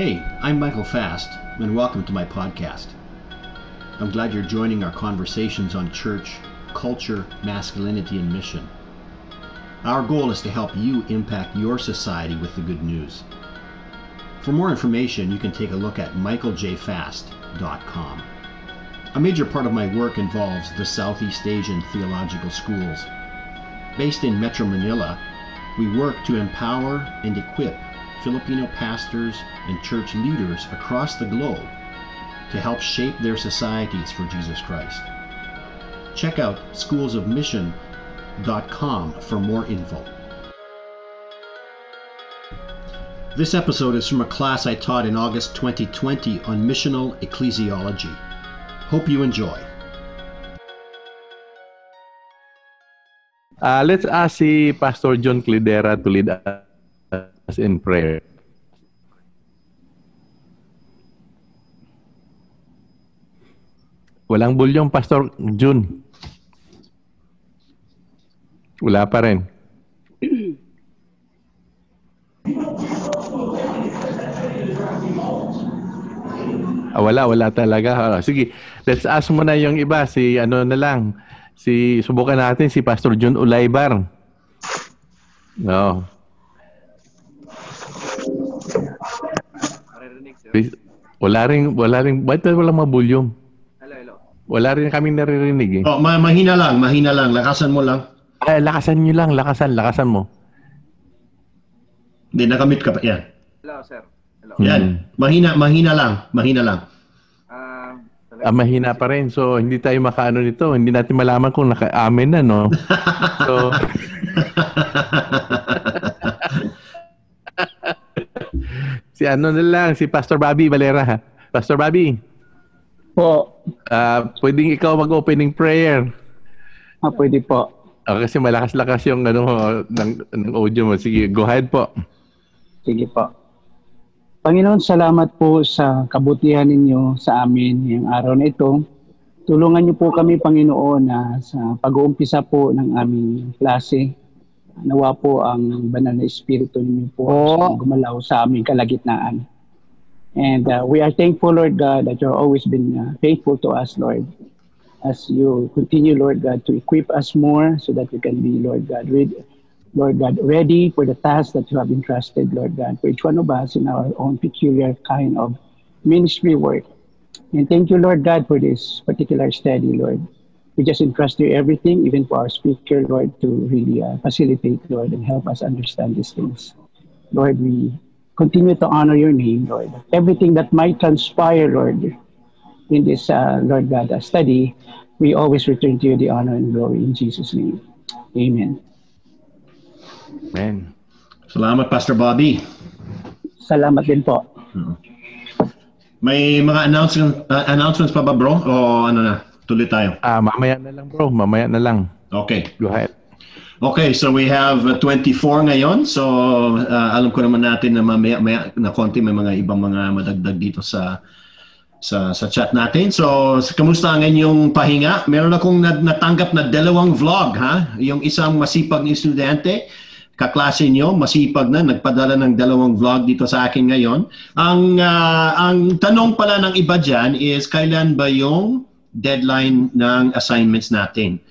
Hey, I'm Michael Fast, and welcome to my podcast. I'm glad you're joining our conversations on church, culture, masculinity, and mission. Our goal is to help you impact your society with the good news. For more information, you can take a look at michaeljfast.com. A major part of my work involves the Southeast Asian Theological Schools. Based in Metro Manila, we work to empower and equip Filipino pastors and church leaders across the globe to help shape their societies for Jesus Christ. Check out schoolsofmission.com for more info. This episode is from a class I taught in August 2020 on missional ecclesiology. Hope you enjoy. Uh, let's ask si Pastor John Clidera to lead us in prayer. Walang bulyong, Pastor June. Wala pa rin. Ah, wala, wala talaga. Ah, sige, let's ask mo na yung iba. Si ano na lang. Si, subukan natin si Pastor John Ulaybar. No. Please, Wala rin, wala rin, ba't walang mabulyong? Hello, hello. Wala rin kaming naririnig eh. Oh, ma- mahina lang, mahina lang. Lakasan mo lang. Ay, lakasan nyo lang, lakasan, lakasan mo. Hindi, nakamit ka pa. Yan. Hello, sir. Hello. Yan. Mahina, mahina lang. Mahina lang. Ah, Ah, mahina pa rin. So, hindi tayo makaano nito. Hindi natin malaman kung naka-amen na, no? so, si ano na lang, si Pastor Bobby Valera. ha? Pastor Bobby, Po. ah pwedeng ikaw mag-opening prayer. Ah, pwede po. Ah, kasi malakas-lakas yung ano, ng, ng audio mo. Sige, go ahead po. Sige po. Panginoon, salamat po sa kabutihan ninyo sa amin ngayong araw na ito. Tulungan niyo po kami, Panginoon, na sa pag-uumpisa po ng aming klase, nawa po ang banal na espiritu ninyo po ang gumalaw sa aming kalagitnaan. And uh, we are thankful, Lord God, that you've always been uh, faithful to us, Lord. As you continue, Lord God, to equip us more so that we can be, Lord God, ready, Lord God, ready for the task that you have entrusted, Lord God, for each one of us in our own peculiar kind of ministry work. And thank you, Lord God, for this particular study, Lord. We just entrust you everything, even for our speaker, Lord, to really uh, facilitate, Lord, and help us understand these things. Lord, we continue to honor your name, Lord. Everything that might transpire, Lord, in this, uh, Lord God, uh, study, we always return to you the honor and glory in Jesus' name. Amen. Amen. Salamat, Pastor Bobby. Salamat din po. May mga announcement, uh, announcements pa ba, bro? O ano na? Tuloy tayo. Ah, mamaya na lang, bro. Mamaya na lang. Okay. Go ahead. Okay, so we have uh, 24 ngayon. So uh, alam ko naman natin na mamaya maya, na konti may mga ibang mga madagdag dito sa sa sa chat natin. So kamusta ang inyong pahinga? Meron akong nat- natanggap na dalawang vlog ha. Yung isang masipag na estudyante, kaklase nyo, masipag na, nagpadala ng dalawang vlog dito sa akin ngayon. Ang ah, ang tanong pala ng iba diyan is kailan ba yung deadline ng assignments natin?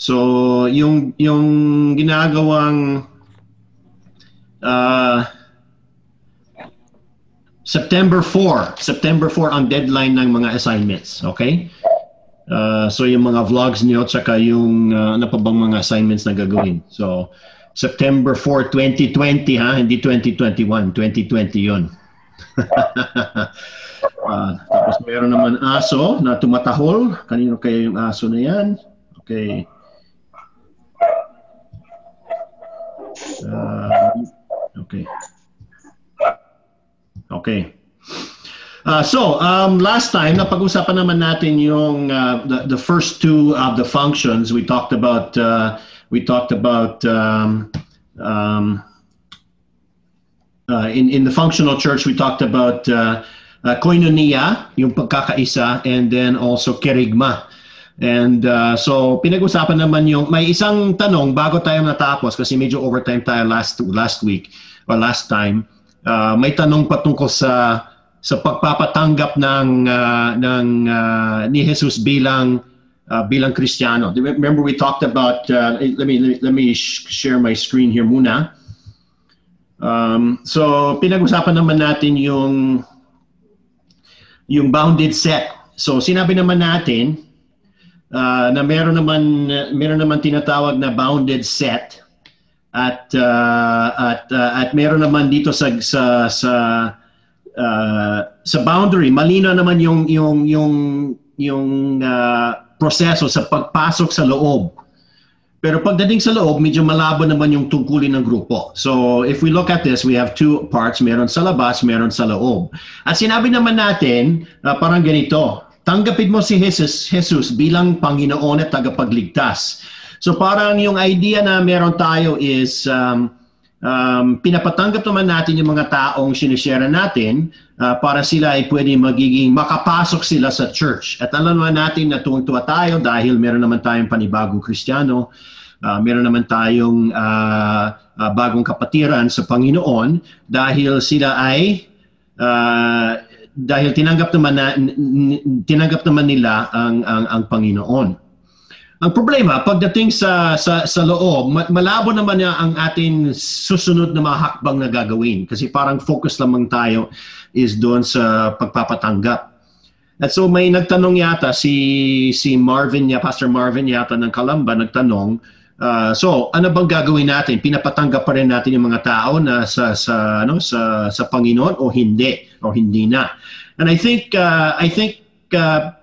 So, yung yung ginagawang uh, September 4, September 4 ang deadline ng mga assignments, okay? Uh, so yung mga vlogs niyo tsaka yung uh, ano pa bang mga assignments na gagawin. So September 4, 2020 ha, hindi 2021, 2020 yun. Ah, tapos meron naman aso na tumatahol. Kanino kaya yung aso na yan? Okay. Uh, okay. Okay. Uh, so, um, last time, napag-usapan naman natin yung uh, the, the first two of the functions. We talked about uh, we talked about um, um, uh, in in the functional church. We talked about uh, uh, koinonia, yung pagkakaisa, and then also kerigma. And uh, so pinag-usapan naman yung may isang tanong bago tayo natapos kasi medyo overtime tayo last last week or last time. Uh, may tanong patungkol sa sa pagpapatanggap ng uh, ng uh, ni Jesus bilang uh, bilang Kristiyano. Remember we talked about uh, let me let me share my screen here muna. Um, so pinag-usapan naman natin yung yung bounded set. So sinabi naman natin uh, na meron naman meron naman tinatawag na bounded set at uh, at uh, at meron naman dito sa sa sa uh, sa boundary malino naman yung yung yung yung uh, proseso sa pagpasok sa loob pero pagdating sa loob, medyo malabo naman yung tungkulin ng grupo. So if we look at this, we have two parts. Meron sa labas, meron sa loob. At sinabi naman natin, uh, parang ganito, tanggapin mo si Jesus, Jesus bilang Panginoon at tagapagligtas. So parang yung idea na meron tayo is um, um, pinapatanggap naman natin yung mga taong sinishare natin uh, para sila ay pwede magiging makapasok sila sa church. At alam naman natin na tuwang-tuwa tayo dahil meron naman tayong panibagong kristyano uh, meron naman tayong uh, uh, bagong kapatiran sa Panginoon dahil sila ay uh, dahil tinanggap naman na, tinanggap naman nila ang ang, ang Panginoon. Ang problema pagdating sa sa sa loob, malabo naman niya ang atin susunod na mga hakbang na gagawin kasi parang focus lamang tayo is doon sa pagpapatanggap. At so may nagtanong yata si si Marvin ya Pastor Marvin yata ng Kalamba nagtanong Uh, so, ano bang gagawin natin? Pinapatanggap pa rin natin yung mga tao na sa sa ano sa sa Panginoon o hindi o hindi na. And I think uh, I think uh,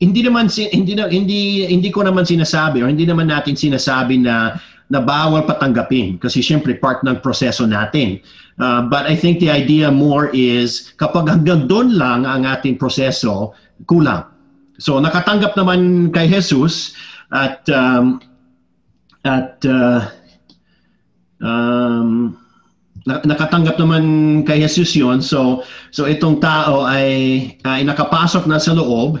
hindi naman hindi na, hindi hindi ko naman sinasabi o hindi naman natin sinasabi na na bawal patanggapin kasi syempre part ng proseso natin. Uh, but I think the idea more is kapag hanggang doon lang ang ating proseso, kulang. So nakatanggap naman kay Jesus at um, at uh, um, nakatanggap naman kay Jesus yon so so itong tao ay ay nakapasok na sa loob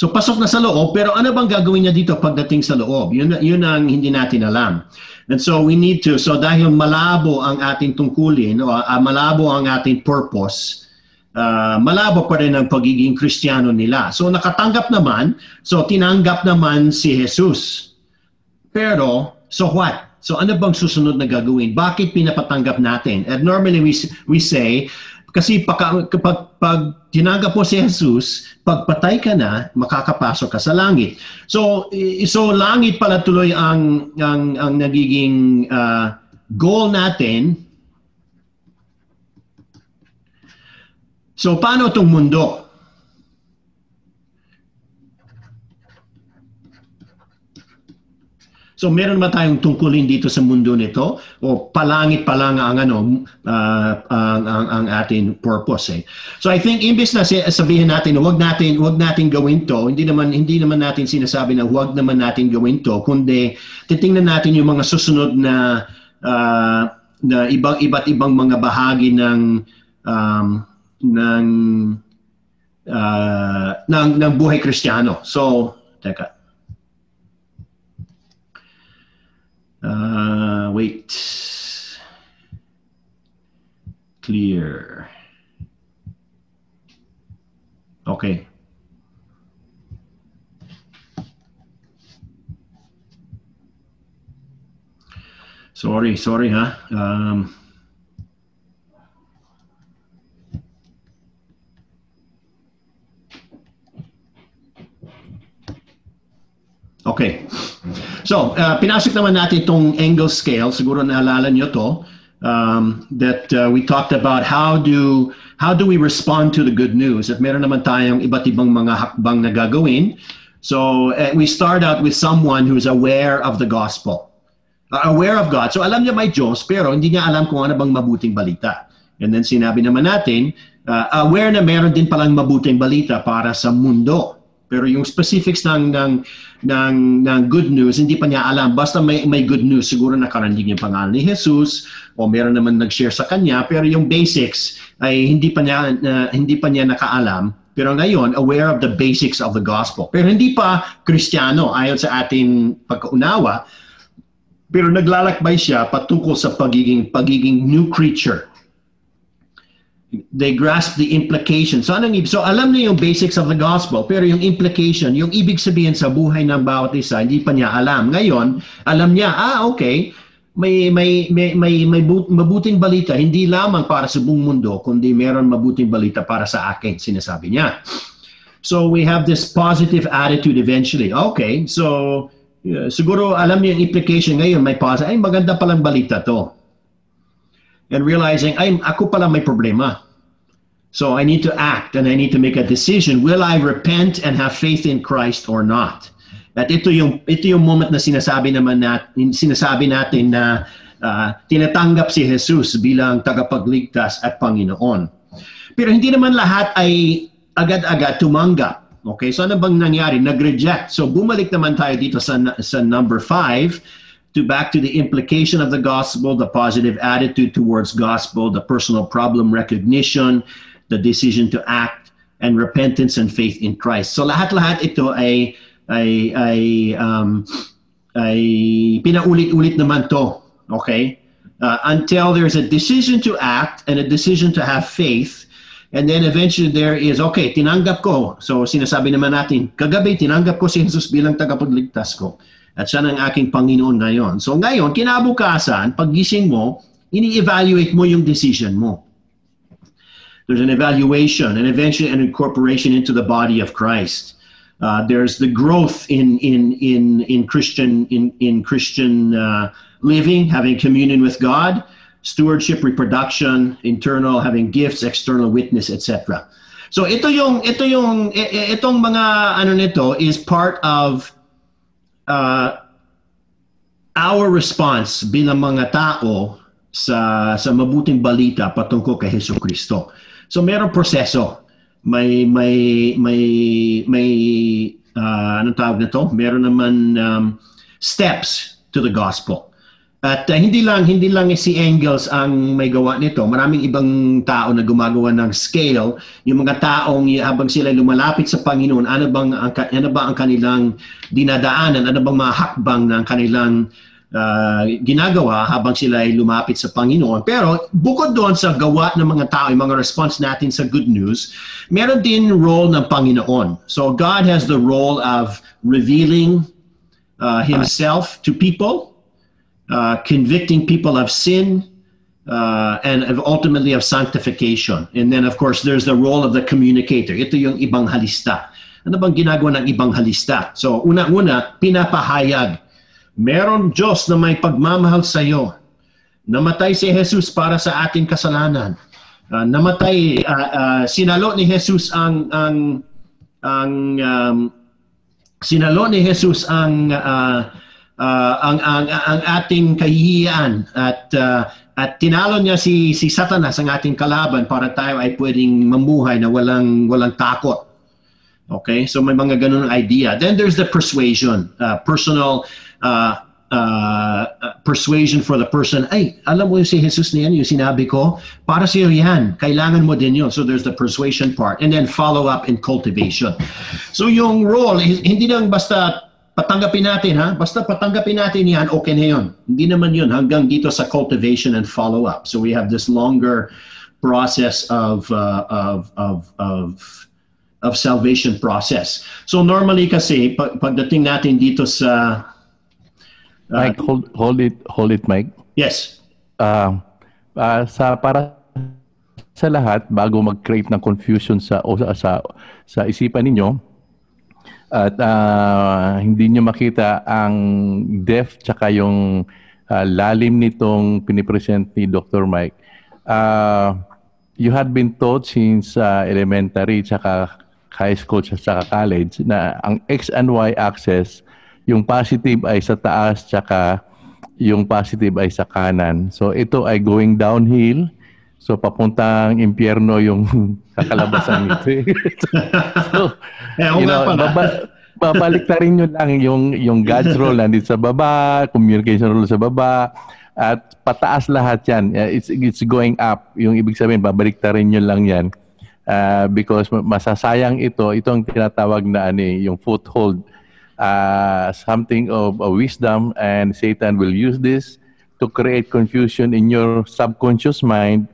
so pasok na sa loob pero ano bang gagawin niya dito pagdating sa loob yun yun ang hindi natin alam and so we need to so dahil malabo ang ating tungkulin o uh, malabo ang ating purpose uh, malabo pa rin ang pagiging kristyano nila so nakatanggap naman so tinanggap naman si Jesus pero, so what? So ano bang susunod na gagawin? Bakit pinapatanggap natin? And normally we, we say, kasi pag, kapag pag tinanggap mo si Jesus, pagpatay ka na, makakapasok ka sa langit. So so langit pala tuloy ang ang ang nagiging uh, goal natin. So paano tong mundo? So meron ba tayong tungkulin dito sa mundo nito o palangit pa lang ang ano uh, ang, ang ang ating purpose eh. So I think imbes na sabihin natin wag natin wag natin gawin to, hindi naman hindi naman natin sinasabi na wag naman natin gawin to, kundi titingnan natin yung mga susunod na uh, na ibang iba't ibang mga bahagi ng um, ng uh, ng ng buhay Kristiyano. So, teka. Uh, wait. Clear. Okay. Sorry, sorry, huh? Um, Okay. So, uh, pinasok naman natin itong angle scale. Siguro naalala nyo to. Um, that uh, we talked about how do how do we respond to the good news. At meron naman tayong iba't ibang mga hakbang na gagawin. So, uh, we start out with someone who's aware of the gospel. Uh, aware of God. So, alam niya may Diyos, pero hindi niya alam kung ano bang mabuting balita. And then sinabi naman natin, uh, aware na meron din palang mabuting balita para sa mundo. Pero yung specifics ng ng ng, ng good news, hindi pa niya alam. Basta may may good news, siguro nakaranig yung pangalan ni Jesus o meron naman nag-share sa kanya, pero yung basics ay hindi pa niya uh, hindi pa niya nakaalam. Pero ngayon, aware of the basics of the gospel. Pero hindi pa Kristiyano ayon sa ating pagkaunawa. Pero naglalakbay siya patungkol sa pagiging pagiging new creature they grasp the implication. So anong ibig? So alam niya yung basics of the gospel, pero yung implication, yung ibig sabihin sa buhay ng bawat isa, hindi pa niya alam. Ngayon, alam niya, ah, okay, may may may may, may bu- mabuting balita hindi lamang para sa buong mundo kundi meron mabuting balita para sa akin sinasabi niya so we have this positive attitude eventually okay so uh, siguro alam niyo yung implication ngayon may positive ay maganda palang balita to and realizing ay ako pala may problema so I need to act and I need to make a decision will I repent and have faith in Christ or not at ito yung ito yung moment na sinasabi naman natin sinasabi natin na uh, tinatanggap si Jesus bilang tagapagligtas at Panginoon. Pero hindi naman lahat ay agad-agad tumanggap. Okay, so ano bang nangyari? Nag-reject. So bumalik naman tayo dito sa sa number five to back to the implication of the gospel, the positive attitude towards gospel, the personal problem recognition, the decision to act, and repentance and faith in Christ. So lahat-lahat ito ay ay ay um, ay pinaulit-ulit naman to. Okay? Uh, until there's a decision to act and a decision to have faith and then eventually there is okay, tinanggap ko. So sinasabi naman natin, kagabi tinanggap ko si Jesus bilang tagapagligtas ko. At siya ng aking Panginoon ngayon. So ngayon, kinabukasan, paggising mo, ini-evaluate mo yung decision mo. There's an evaluation and eventually an incorporation into the body of Christ. Uh, there's the growth in in in in Christian in in Christian uh, living, having communion with God, stewardship, reproduction, internal, having gifts, external witness, etc. So ito yung ito yung itong mga ano nito is part of uh, our response bilang mga tao sa sa mabuting balita patungkol kay Hesus Kristo. So merong proseso may may may may uh, anong tawag nito? Meron naman um, steps to the gospel. At uh, hindi lang hindi lang si Engels ang may gawa nito. Maraming ibang tao na gumagawa ng scale. Yung mga taong habang sila lumalapit sa Panginoon, ano bang ang, ano ba ang kanilang dinadaanan? Ano bang mga hakbang ng kanilang uh, ginagawa habang sila ay lumapit sa Panginoon. Pero bukod doon sa gawa ng mga tao, yung mga response natin sa good news, meron din role ng Panginoon. So God has the role of revealing uh, Himself to people, uh, convicting people of sin, uh, and ultimately of sanctification. And then of course there's the role of the communicator. Ito yung ibang halista. Ano bang ginagawa ng ibang halista? So una-una, pinapahayag Meron Diyos na may pagmamahal sa iyo. Namatay si Jesus para sa ating kasalanan. Uh, namatay, uh, uh, sinalo ni Jesus ang ang ang um, sinalo ni Jesus ang uh, uh, ang, ang ang ating kahihiyan at uh, at tinalo niya si si Satanas ang ating kalaban para tayo ay pwedeng mamuhay na walang walang takot. Okay? So may mga ganun idea. Then there's the persuasion, uh, personal uh, uh, persuasion for the person, ay, alam mo yung si Jesus na yan, yung sinabi ko, para sa iyo yan, kailangan mo din yun. So there's the persuasion part. And then follow up and cultivation. So yung role, hindi lang basta patanggapin natin ha, basta patanggapin natin yan, okay na yun. Hindi naman yun hanggang dito sa cultivation and follow up. So we have this longer process of, uh, of, of, of of salvation process. So normally kasi pag, pagdating natin dito sa Mike, uh, hold, hold it, hold it, Mike. Yes. Uh, uh, sa para sa lahat bago mag-create ng confusion sa o sa sa, sa isipan ninyo at uh, hindi niyo makita ang depth tsaka yung uh, lalim nitong pinipresent ni Dr. Mike. Uh, you had been taught since uh, elementary tsaka high school tsaka college na ang X and Y axis yung positive ay sa taas tsaka yung positive ay sa kanan. So ito ay going downhill. So papuntang impyerno yung kakalabasan nito. Eh. so, you know, baba, babalik na rin nyo lang yung, yung God's role nandito sa baba, communication role sa baba, at pataas lahat yan. It's, it's going up. Yung ibig sabihin, babalik na rin nyo lang yan. Uh, because masasayang ito, ito ang tinatawag na ano, eh, yung foothold uh, something of a wisdom, and Satan will use this to create confusion in your subconscious mind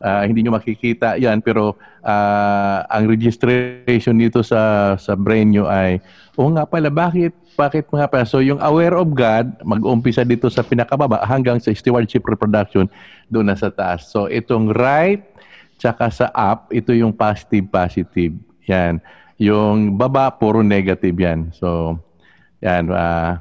Ah, hindi nyo makikita yan pero ah, ang registration dito sa sa brain nyo ay o nga pala bakit bakit nga pala? So yung aware of God mag-umpisa dito sa pinakababa hanggang sa stewardship reproduction doon na sa taas. So itong right tsaka sa up ito yung positive positive. Yan. Yung baba puro negative yan. So yan uh,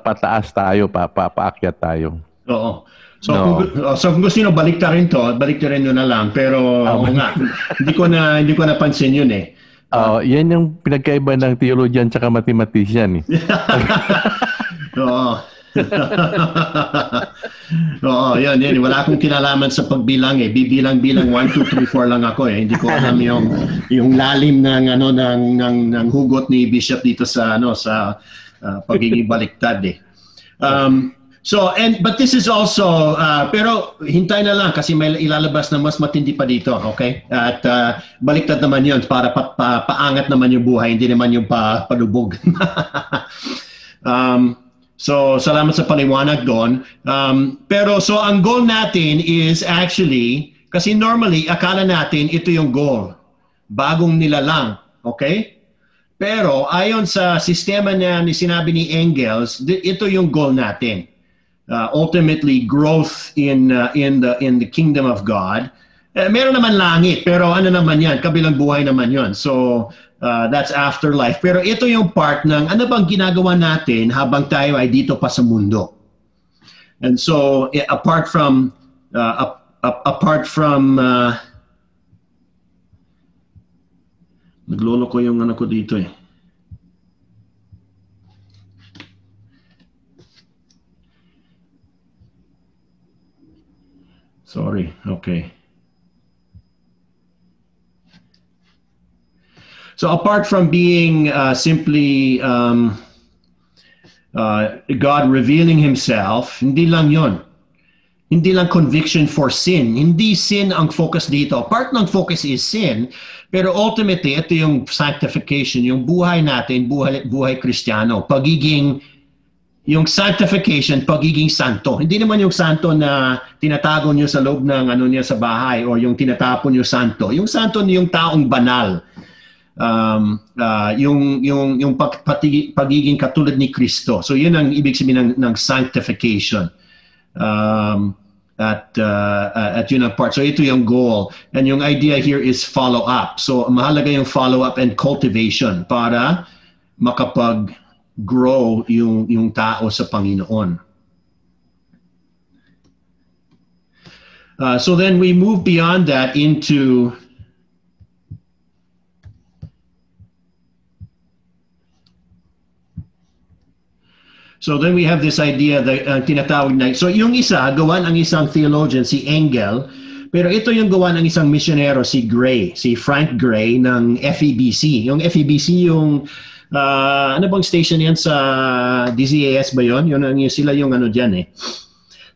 pataas tayo pa, pa, paakyat tayo. Oo. So, No. kung, oh, so kung gusto niyo baliktarin to, baliktarin niyo na lang. Pero Ah, oo nga, hindi ko na hindi ko napansin yun eh. Oh, yan yung pinagkaiba ng theologian tsaka mathematician eh. Oo. Oo, yun, yun. Wala akong kinalaman sa pagbilang eh. Bibilang-bilang 1, 2, 3, 4 lang ako eh. Hindi ko alam yung, yung lalim ng, ano, ng, ng, ng hugot ni Bishop dito sa, ano, sa ah, pagiging baliktad eh. Um, so, and, but this is also, uh, pero hintay na lang kasi may ilalabas na mas matindi pa dito, okay? At uh, baliktad naman yun para pa, pa, paangat naman yung buhay, hindi naman yung pa, palubog. um, so, salamat sa paliwanag doon. Um, pero, so ang goal natin is actually, kasi normally, akala natin ito yung goal. Bagong nilalang, okay? Pero ayon sa sistema na ni sinabi ni Engels, ito yung goal natin. Uh, ultimately, growth in uh, in the in the kingdom of God. Eh, meron naman langit, pero ano naman yan, kabilang buhay naman yon. So, uh, that's afterlife. Pero ito yung part ng ano bang ginagawa natin habang tayo ay dito pa sa mundo. And so, eh, apart from uh, ap- ap- apart from uh, Naglolo ko yung ano ko dito eh. Sorry. Okay. So apart from being uh, simply um, uh, God revealing Himself, hindi lang yon. Hindi lang conviction for sin. Hindi sin ang focus dito. Part ng focus is sin, pero ultimately, ito yung sanctification, yung buhay natin, buhay, buhay kristyano, pagiging, yung sanctification, pagiging santo. Hindi naman yung santo na tinatago nyo sa loob ng ano niya sa bahay o yung tinatapon nyo santo. Yung santo yung taong banal. Um, uh, yung yung yung pag, pati- pagiging katulad ni Kristo. So yun ang ibig sabihin ng, ng sanctification. Um, at uh, at yun ang part. So ito yung goal. And yung idea here is follow up. So mahalaga yung follow up and cultivation para makapag grow yung yung tao sa Panginoon. Uh, so then we move beyond that into So then we have this idea that uh, tinatawag na, so yung isa, gawan ang isang theologian, si Engel, pero ito yung gawan ng isang misyonero, si Gray, si Frank Gray ng FEBC. Yung FEBC yung, uh, ano bang station yan sa DZAS ba yon? Yun, ang- yun sila yung ano dyan eh.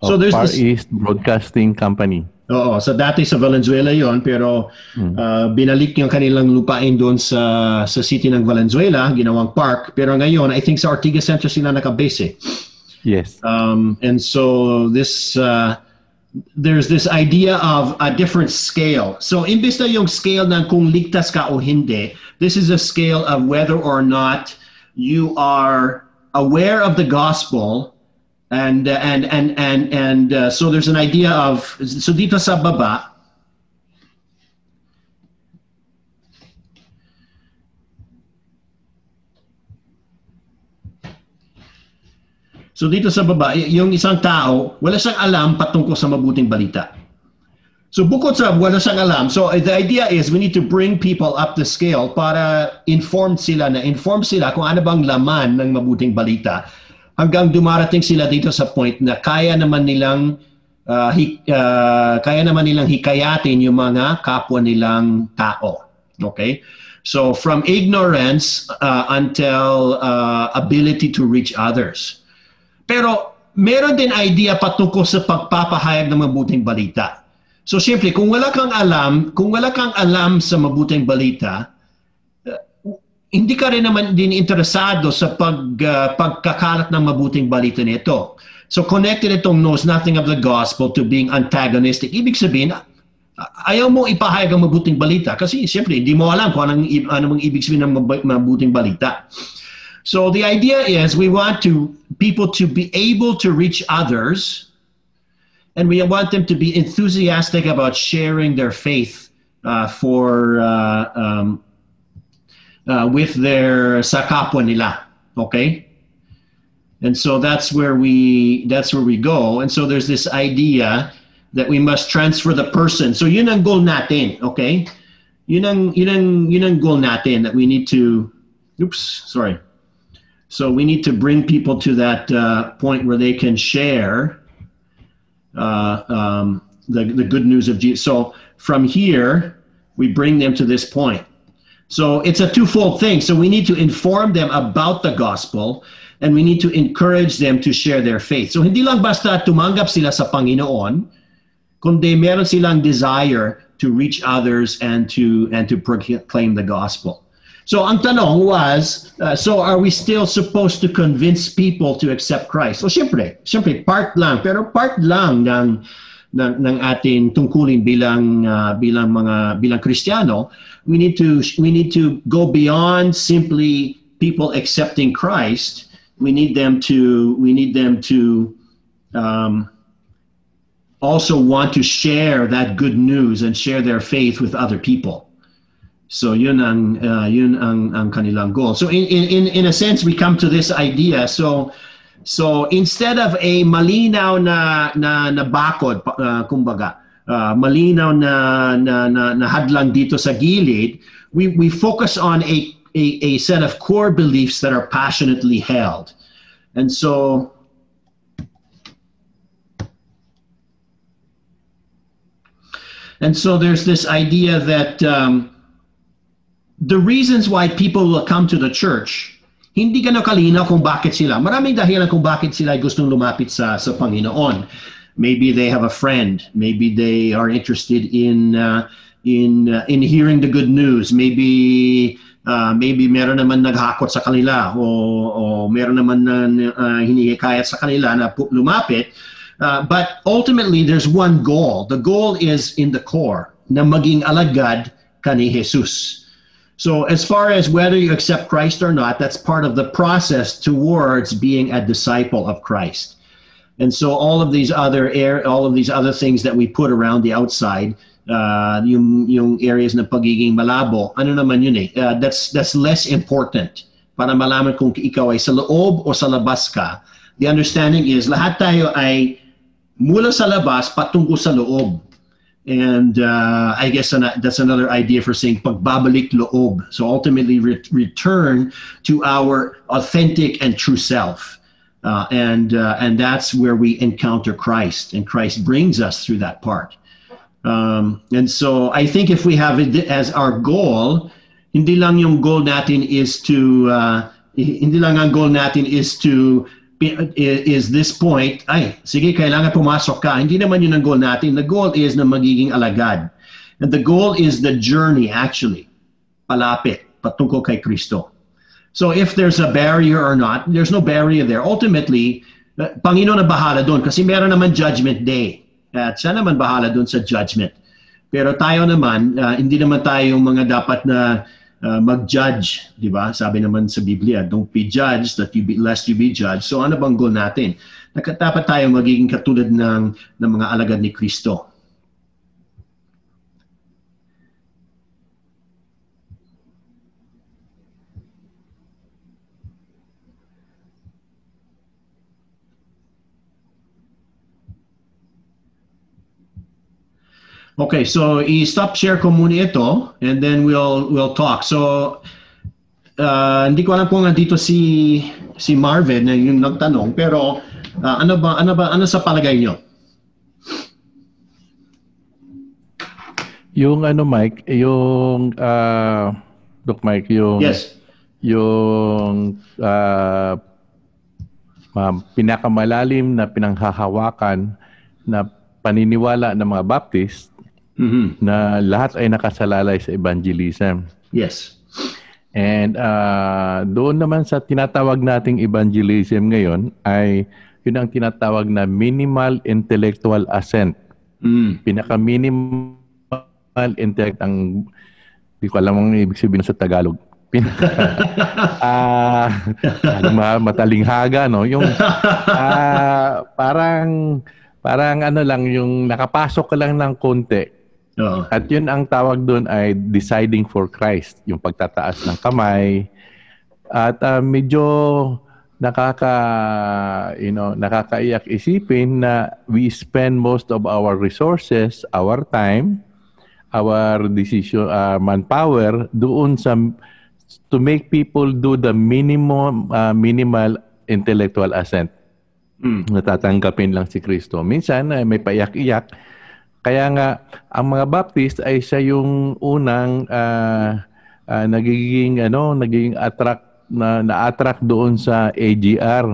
So Of there's Far this, East Broadcasting Company. Oo, so dati sa Valenzuela yon pero uh, binalik yung kanilang lupain doon sa sa city ng Valenzuela, ginawang park. Pero ngayon, I think sa Ortigas Center sila nakabase eh. Yes. Um, and so this uh, there's this idea of a different scale. So imbes na yung scale ng kung ligtas ka o hindi, this is a scale of whether or not you are aware of the gospel and uh, and and and and uh, so there's an idea of so dito sa baba So dito sa baba, yung isang tao, wala siyang alam patungkol sa mabuting balita. So bukod sa wala siyang alam, so uh, the idea is we need to bring people up the scale para informed sila na informed sila kung ano bang laman ng mabuting balita hanggang dumarating sila dito sa point na kaya naman nilang uh, hi- uh, kaya naman nilang hikayatin yung mga kapwa nilang tao. Okay? So from ignorance uh, until uh, ability to reach others. Pero meron din idea patungkol sa pagpapahayag ng mabuting balita. So siyempre, kung wala kang alam, kung wala kang alam sa mabuting balita, uh, hindi ka rin naman din interesado sa pag, uh, pagkakalat ng mabuting balita nito. So connected itong knows nothing of the gospel to being antagonistic. Ibig sabihin, ayaw mo ipahayag ang mabuting balita kasi siyempre hindi mo alam kung anong, ano mang ibig sabihin ng mab- mabuting balita. So the idea is we want to people to be able to reach others and we want them to be enthusiastic about sharing their faith uh, for uh, um, uh, with their sa kapwa nila. Okay? And so that's where we that's where we go. And so there's this idea that we must transfer the person. So yun ang goal natin, okay? Yun ang yun ang yun ang goal natin that we need to oops, sorry. So we need to bring people to that uh, point where they can share uh, um, the the good news of Jesus. So from here we bring them to this point. So it's a twofold thing. So we need to inform them about the gospel and we need to encourage them to share their faith. So hindi lang basta tumanggap sila sa Panginoon, kundi meron silang desire to reach others and to and to proclaim the gospel. So ang tanong was, uh, so are we still supposed to convince people to accept Christ? So syempre, syempre part lang, pero part lang ng ng, ng ating tungkulin bilang uh, bilang mga bilang Kristiyano, we need to we need to go beyond simply people accepting Christ. We need them to we need them to um, also want to share that good news and share their faith with other people. So yun ang uh, yun ang ang kanilang goal. So in in in a sense we come to this idea. So so instead of a malinaw na na na bakod uh, kumbaga uh, malinaw na, na na na hadlang dito sa gilid, we we focus on a a, a set of core beliefs that are passionately held. And so And so there's this idea that um, the reasons why people will come to the church, hindi gano'ng kalinaw kung bakit sila. Maraming dahilan kung bakit sila gustong lumapit sa, sa Panginoon. Maybe they have a friend. Maybe they are interested in uh, in uh, in hearing the good news. Maybe uh, maybe meron naman naghakot sa kanila o, o meron naman na uh, hinihikayat sa kanila na lumapit. Uh, but ultimately, there's one goal. The goal is in the core, na maging alagad ka ni Jesus. So as far as whether you accept Christ or not, that's part of the process towards being a disciple of Christ. And so all of these other air, all of these other things that we put around the outside, uh, yung, yung areas ng pagiging malabo, ano naman yun eh, uh, that's, that's less important para malaman kung ikaw ay sa loob o sa labas ka. The understanding is lahat tayo ay mula sa labas patungo sa loob. And uh, I guess an, that's another idea for saying pagbabalik loob. So ultimately re- return to our authentic and true self. Uh, and uh, and that's where we encounter Christ, and Christ brings us through that part. Um, and so I think if we have it as our goal, hindi lang yung goal natin is to uh, hindi lang ang goal natin is to is this point, ay, sige, kailangan pumasok ka. Hindi naman yun ang goal natin. The goal is na magiging alagad. And the goal is the journey, actually. Palapit, patungko kay Kristo. So if there's a barrier or not, there's no barrier there. Ultimately, Panginoon na bahala doon kasi meron naman judgment day. At siya naman bahala doon sa judgment. Pero tayo naman, uh, hindi naman tayo yung mga dapat na uh, mag-judge, di ba? Sabi naman sa Biblia, don't be judged that you be, lest you be judged. So ano bang goal natin? Dapat tayo magiging katulad ng, ng mga alagad ni Kristo. Okay, so i-stop share ko muna ito and then we'll we'll talk. So uh, hindi ko alam kung dito si si Marvin na yung nagtanong pero uh, ano ba ano ba ano sa palagay niyo? Yung ano Mike, yung uh, Doc Mike, yung Yes. yung uh, uh, pinakamalalim na pinanghahawakan na paniniwala ng mga Baptist Mhm. na lahat ay nakasalalay sa evangelism. Yes. And uh, doon naman sa tinatawag nating evangelism ngayon ay yun ang tinatawag na minimal intellectual assent. Mm. Pinaka-minimal intellect ang hindi ko alam ang ibig sabihin sa Tagalog. Ano ma matalinghaga no, yung ah, parang parang ano lang yung nakapasok ka lang ng konti. Oo. At yun ang tawag doon ay deciding for Christ, yung pagtataas ng kamay. At ah, medyo nakaka you know, nakakaiyak isipin na we spend most of our resources, our time, our decision uh, manpower doon sa to make people do the minimum uh, minimal intellectual assent. Mm. Natatanggapin lang si Kristo. Minsan eh, may paiyak-iyak. Kaya nga ang mga Baptist ay siya yung unang uh, uh, nagiging ano, nagiging attract na na-attract doon sa AGR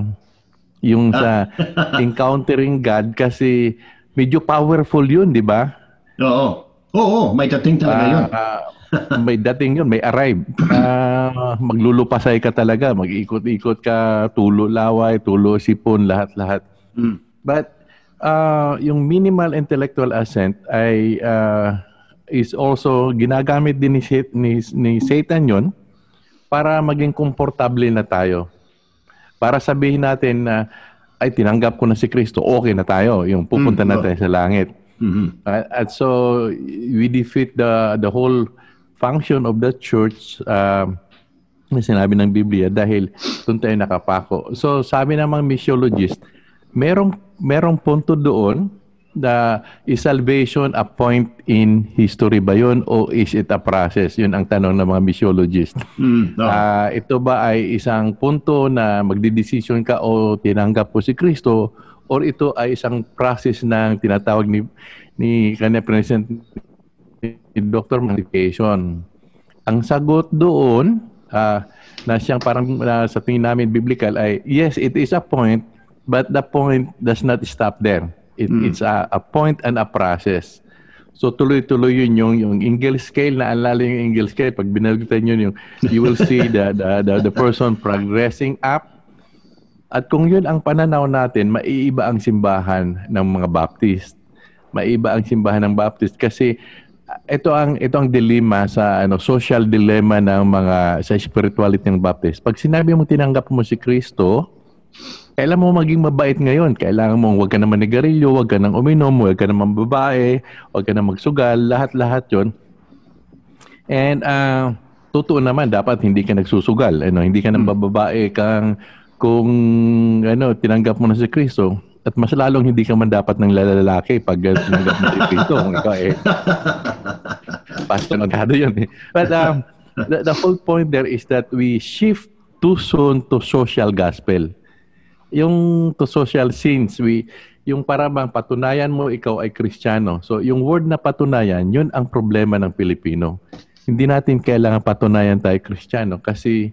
yung sa encountering God kasi medyo powerful yun, di ba? Oo. Oo, may dating talaga yun. Ah, ah, may dating yun, may arrive. Ah, maglulupasay ka talaga, mag-ikot-ikot ka, tulo laway, tulo sipon, lahat-lahat. Mm. But uh, yung minimal intellectual assent ay uh, is also ginagamit din ni, ni, ni Satan yon para maging komportable na tayo. Para sabihin natin na ay tinanggap ko na si Kristo, okay na tayo, yung pupunta Mm, na tayo sa langit. Mhm. Uh, at so we defeat the the whole function of the church um na sinabi ng Biblia dahil doon tayo nakapako. So sabi ng mga missiologist, merong merong punto doon na is salvation a point in history ba yun o is it a process? Yun ang tanong ng mga missiologist. Mm. Oo. Ah, ito ba ay isang punto na magdidesisyon ka o tinanggap mo si Kristo or ito ay isang process ng tinatawag ni ni kanya present ni Dr. Modification. Ang sagot doon ah, na siyang parang ah, sa tingin namin biblical ay yes, it is a point but the point does not stop there. It, Mm. It's a, a point and a process. So tuloy-tuloy yun yung yung Engel scale na alala yung Engel scale pag binagutan yun yung you will see the, the the the person progressing up at kung yun ang pananaw natin maiiba ang simbahan ng mga Baptist maiiba ang simbahan ng Baptist kasi ah, ito ang ito ang dilemma sa ano social dilemma ng mga sa spirituality ng Baptist pag sinabi mo tinanggap mo si Kristo kailangan mo maging mabait ngayon. Kailangan mo huwag ka na manigarilyo, huwag ka nang uminom, huwag ka na mambabae, huwag ka na magsugal, lahat-lahat yon. And uh, totoo naman, dapat hindi ka nagsusugal. Ano, hindi ka nang bababae kang kung ano, tinanggap mo na si Kristo. At mas lalong hindi ka man dapat ng lalaki pag tinanggap mo si Kristo. Kung ikaw eh, passionado yun eh. But um, the, the whole point there is that we shift too soon to social gospel yung to social sins, we, yung para bang patunayan mo ikaw ay Kristiyano. So yung word na patunayan, yun ang problema ng Pilipino. Hindi natin kailangan patunayan tayo Kristiyano kasi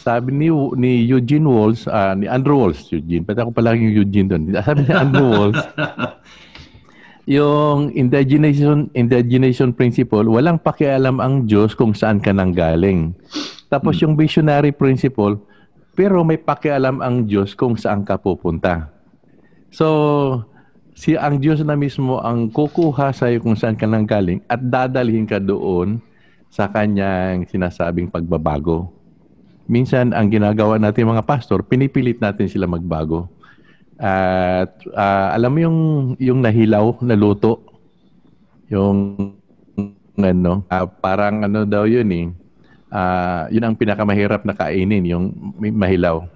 sabi ni ni Eugene Walls, ah, ni Andrew Walls, Eugene, pati ako palagi yung Eugene doon. Sabi ni Andrew Walls, yung indigenation indigenation principle, walang pakialam ang Diyos kung saan ka nang galing. Tapos yung visionary principle, pero may pakialam ang Diyos kung saan ka pupunta. So, si ang Diyos na mismo ang kukuha sa iyo kung saan ka nang galing at dadalhin ka doon sa kanyang sinasabing pagbabago. Minsan, ang ginagawa natin mga pastor, pinipilit natin sila magbago. At ah, alam mo yung, yung nahilaw na luto? Yung ano, ah, parang ano daw yun eh. Ah, yun ang pinakamahirap na kainin, yung mahilaw.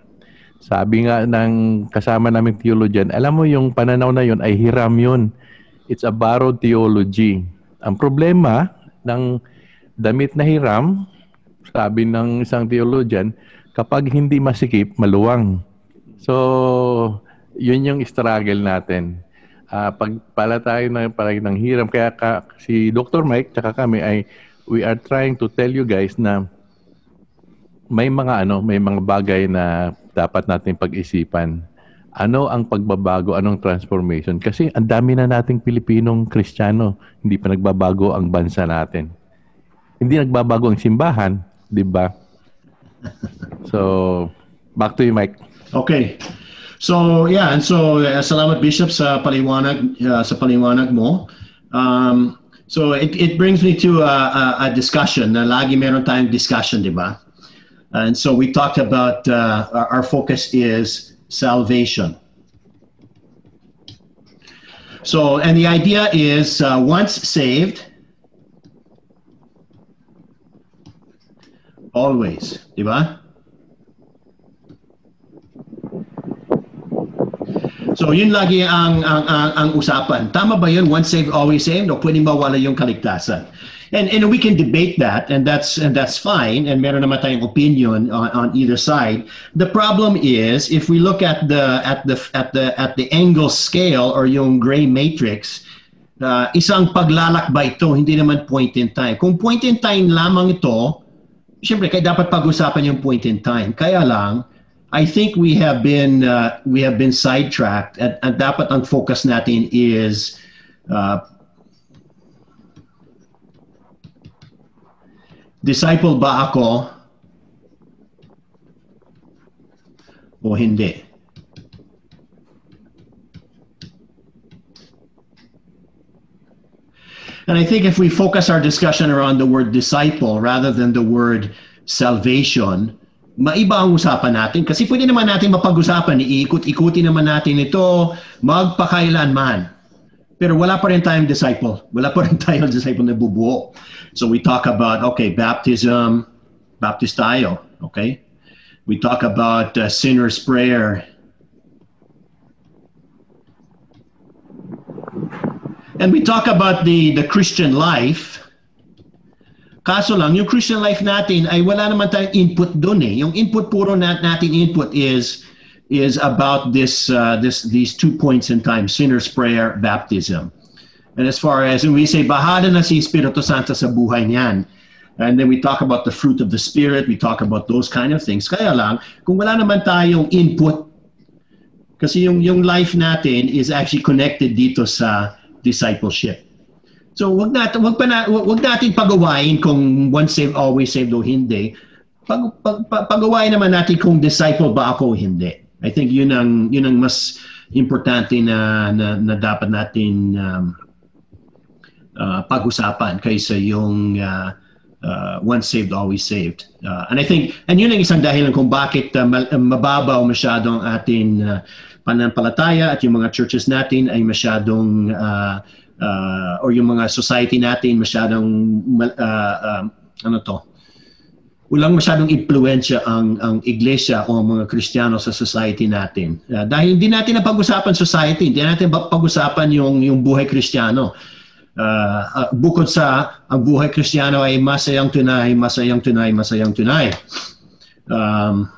Sabi nga ng kasama naming theologian, alam mo yung pananaw na yun ay hiram yun. It's a borrowed theology. Ang problema ng damit na hiram, sabi ng isang theologian, kapag hindi masikip, maluwang. So, yun yung struggle natin. Ah, pag pala tayo ng, parang ng hiram, kaya ka, si Dr. Mike, tsaka kami ay we are trying to tell you guys na may mga ano, may mga bagay na dapat natin pag-isipan. Ano ang pagbabago, anong transformation? Kasi ang dami na nating Pilipinong Kristiyano, hindi pa nagbabago ang bansa natin. Hindi nagbabago ang simbahan, di ba? So, back to you, Mike. Okay. So, yeah, and so uh, salamat Bishop sa paliwanag uh, sa paliwanag mo. Um, So it, it brings me to a, a, a discussion na lagi meron discussion, di ba? And so we talked about uh, our, our focus is salvation. So, and the idea is uh, once saved, always, di ba? So yun lagi ang, ang, ang, ang usapan. Tama ba yun? Once saved, always saved? O pwedeng mawala yung kaligtasan? And, and we can debate that, and that's, and that's fine, and meron naman tayong opinion on, on either side. The problem is, if we look at the, at the, at the, at the angle scale or yung gray matrix, uh, isang paglalakba ito, hindi naman point in time. Kung point in time lamang ito, Siyempre, kaya dapat pag-usapan yung point in time. Kaya lang, I think we have been uh, we have been sidetracked at, at dapat ang focus natin is uh, disciple ba ako o hindi? And I think if we focus our discussion around the word disciple rather than the word salvation, maiba ang usapan natin. Kasi pwede naman natin mapag-usapan, iikot-ikuti naman natin ito magpakailanman. Pero wala pa rin tayong disciple. Wala pa rin tayong disciple na bubuo. So we talk about, okay, baptism, baptist tayo, okay? We talk about uh, sinner's prayer, And we talk about the, the Christian life. Kaso lang, yung Christian life natin ay wala naman tayong input doon eh. Yung input puro nat natin input is is about this uh, this these two points in time, sinner's prayer, baptism. And as far as and we say bahala na si Espiritu Santo sa buhay niyan. And then we talk about the fruit of the Spirit, we talk about those kind of things. Kaya lang, kung wala naman tayong input, kasi yung, yung life natin is actually connected dito sa discipleship. So wag natin wag pa na, wag natin pagawain kung once saved always saved o hindi. Pag, pag, pag pagawain naman natin kung disciple ba ako o hindi. I think yun ang yun ang mas importante na na, na dapat natin um, uh, pag-usapan kaysa yung uh, uh, once saved always saved. Uh, and I think and yun ang isang dahilan kung bakit uh, mababaw masyado ang ating uh, pananampalataya at yung mga churches natin ay masyadong uh, uh, or yung mga society natin masyadong uh, uh, ano to walang masyadong impluensya ang ang iglesia o mga Kristiyano sa society natin. Uh, dahil hindi natin napag-usapan society, hindi natin pag-usapan yung yung buhay Kristiyano. Uh, uh, bukod sa ang buhay Kristiyano ay masayang tunay, masayang tunay, masayang tunay. Um,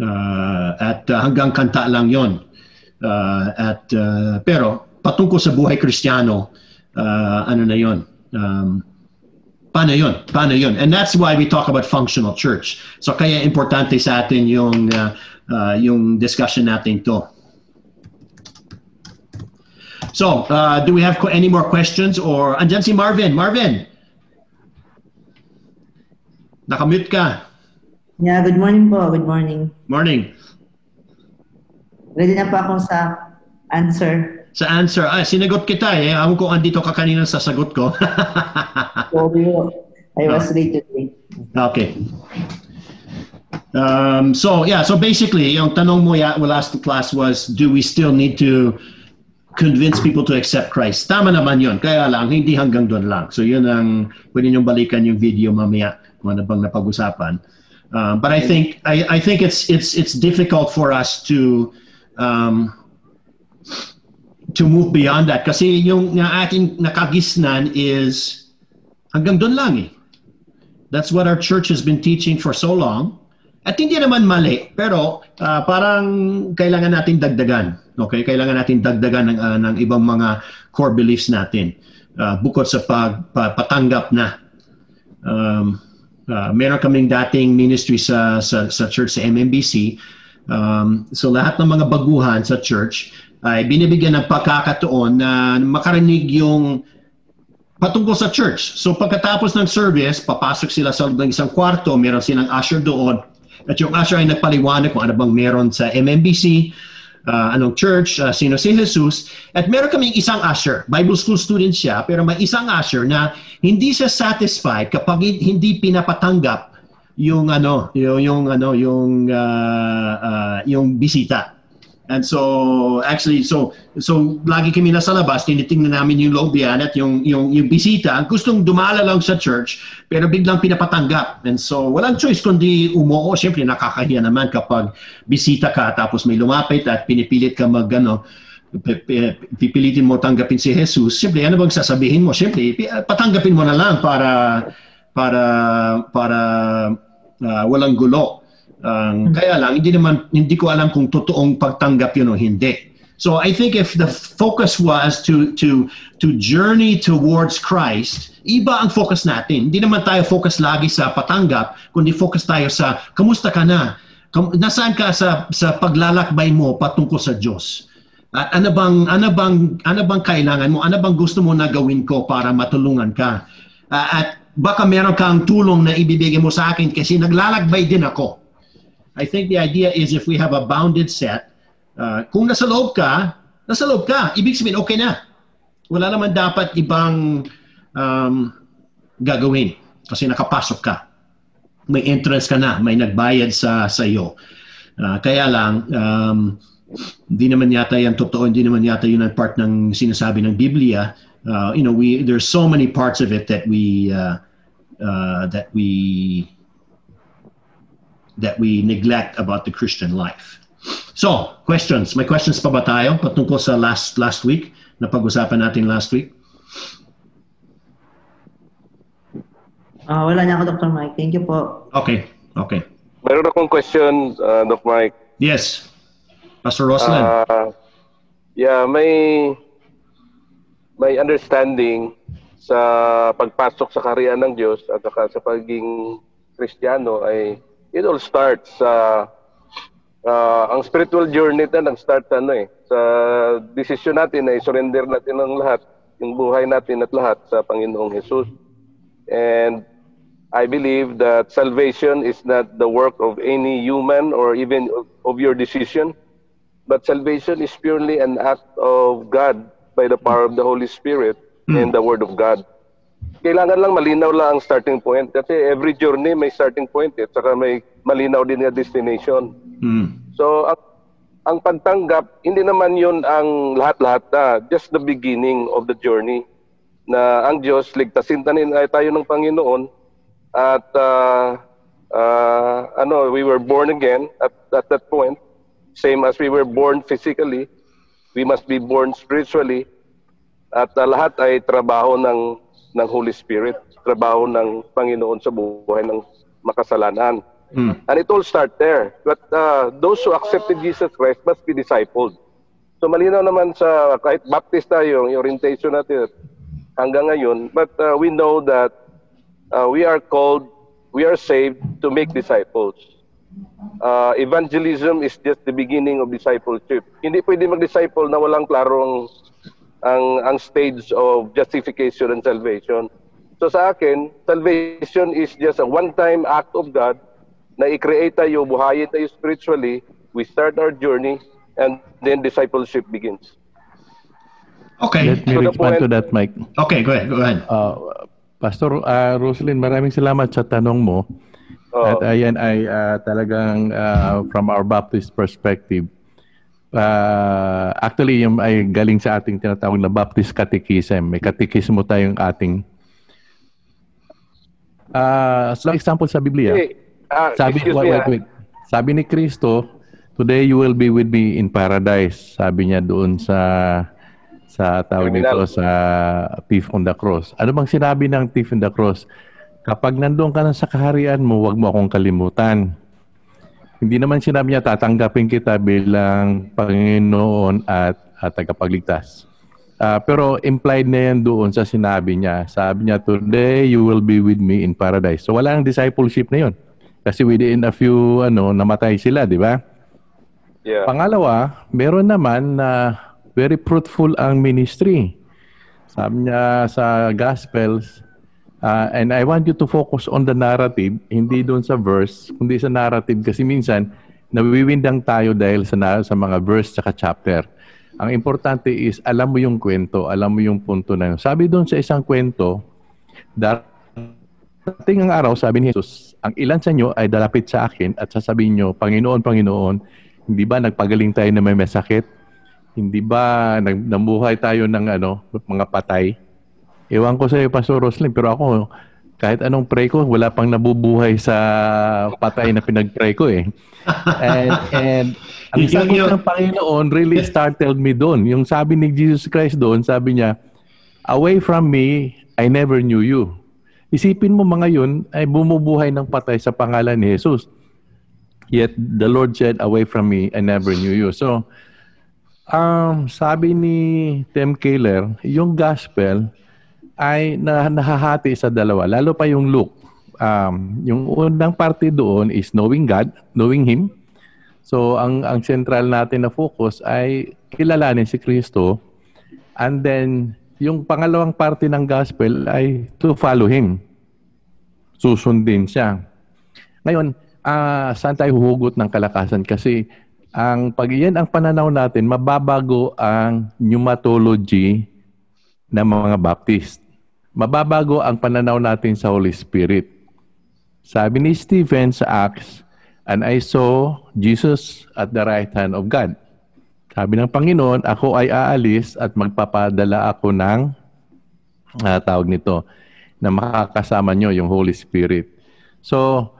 uh, at uh, hanggang kanta lang 'yon. Uh, at uh, pero patungkol sa buhay Kristiyano, uh, ano na 'yon? Um, paano 'yon? Paano 'yon? And that's why we talk about functional church. So kaya importante sa atin yung uh, uh, yung discussion natin to. So, uh, do we have any more questions or andyan si Marvin? Marvin. Nakamute ka. Yeah, good morning po. Good morning. Morning. Ready na po ako sa answer. Sa answer, ah, sinagot kita eh. Alam ko andito ka kanina sa sagot ko. Sorry I was late today. Okay. Um, so yeah, so basically, yung tanong mo ya last class was, do we still need to convince people to accept Christ? Tama naman yun. Kaya lang, hindi hanggang doon lang. So yun ang, pwede niyong balikan yung video mamaya kung ano bang napag-usapan. Um, but I think I, I think it's it's it's difficult for us to um, to move beyond that kasi yung nga ating nakagisnan is hanggang doon lang eh. That's what our church has been teaching for so long. At hindi naman mali, pero uh, parang kailangan natin dagdagan. Okay? Kailangan natin dagdagan ng, uh, ng ibang mga core beliefs natin. Uh, bukod sa pag, pa, patanggap na. Um, uh, meron kaming dating ministry sa, sa, sa church sa MMBC Um, so lahat ng mga baguhan sa church ay binibigyan ng pagkakataon na makarinig yung patungkol sa church. So pagkatapos ng service, papasok sila sa ng isang kwarto, meron silang usher doon. At yung usher ay nagpaliwanag kung ano bang meron sa MMBC. uh, anong church, uh, sino si Jesus. At meron kaming isang usher. Bible school student siya, pero may isang usher na hindi siya satisfied kapag hindi pinapatanggap yung ano, yung, yung ano, yung uh, uh, yung bisita. And so actually so so lagi kami nasa labas tinitingnan namin yung loob yan at yung yung yung bisita gustong dumala lang sa church pero biglang pinapatanggap. And so walang choice kundi umuo. Siyempre nakakahiya naman kapag bisita ka tapos may lumapit at pinipilit ka mag ano pipilitin mo tanggapin si Jesus. Siyempre ano bang sasabihin mo? Siyempre patanggapin mo na lang para para para uh, walang gulo. Um, kaya lang hindi naman hindi ko alam kung totoong pagtanggap yun o hindi. So I think if the focus was to to to journey towards Christ, iba ang focus natin. Hindi naman tayo focus lagi sa patanggap, kundi focus tayo sa kamusta ka na? Kam- nasaan ka sa sa paglalakbay mo patungkol sa Diyos? At ano bang ano bang ano bang kailangan mo? Ano bang gusto mo na gawin ko para matulungan ka? Uh, at baka meron kang tulong na ibibigay mo sa akin kasi naglalakbay din ako. I think the idea is if we have a bounded set, uh, kung nasa loob ka, nasa loob ka. Ibig sabihin, okay na. Wala naman dapat ibang um, gagawin kasi nakapasok ka. May entrance ka na, may nagbayad sa sa iyo. Uh, kaya lang, um, hindi naman yata yan totoo, hindi naman yata yun ang part ng sinasabi ng Biblia. Uh, you know, we there's so many parts of it that we uh, uh, that we that we neglect about the Christian life. So, questions. May questions pa ba tayo patungkol sa last last week na pag-usapan natin last week? Ah, wala niya ako, Dr. Mike. Thank you po. Okay. Okay. Meron akong question, uh, Doc Mike. Yes. Pastor Roslyn. Uh, yeah, may may understanding sa pagpasok sa kaharian ng Diyos at saka sa pagiging Kristiyano ay it all starts sa uh, ang spiritual journey na nag-start sa ano eh sa desisyon natin na i-surrender natin ang lahat yung buhay natin at lahat sa Panginoong Jesus. And I believe that salvation is not the work of any human or even of, of your decision but salvation is purely an act of God by the power of the Holy Spirit and the Word of God kailangan lang malinaw lang ang starting point kasi every journey may starting point eh saka may malinaw din na destination. Hmm. So ang, ang pagtanggap hindi naman 'yun ang lahat-lahat na just the beginning of the journey na ang Diyos ligtasin tanin ay tayo ng Panginoon at uh, uh, ano we were born again at, at that point same as we were born physically we must be born spiritually at uh, lahat ay trabaho ng ng Holy Spirit, trabaho ng Panginoon sa buhay ng makasalanan. Hmm. And it all start there. But uh, those who accepted Jesus Christ must be discipled. So malinaw naman sa kahit Baptist tayo, yung orientation natin hanggang ngayon, but uh, we know that uh, we are called, we are saved to make disciples. Uh, evangelism is just the beginning of discipleship. Hindi pwede mag-disciple na walang klarong ang ang stage of justification and salvation. So sa akin, salvation is just a one-time act of God na i-create tayo, buhayin tayo spiritually, we start our journey, and then discipleship begins. Okay. Let me So the respond to that, Mike. Okay, go ahead. Go ahead. Uh, Pastor uh, Roslyn, maraming salamat sa tanong mo. Oo. At ayan ay uh, talagang uh, from our Baptist perspective, uh, actually yung ay galing sa ating tinatawag na Baptist Catechism. May catechismo tayong ating uh, so example sa Biblia. Hey, ah, Sabi, wait, wait, wait. Sabi ni Kristo, today you will be with me in paradise. Sabi niya doon sa sa tawag nito sa thief on the cross. Ano bang sinabi ng thief on the cross? Kapag nandoon ka na sa kaharian mo, huwag mo akong kalimutan. Hindi naman sinabi niya tatanggapin kita bilang Panginoon at, at tagapagligtas. Ah, pero implied na yan doon sa sinabi niya. Sabi niya, today you will be with me in paradise. So wala ang discipleship na yun. Kasi within a few, ano, namatay sila, di ba? Yeah. Pangalawa, meron naman na very fruitful ang ministry. Sabi niya sa Gospels, uh, and I want you to focus on the narrative, hindi doon sa verse, kundi sa narrative kasi minsan nawiwindang tayo dahil sa, sa mga verse at chapter. Ang importante is alam mo yung kwento, alam mo yung punto na yun. Sabi doon sa isang kwento, darating ang araw, sabi ni Jesus, ang ilan sa inyo ay dalapit sa akin at sasabihin nyo, Panginoon, Panginoon, hindi ba nagpagaling tayo na may masakit? Hindi ba nag, namuhay tayo ng ano, mga patay? Ewan ko sa iyo, Pastor Roslyn, pero ako, kahit anong pray ko, wala pang nabubuhay sa patay na pinag-pray ko eh. And, and ang sagot ng Panginoon really startled me doon. Yung sabi ni Jesus Christ doon, sabi niya, Away from me, I never knew you. Isipin mo mga yun ay bumubuhay ng patay sa pangalan ni Jesus. Yet the Lord said, Away from me, I never knew you. So, um, sabi ni Tim Keller, yung gospel, ay na, nahahati sa dalawa. Lalo pa yung Luke. Um, yung unang parte doon is knowing God, knowing Him. So, ang, ang central natin na focus ay kilalanin si Kristo. And then, yung pangalawang parte ng gospel ay to follow Him. Susundin siya. Ngayon, uh, saan tayo huhugot ng kalakasan? Kasi ang pag yan ang pananaw natin, mababago ang pneumatology ng mga Baptist mababago ang pananaw natin sa Holy Spirit. Sabi ni Stephen sa Acts, And I saw Jesus at the right hand of God. Sabi ng Panginoon, ako ay aalis at magpapadala ako ng uh, tawag nito na makakasama nyo yung Holy Spirit. So,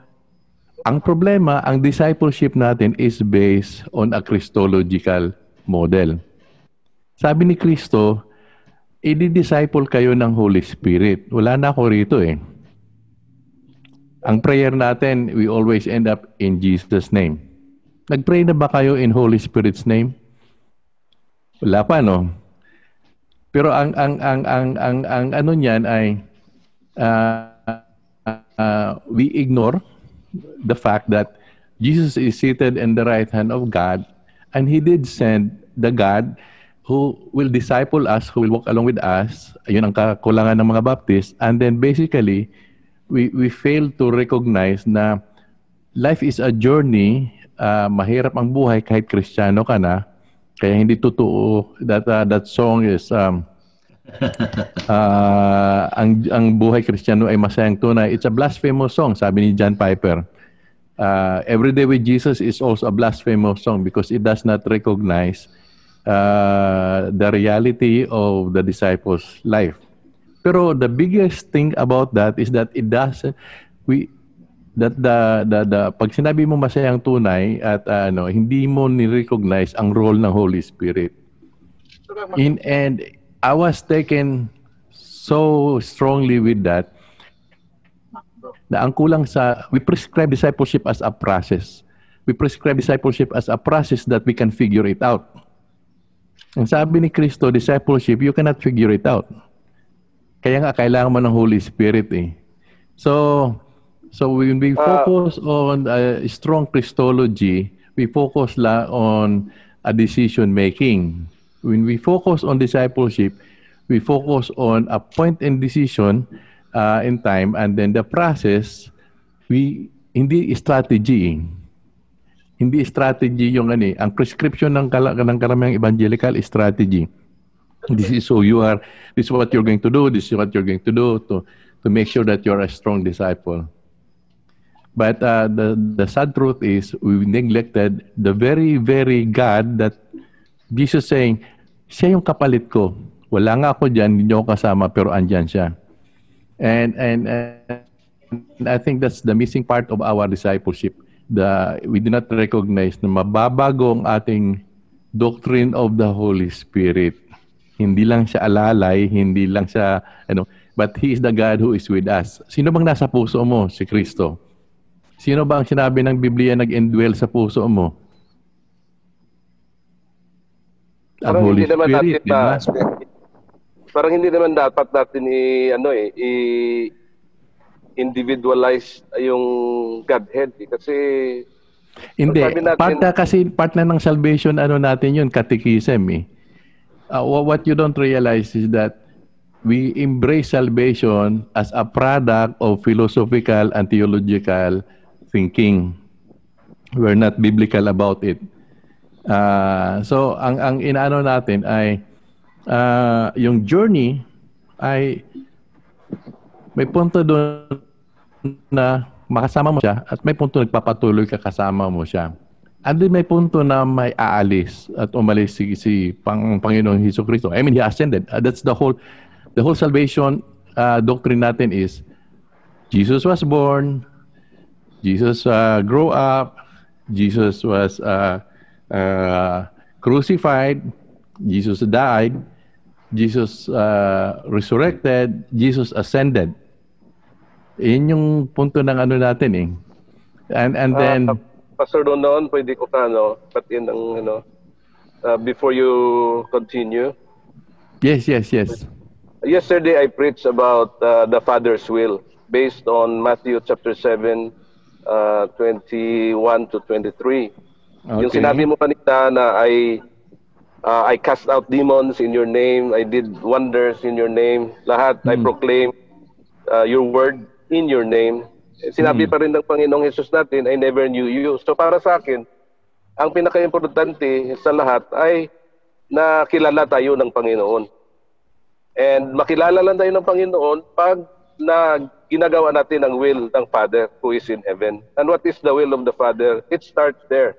ang problema, ang discipleship natin is based on a Christological model. Sabi ni Kristo, i-disciple kayo ng Holy Spirit. Wala na ako rito eh. Ang prayer natin, we always end up in Jesus' name. Nag-pray na ba kayo in Holy Spirit's name? Wala pa, no? Pero ang ang ang ang ang, ang ano niyan ay uh, uh, we ignore the fact that Jesus is seated in the right hand of God and he did send the God who will disciple us, who will walk along with us. Ayun ang kakulangan ng mga Baptist. And then basically, we, we fail to recognize na life is a journey. Uh, mahirap ang buhay kahit kristyano ka na. Kaya hindi totoo that uh, that song is um, uh, ang ang buhay kristyano ay masayang tunay. It's a blasphemous song, sabi ni John Piper. Uh, Every Day with Jesus is also a blasphemous song because it does not recognize uh, the reality of the disciples' life. Pero the biggest thing about that is that it doesn't we that the the the pag sinabi mo masayang tunay at uh, ano hindi mo ni-recognize ang role ng Holy Spirit. In and I was taken so strongly with that na ang kulang sa we prescribe discipleship as a process. We prescribe discipleship as a process that we can figure it out. Ang sabi ni Kristo, discipleship, you cannot figure it out. Kaya nga, kailangan mo ng Holy Spirit eh. So, so when we ah. focus uh, on a strong Christology, we focus la on a decision making. When we focus on discipleship, we focus on a point in decision uh, in time and then the process, we hindi strategy. Hindi strategy yung ano eh. Ang prescription ng, kal- ng karamihang evangelical strategy. This is so you are, this is what you're going to do, this is what you're going to do to, to make sure that you're a strong disciple. But uh, the, the sad truth is we neglected the very, very God that Jesus saying, siya yung kapalit ko. Wala nga ako dyan, hindi ako kasama, pero andyan siya. And, and, and I think that's the missing part of our discipleship the we do not recognize na mababago ang ating doctrine of the Holy Spirit. Hindi lang siya alalay, hindi lang siya ano, but he is the God who is with us. Sino bang nasa puso mo? Si Kristo. Sino ba ang sinabi ng Biblia nag-indwell sa puso mo? Ang parang Holy hindi naman Spirit, natin na, parang hindi naman dapat natin i ano eh i individualize yung Godhead eh. kasi hindi natin, part na kasi part na ng salvation ano natin yun catechism eh uh, what you don't realize is that we embrace salvation as a product of philosophical and theological thinking we're not biblical about it. Uh, so ang ang inaano natin ay uh, yung journey ay may punto doon na makasama mo siya at may punto nagpapatuloy ka kasama mo siya. And then may punto na may aalis at umalis si, si Pang, Panginoong Hesus Kristo. I mean, He ascended. Uh, that's the whole the whole salvation uh, doctrine natin is Jesus was born, Jesus uh, grew up, Jesus was uh, uh, crucified, Jesus died, Jesus uh, resurrected, Jesus ascended. Yun yung punto ng ano natin eh. And, and then, Ah, Pastor Donon, pwede ko ka, no, patin ang, ano, uh, before you continue. yes, yes, yes. Yesterday, I preached about uh, the Father's will based on Matthew chapter 7, uh, 21 to 23. Yung Okay. sinabi mo kanina na I uh, I cast out demons in your name, I did wonders in your name, lahat I proclaim uh, your word in your name. Sinabi pa rin ng Panginoong Hesus natin, I never knew you. So para sa akin, ang pinaka-importante sa lahat ay nakilala tayo ng Panginoon. And makilala lang tayo ng Panginoon pag na ginagawa natin ang will ng Father who is in heaven. And what is the will of the Father? It starts there.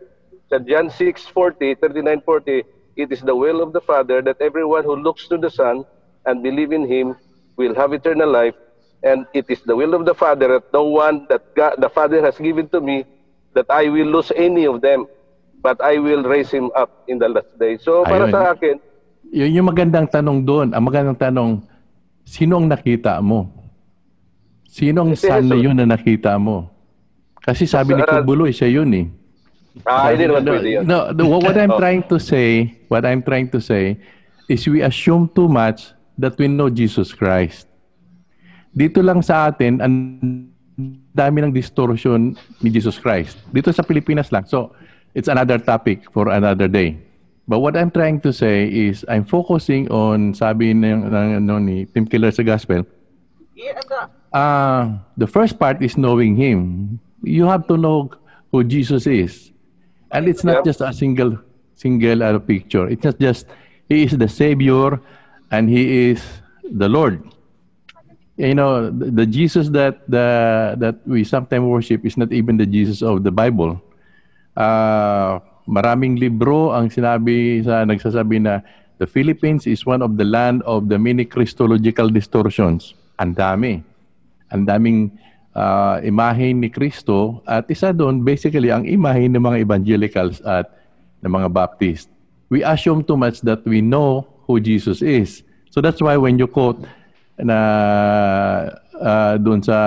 Sa John 6:40, 39:40, it is the will of the Father that everyone who looks to the Son and believe in him will have eternal life. And it is the will of the Father that no one that God, the Father has given to me that I will lose any of them, but I will raise him up in the last day. So para Ayun. sa akin, Yun yung magandang tanong doon. Ang magandang tanong, sino ang nakita mo? Sino ang Si son na yun na nakita mo? Kasi sabi ni Kubuloy, siya yun eh. ah, hindi naman no, pwede yun. no, the- what I'm Oh. trying to say, what I'm trying to say is we assume too much that we know Jesus Christ. Dito lang sa atin, ang dami ng distortion ni Jesus Christ. Dito sa Pilipinas lang. So, it's another topic for another day. But what I'm trying to say is I'm focusing on, sabi ng, ng, ano, ni Tim Keller sa Gospel, uh, the first part is knowing Him. You have to know who Jesus is. And it's not Yep. just a single single uh, picture. It's not just He is the Savior and He is the Lord. You know, the, Jesus that the, that we sometimes worship is not even the Jesus of the Bible. Ah, maraming libro ang sinabi sa nagsasabi na the Philippines is one of the land of the many Christological distortions. Ang dami. Ang daming ah, imahe ni Kristo at isa doon basically ang imahe ng mga evangelicals at ng mga Baptist. We assume too much that we know who Jesus is. So that's why when you quote na ah, doon sa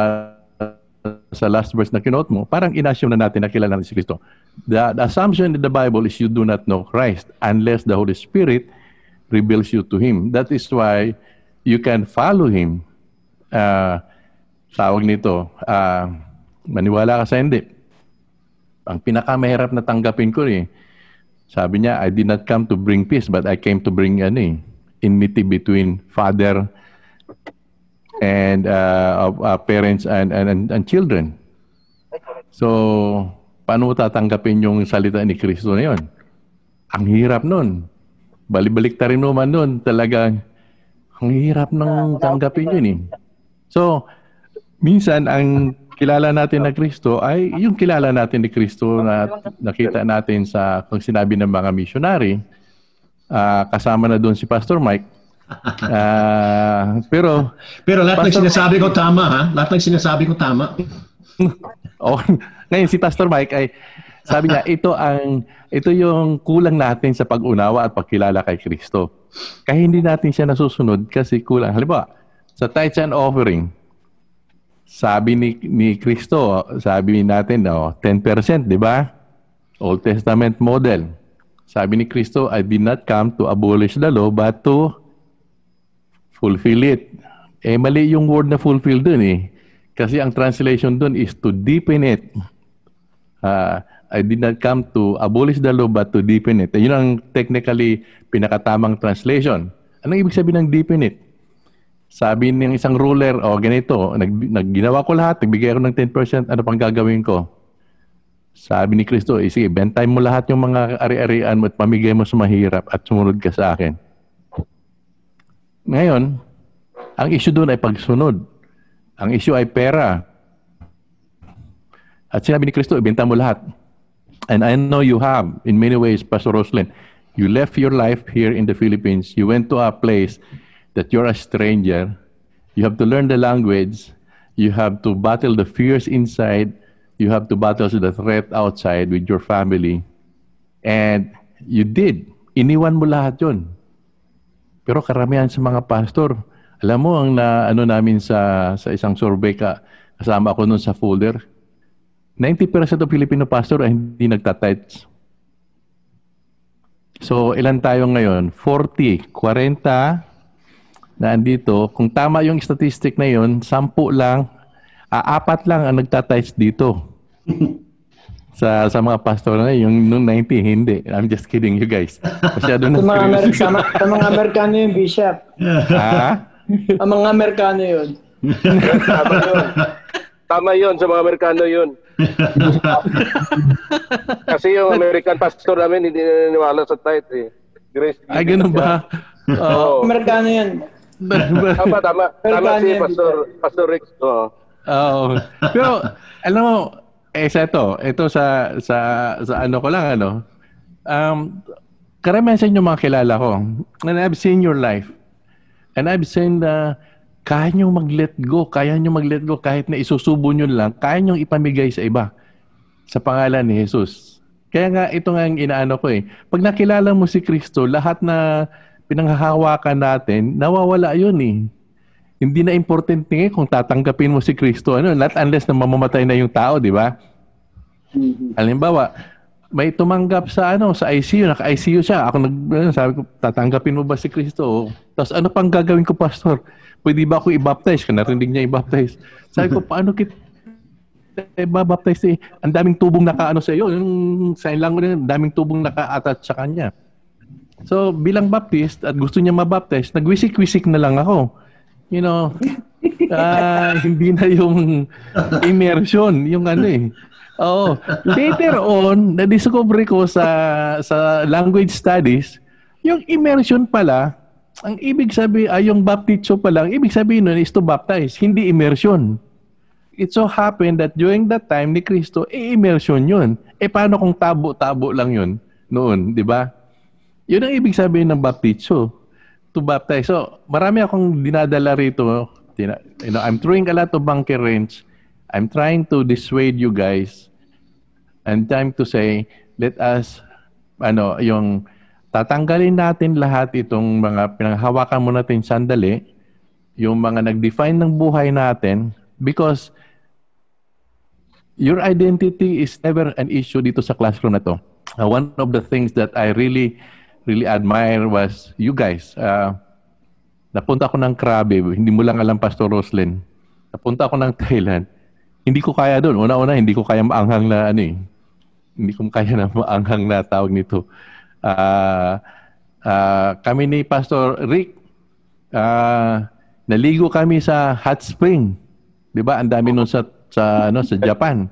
sa last verse na kinote mo, parang inassume na natin na kilala natin si Kristo. The, the assumption in the Bible is you do not know Christ unless the Holy Spirit reveals you to Him. That is why you can follow Him. Uh, tawag nito, ah, maniwala ka sa hindi. Ang pinakamahirap na tanggapin ko eh, sabi niya, I did not come to bring peace, but I came to bring ano eh, enmity between father and uh, of, uh, parents and, and, and, and children. So, paano mo tatanggapin yung salita ni Kristo na yun? Ang hirap nun. Balibalik ta rin naman nun. Talagang, ang hirap nang tanggapin yun eh. So, minsan ang kilala natin na Kristo ay yung kilala natin ni Kristo na nakita natin sa kung sinabi ng mga missionary. Ah, kasama na doon si Pastor Mike. Ah, pero Pero lahat ng sinasabi ko tama ha. Lahat ng sinasabi ko tama. oh, ngayon si Pastor Mike ay sabi niya ito ang ito yung kulang natin sa pag-unawa at pagkilala kay Kristo. Kaya hindi natin siya nasusunod kasi kulang. Halimbawa, sa tithes and offering, sabi ni ni Kristo, sabi natin no, 10%, di ba? Old Testament model. Sabi ni Kristo, I did not come to abolish the law but to fulfill it. Eh, mali yung word na fulfill dun eh. Kasi ang translation dun is to deepen it. Ah, I did not come to abolish the law but to deepen it. Yun ang technically pinakatamang translation. Anong ibig sabihin ng deepen it? Sabi ng isang ruler, o oh, ganito, nag, nag, ginawa ko lahat, nagbigay ako ng 10%, ano pang gagawin ko? Sabi ni Kristo, eh, sige, bentay mo lahat yung mga ari-arian mo at pamigay mo sa mahirap at sumunod ka sa akin. Ngayon, ang issue doon ay pagsunod. Ang issue ay pera. At sinabi ni Kristo, ibenta mo lahat. And I know you have, in many ways, Pastor Roslyn, you left your life here in the Philippines. You went to a place that you're a stranger. You have to learn the language. You have to battle the fears inside. You have to battle the threat outside with your family. And you did. Iniwan mo lahat yon. Pero karamihan sa mga pastor, alam mo ang na, ano namin sa sa isang survey ka kasama ako noon sa folder. 90% of Filipino pastor ay hindi nagtatights. So, ilan tayo ngayon? 40, 40 na andito. Kung tama yung statistic na yon, 10 lang, ah, apat lang ang nagtatights dito. Sa sa mga pastor na yung nung 90 hindi. I'm just kidding you guys. Masyado na Sa mga, Amer- sa, ma- sa mga Amerikano yun, Bishop. ha? Ang mga Amerikano yun. Tama yun. Tama yun sa mga Amerikano yun. Kasi yung American pastor namin hindi naniniwala sa tithe eh. Grace. Ay, ganun ba? Oo. Oo. Amerikano yun. Tama, tama. Tama si yan, Pastor, Pastor Rick. Oo. Oo. Pero, alam mo, eh, sa ito, ito sa, sa, sa ano ko lang, ano, um, karamihan sa inyo mga kilala ko, and I've seen your life, and I've seen na kaya nyo mag-let go, kaya nyo mag-let go kahit na isusubo nyo lang, kaya nyo ipamigay sa iba sa pangalan ni Jesus. Kaya nga, ito nga ang inaano ko eh. Pag nakilala mo si Kristo, lahat na pinanghahawakan natin, nawawala yun eh hindi na important nga kung tatanggapin mo si Kristo ano not unless na mamamatay na yung tao di ba? Halimbawa may tumanggap sa ano sa ICU naka ICU siya. Ako nag ano, sabi ko tatanggapin mo ba si Kristo? Tapos ano pang gagawin ko pastor? Pwede ba ako i-baptize? Ka narinig niya i-baptize. Sabi ko paano kit eh, babaptize eh. Ang daming tubong nakaano sa iyo. Yung sign lang ang daming tubong naka-attach sa kanya. So, bilang baptist at gusto niya mabaptize, nagwisik-wisik na lang ako you know, ah, hindi na yung immersion, yung ano eh. Oo. Later on, na-discover ko sa sa language studies, yung immersion pala, ang ibig sabi ay yung baptizo pala, ang ibig sabihin nun is to baptize, hindi immersion. It so happened that during that time ni Kristo, eh, immersion yun. Eh, paano kung tabo-tabo lang yun noon, di ba? Yun ang ibig sabihin ng baptizo to baptize. So, marami akong dinadala rito. You know, I'm throwing a lot of bunker range. I'm trying to dissuade you guys. And time to say, let us, ano, yung tatanggalin natin lahat itong mga pinanghawakan mo natin sandali, yung mga nag-define ng buhay natin, because your identity is never an issue dito sa classroom na to. Uh, one of the things that I really really admire was you guys. Uh, napunta ako ng Krabi, hindi mo lang alam Pastor Roslyn. Napunta ako ng Thailand. Hindi ko kaya doon. Una-una, hindi ko kaya maanghang na ano eh. Hindi ko kaya na maanghang na tawag nito. Uh, uh, kami ni Pastor Rick, uh, naligo kami sa hot spring. 'Di ba? Ang dami nun sa sa ano sa Japan.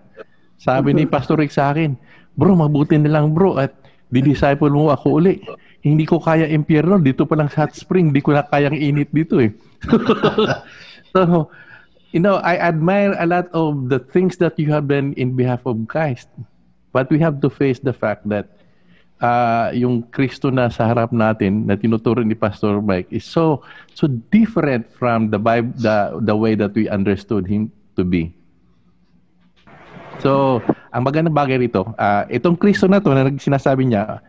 Sabi ni Pastor Rick sa akin, "Bro, mabuti na lang, bro, at di-disciple mo ako uli. Hindi ko kaya impyerno dito pa lang sa hot spring, di ko na kayang init dito eh." so, you know, I admire a lot of the things that you have done in behalf of Christ. But we have to face the fact that uh, yung Kristo na sa harap natin na tinuturo ni Pastor Mike is so so different from the Bible, the the way that we understood him to be. So, ang magandang bagay rito, uh, itong Kristo na to na sinasabi niya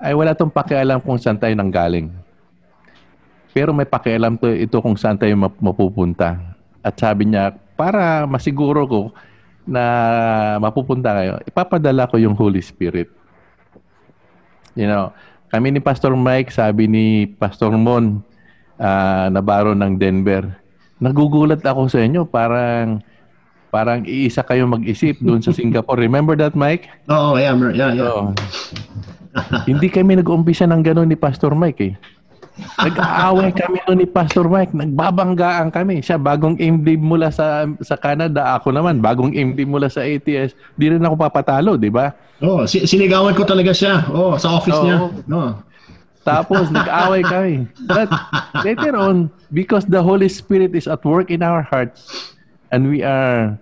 ay wala tong pakialam kung saan tayo nanggaling. Pero may pakialam to ito kung saan tayo mapupunta. At sabi niya, para masiguro ko na mapupunta kayo, ipapadala ko yung Holy Spirit. You know, kami ni Pastor Mike, sabi ni Pastor Mon, uh, Navarro ng Denver, nagugulat ako sa inyo, parang parang iisa kayo mag-isip doon sa Singapore. Remember that, Mike? Oo, oh, yeah, yeah, yeah. So, hindi kami nag-umpisa ng gano'n ni Pastor Mike eh. Nag-aaway kami noon ni Pastor Mike. Nagbabanggaan kami. Siya bagong MD mula sa sa Canada. Ako naman, bagong MD mula sa ATS. Di rin ako papatalo, di ba? Oh, si- sinigawan ko talaga siya. Oh, sa office Oo. niya. No. Tapos nag-away kami. But later on, because the Holy Spirit is at work in our hearts and we are,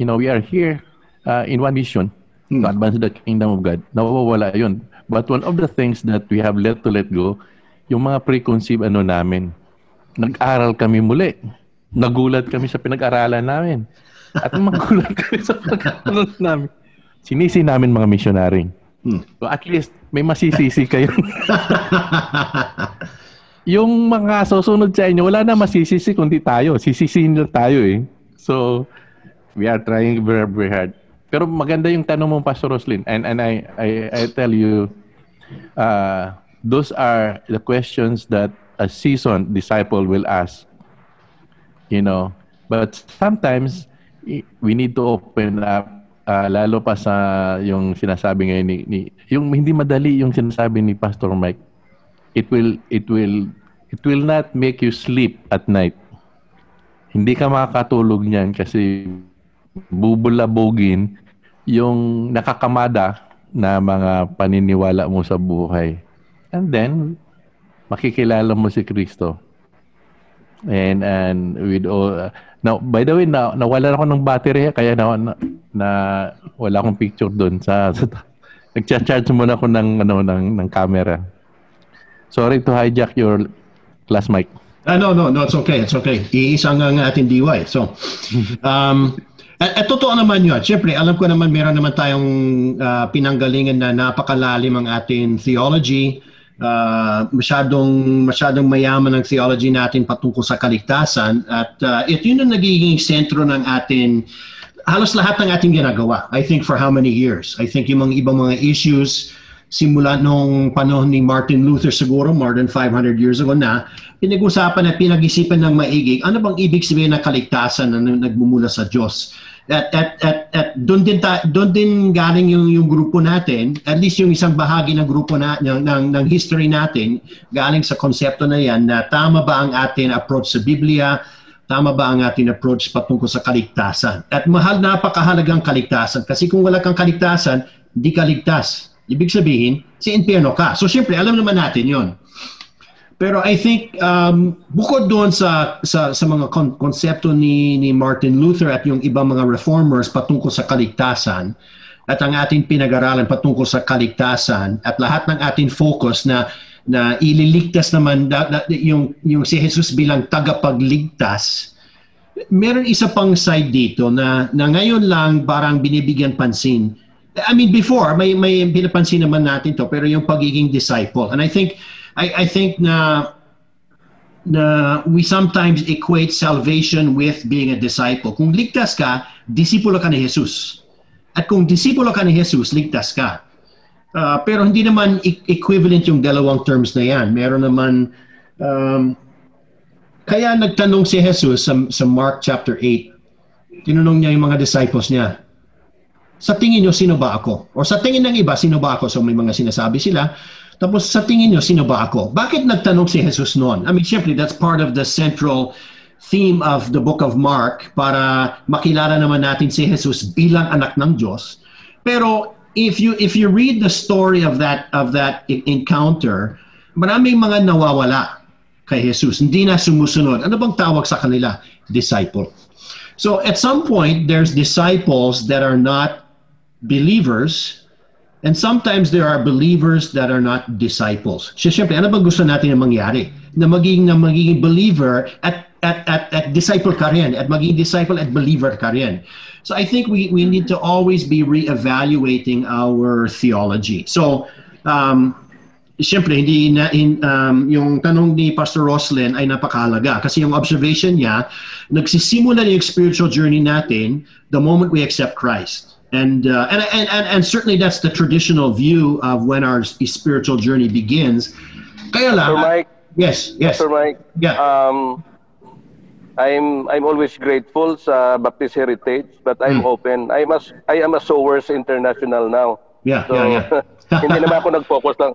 you know, we are here uh, in one mission to advance the kingdom of God. Nawawala yun. But one of the things that we have let to let go, yung mga preconceived ano namin. Nag-aral kami muli. Nagulat kami sa pinag-aralan namin. At magulat kami sa pinag-aralan namin. Sinisi namin mga missionary. Hmm. So at least may masisisi kayo. yung mga susunod sa inyo, wala na masisisi kundi tayo. Sisisihin lang tayo eh. So, we are trying very, very hard. Pero maganda yung tanong mo, Pastor Roslyn. And, and I, I, I tell you, uh, those are the questions that a seasoned disciple will ask. You know, but sometimes we need to open up uh, lalo pa sa yung sinasabi ngayon ni, ni yung hindi madali yung sinasabi ni Pastor Mike it will it will it will not make you sleep at night hindi ka makakatulog niyan kasi bubulabogin yung nakakamada na mga paniniwala mo sa buhay and then makikilala mo si Kristo And and with all uh, now by the way na nawala ako ng battery kaya na, na, na wala akong picture doon sa, sa nagcha-charge muna ako ng ano ng ng camera. Sorry to hijack your class mic. Ah, no, no, no, it's okay, it's okay. Iisa nga ang ating DY. So, um, at, at totoo naman yun. Siyempre, alam ko naman meron naman tayong ah, pinanggalingan na napakalalim ang ating theology. Ah, masyadong, masyadong mayaman ang theology natin patungkol sa kaligtasan. At ah, ito yun ang nagiging sentro ng ating halos lahat ng ating ginagawa. I think for how many years? I think yung mga ibang mga issues simula nung panahon ni Martin Luther siguro more than 500 years ago na pinag-usapan at pinag-isipan ng maigig ano bang ibig sabihin ng kaligtasan na nag- nagmumula sa Diyos at at at, at doon din ta, doon din galing yung yung grupo natin at least yung isang bahagi ng grupo na ng, ng, ng history natin galing sa konsepto na yan na tama ba ang ating approach sa Biblia Tama ba ang ating approach patungkol sa kaligtasan? At mahal napakahalagang kaligtasan kasi kung wala kang kaligtasan, di ka ligtas. Ibig sabihin, si impyerno ka. So siyempre, alam naman natin yon. Pero I think um, bukod doon sa sa sa mga kon- konsepto ni ni Martin Luther at yung ibang mga reformers patungkol sa kaligtasan at ang ating pinag-aralan patungkol sa kaligtasan at lahat ng ating focus na na ililigtas naman da, da- yung yung si Jesus bilang tagapagligtas meron isa pang side dito na na ngayon lang parang binibigyan pansin. I mean before may may pinapansin naman natin to pero yung pagiging disciple. And I think I I think na na we sometimes equate salvation with being a disciple. Kung ligtas ka, disipulo ka ni Jesus. At kung disipulo ka ni Jesus, ligtas ka. Ah, pero hindi naman e- equivalent yung dalawang terms na yan. Meron naman, um, kaya nagtanong si Jesus sa, sa Mark chapter 8, tinanong niya yung mga disciples niya, sa tingin nyo, sino ba ako? O sa tingin ng iba, sino ba ako? So may mga sinasabi sila. Tapos sa tingin nyo, sino ba ako? Bakit nagtanong si Jesus noon? I mean, syempre, that's part of the central theme of the book of Mark para makilala naman natin si Jesus bilang anak ng Diyos. Pero if you if you read the story of that of that encounter, maraming mga nawawala kay Jesus. Hindi na sumusunod. Ano bang tawag sa kanila? Disciple. So at some point, there's disciples that are not believers, and sometimes there are believers that are not disciples. So, syempre, ano bang gusto natin na mangyari? Na magiging, na magiging believer at, at, at, at disciple ka rin, at magiging disciple at believer ka rin. So I think we, we need to always be reevaluating our theology. So, um, Siyempre, hindi na in, um, yung tanong ni Pastor Roslyn ay napakahalaga kasi yung observation niya, nagsisimula yung spiritual journey natin the moment we accept Christ. And, uh, and, and, and, and certainly that's the traditional view of when our spiritual journey begins. Kaya lang, Sir Mike, yes, yes, Sir Mike, yeah. um, I'm I'm always grateful sa Baptist Heritage, but I'm Hmm. open. I must I am a Sowers International now. yeah, So, yeah, yeah. hindi naman ako nag-focus lang.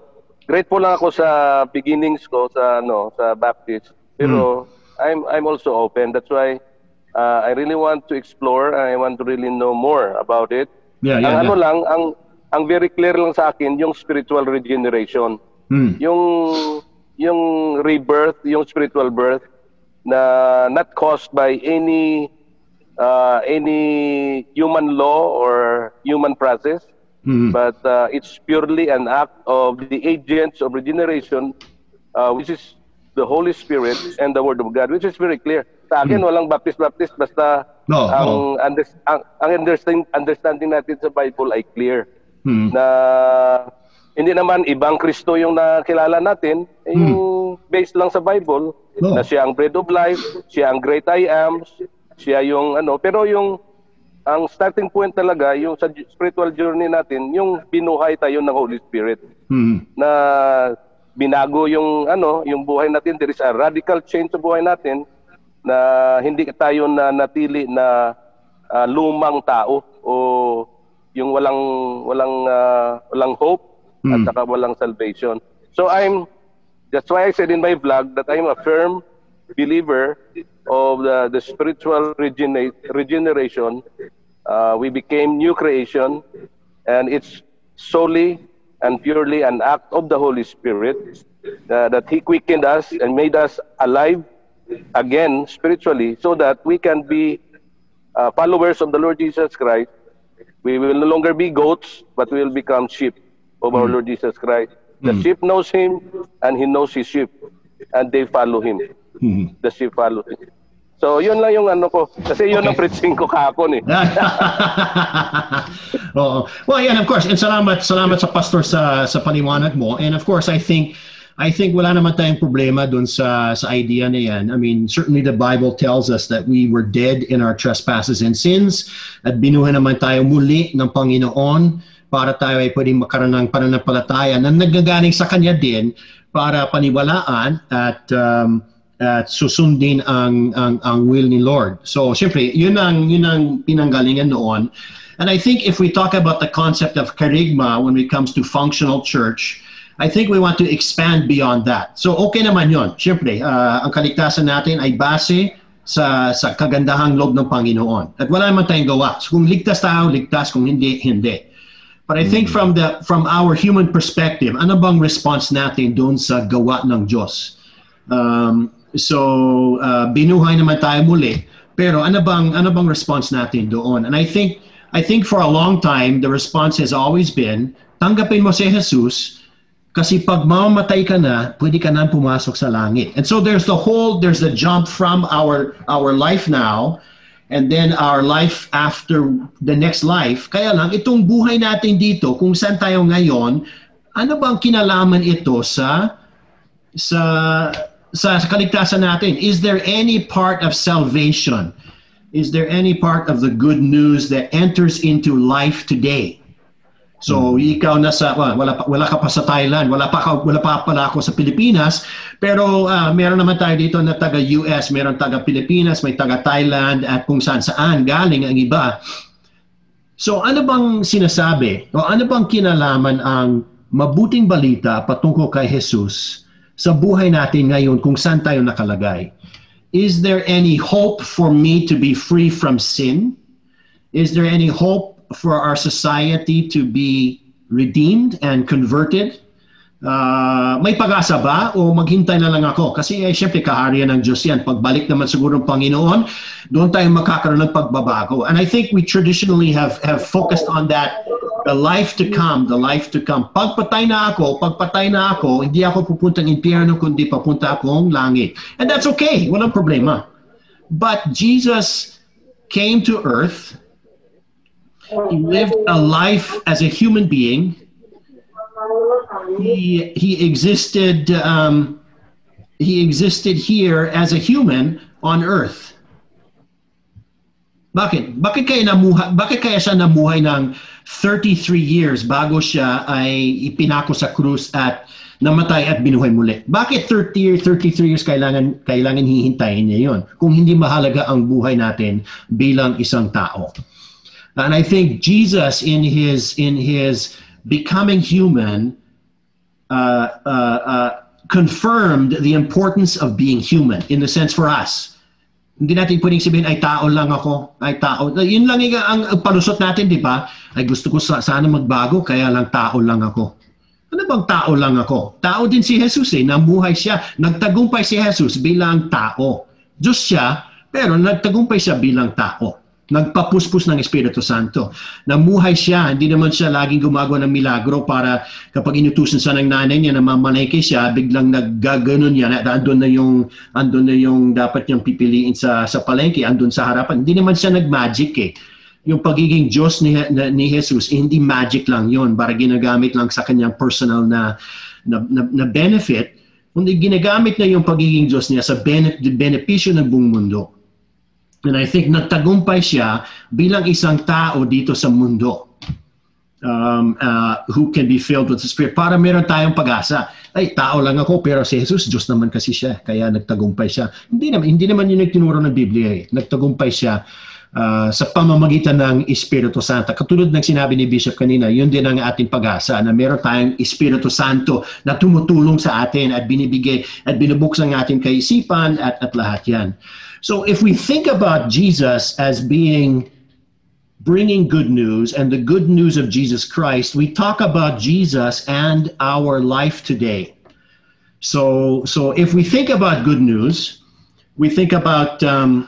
grateful lang ako sa beginnings ko sa ano sa Baptist. Pero I'm I'm also open. That's why uh, I really want to explore. I want to really know more about it. Yeah, ang yeah, ano yeah. lang, ang ang very clear lang sa akin yung spiritual regeneration. Hmm. Yung yung rebirth, yung spiritual birth na not caused by any uh, any human law or human process, Hmm. but uh, it's purely an act of the agents of regeneration, uh, which is the Holy Spirit and the Word of God, which is very clear. Sa akin, walang baptist-baptist, basta Hmm. No, ang, no. under- ang, ang understanding, understanding natin sa Bible ay clear Hmm. na hindi naman ibang Kristo yung nakilala natin, eh, yung based lang sa Bible, No. na siya ang bread of life, siya ang great I am, siya yung ano, pero yung ang starting point talaga, yung sa spiritual journey natin, yung binuhay tayo ng Holy Spirit Hmm. na binago yung ano, yung buhay natin. There is a radical change sa buhay natin na hindi tayo na natili na ah, lumang tao o yung walang walang ah, walang hope at Mm. saka walang salvation. So I'm that's why I said in my vlog that I'm a firm believer of the, the spiritual regenerate, regeneration. Uh, we became new creation and it's solely and purely an act of the Holy Spirit uh, that He quickened us and made us alive again spiritually so that we can be uh, followers of the Lord Jesus Christ. We will no longer be goats, but we will become sheep of our Lord Jesus Christ. The Mm. sheep knows Him and He knows His sheep and they follow Him. Hmm. The sheep follow Him. So, yun lang yung ano ko. Kasi yun Okay. ang preaching ko kahapon eh. Oo. Well, yeah, and of course, and salamat, salamat sa pastor sa sa paliwanag mo. And of course, I think I think wala naman tayong problema dun sa sa idea na yan. I mean, certainly the Bible tells us that we were dead in our trespasses and sins at binuhay naman tayo muli ng Panginoon para tayo ay pwedeng makaroon ng pananampalataya na nagagaling sa Kanya din para paniwalaan at um, at susundin ang, ang ang will ni Lord. So, syempre, yun ang yun ang pinanggalingan noon. And I think if we talk about the concept of charisma when it comes to functional church, I think we want to expand beyond that. So, okay naman yun. Syempre, ah, ang kaligtasan natin ay base sa sa kagandahang loob ng Panginoon. At wala naman tayong gawa. So, kung ligtas tayo, ligtas. Kung hindi, hindi. But I think from the from our human perspective, ano bang response natin doon sa gawa ng Diyos? Um, so uh, binuhay naman tayo muli. Pero ano bang ano bang response natin doon? And I think I think for a long time the response has always been tanggapin mo si Jesus kasi pag mamamatay ka na, pwede ka na pumasok sa langit. And so there's the whole there's the jump from our our life now and then our life after the next life. Kaya lang, itong buhay natin dito, kung saan tayo ngayon, ano bang kinalaman ito sa sa sa kaligtasan natin? Is there any part of salvation? Is there any part of the good news that enters into life today? So, ikaw nasa wa- wala pa, wala ka pa sa Thailand, wala pa ka, wala pa pala ako sa Pilipinas, pero ah, meron naman tayo dito na taga US, meron taga Pilipinas, may taga Thailand at kung saan saan galing ang iba. So, ano bang sinasabi o ano bang kinalaman ang mabuting balita patungkol kay Jesus sa buhay natin ngayon kung saan tayo nakalagay? Is there any hope for me to be free from sin? Is there any hope for our society to be redeemed and converted? Uh, may pag-asa ba o maghintay na lang ako? Kasi eh, syempre kaharian ng Diyos yan. Pagbalik naman siguro ng Panginoon, doon tayo magkakaroon ng pagbabago. And I think we traditionally have, have focused on that, the life to come, the life to come. Pagpatay na ako, pagpatay na ako, hindi ako pupuntang impyerno, kundi papunta akong langit. And that's okay, walang problema. But Jesus came to earth, He lived a life as a human being. He he existed um, he existed here as a human on earth. Bakit? Bakit kaya namuha, bakit kaya siya namuhay ng 33 years bago siya ay ipinako sa krus at namatay at binuhay muli? Bakit 30 years, 33 years kailangan kailangan hihintayin niya 'yon? Kung hindi mahalaga ang buhay natin bilang isang tao. And I think Jesus in his in his becoming human uh, uh, uh, confirmed the importance of being human in the sense for us. Hindi natin pwedeng sabihin, ay tao lang ako, ay tao. Yun lang yung, ang, palusot natin, di ba? Ay gusto ko sa, sana magbago, kaya lang tao lang ako. Ano bang tao lang ako? Tao din si Jesus eh, namuhay siya. Nagtagumpay si Jesus bilang tao. Diyos siya, pero nagtagumpay siya bilang tao. Nagpapuspos ng Espiritu Santo. Namuhay siya, hindi naman siya laging gumagawa ng milagro para kapag inutusan sa ng nanay niya na mamalengke siya, biglang naggaganon yan at andun na yung, andun na yung dapat niyang pipiliin sa, sa palengke, andun sa harapan. Hindi naman siya nag-magic eh. Yung pagiging Diyos ni, na, ni Jesus, eh, hindi magic lang yon para ginagamit lang sa kanyang personal na, na, na, na benefit, kundi ginagamit na yung pagiging Diyos niya sa bene, benepisyo ng buong mundo. And I think nagtagumpay siya bilang isang tao dito sa mundo um, uh, who can be filled with the Spirit para meron tayong pag-asa. Ay, tao lang ako pero si Jesus, Diyos naman kasi siya. Kaya nagtagumpay siya. Hindi naman, hindi naman yun nagtinuro ng Biblia eh. Nagtagumpay siya uh, sa pamamagitan ng Espiritu Santo. Katulad ng sinabi ni Bishop kanina, yun din ang ating pag-asa na meron tayong Espiritu Santo na tumutulong sa atin at binibigay at binubuksan ang ating kaisipan at, at lahat yan. So if we think about Jesus as being bringing good news and the good news of Jesus Christ, we talk about Jesus and our life today. So, so if we think about good news, we think about um,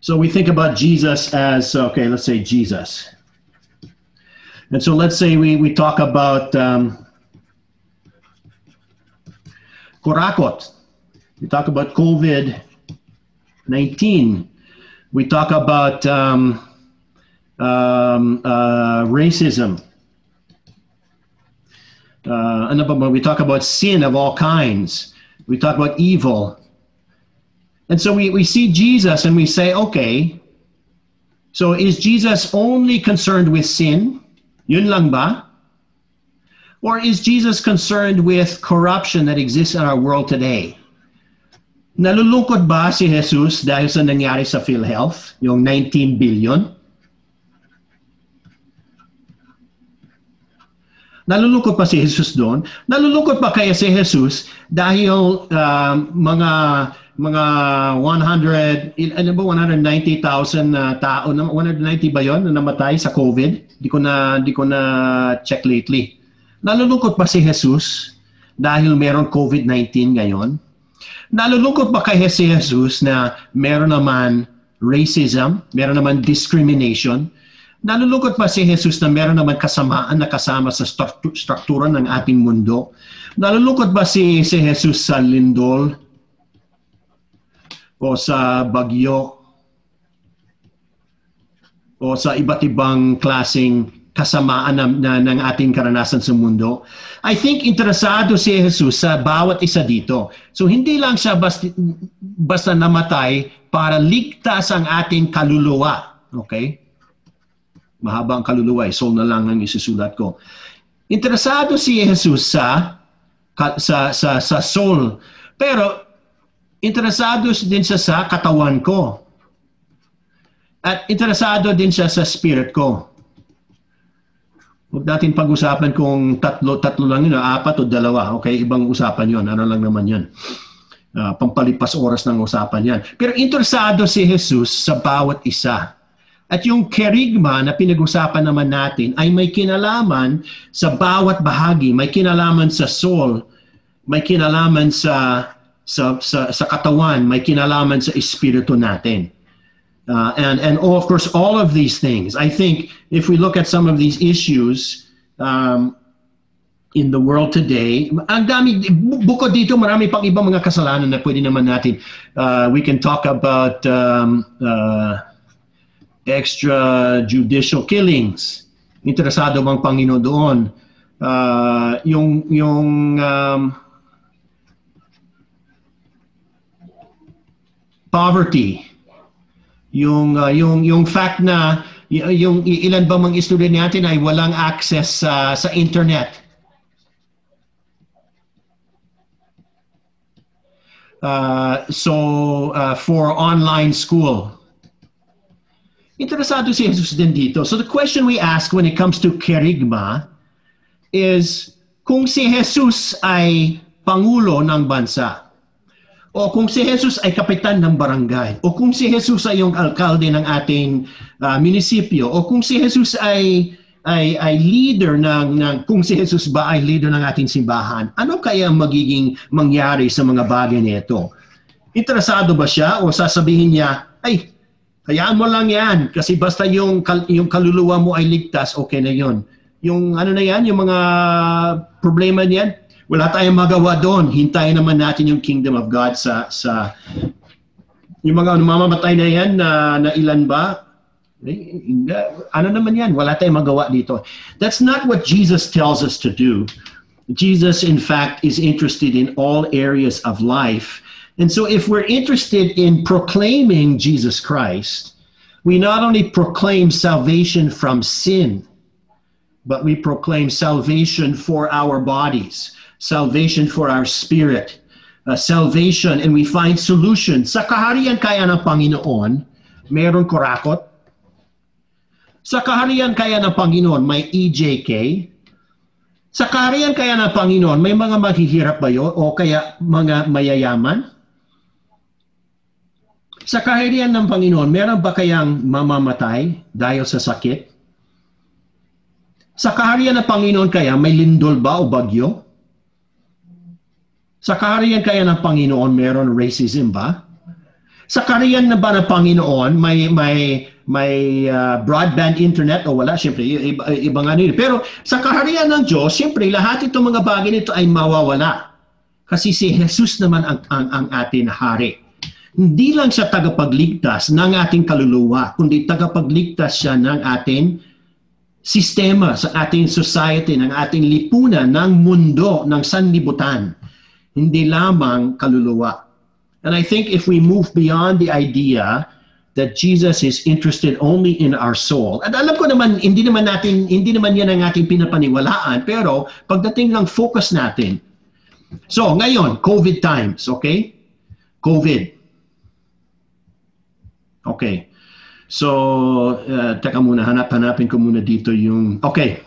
so we think about Jesus as okay. Let's say Jesus, and so let's say we we talk about um, Korakot. We talk about COVID 19. We talk about um, um, uh, racism. Uh, we talk about sin of all kinds. We talk about evil. And so we, we see Jesus and we say, okay, so is Jesus only concerned with sin? Yun lang ba? Or is Jesus concerned with corruption that exists in our world today? Nalulungkot ba si Jesus dahil sa nangyari sa PhilHealth, yung 19 billion? Nalulungkot pa si Jesus doon? Nalulungkot pa kaya si Jesus dahil uh, mga mga 100 ano ba 190,000 na tao na 190 ba 'yon na namatay sa COVID? Di ko na di ko na check lately. Nalulungkot pa si Jesus dahil meron COVID-19 ngayon? Nalulungkot ba kay si Jesus na meron naman racism, meron naman discrimination? Nalulungkot ba si Jesus na meron naman kasamaan na kasama sa struktura ng ating mundo? Nalulungkot ba si, si Jesus sa lindol o sa bagyo o sa iba't ibang klasing kasamaan na, na, ng ating karanasan sa mundo. I think interesado si Jesus sa bawat isa dito. So hindi lang siya basta, basta namatay para ligtas ang ating kaluluwa. Okay? Mahaba ang kaluluwa. Eh. Soul na lang ang isusulat ko. Interesado si Jesus sa sa sa sa soul. Pero interesado din siya sa katawan ko. At interesado din siya sa spirit ko. Huwag natin pag-usapan kung tatlo, tatlo lang yun, apat o dalawa. Okay, ibang usapan yon Ano lang naman yan. Uh, pampalipas oras ng usapan yan. Pero interesado si Jesus sa bawat isa. At yung kerigma na pinag-usapan naman natin ay may kinalaman sa bawat bahagi. May kinalaman sa soul, may kinalaman sa, sa, sa, sa katawan, may kinalaman sa espiritu natin. Uh, and and oh, of course, all of these things. I think if we look at some of these issues um, in the world today, ang dami, bukod dito, marami pang ibang mga kasalanan na pwede naman natin. Uh, we can talk about um, uh, extrajudicial killings. Interesado bang Panginoon doon? Uh, yung yung um, poverty yung uh, yung yung fact na yung ilan ba mga estudyante natin ay walang access uh, sa internet. Uh, so uh, for online school. Interesado si Jesus din dito. So the question we ask when it comes to kerigma is kung si Jesus ay pangulo ng bansa, o kung si Jesus ay kapitan ng barangay, o kung si Jesus ay yung alkalde ng ating uh, munisipyo, o kung si Jesus ay ay ay leader ng, ng kung si Jesus ba ay leader ng ating simbahan, ano kaya ang magiging mangyari sa mga bagay nito? Interesado ba siya o sasabihin niya, ay, hayaan mo lang yan kasi basta yung, yung kaluluwa mo ay ligtas, okay na yon. Yung ano na yan, yung mga problema niyan, wala tayong magawa doon. Hintayin naman natin yung kingdom of God sa sa yung mga mamamatay na yan na, na ilan ba? Ano naman yan? Wala tayong magawa dito. That's not what Jesus tells us to do. Jesus, in fact, is interested in all areas of life. And so if we're interested in proclaiming Jesus Christ, we not only proclaim salvation from sin, but we proclaim salvation for our bodies, salvation for our spirit, uh, salvation, and we find solution. Sa kaharian kaya ng Panginoon, meron kurakot. Sa kaharian kaya ng Panginoon, may EJK. Sa kaharian kaya ng Panginoon, may mga maghihirap ba yun? O kaya mga mayayaman? Sa kaharian ng Panginoon, meron ba kayang mamamatay dahil sa sakit? Sa kaharian ng Panginoon kaya may lindol ba o bagyo? Sa kaharian kaya ng Panginoon meron racism ba? Sa kaharian na ba ng Panginoon may may may uh, broadband internet o wala siyempre iba, ibang ano yun. Pero sa kaharian ng Diyos, siyempre lahat itong mga bagay nito ay mawawala. Kasi si Jesus naman ang, ang, ang ating hari. Hindi lang siya tagapagligtas ng ating kaluluwa, kundi tagapagligtas siya ng ating sistema sa ating society, ng ating lipunan, ng mundo, ng sanlibutan. Hindi lamang kaluluwa. And I think if we move beyond the idea that Jesus is interested only in our soul. At alam ko naman, hindi naman natin, hindi naman yan ang ating pinapaniwalaan, pero pagdating ng focus natin. So, ngayon, COVID times, okay? COVID. Okay. So, uh, teka muna, hanap-hanapin ko muna dito yung, okay.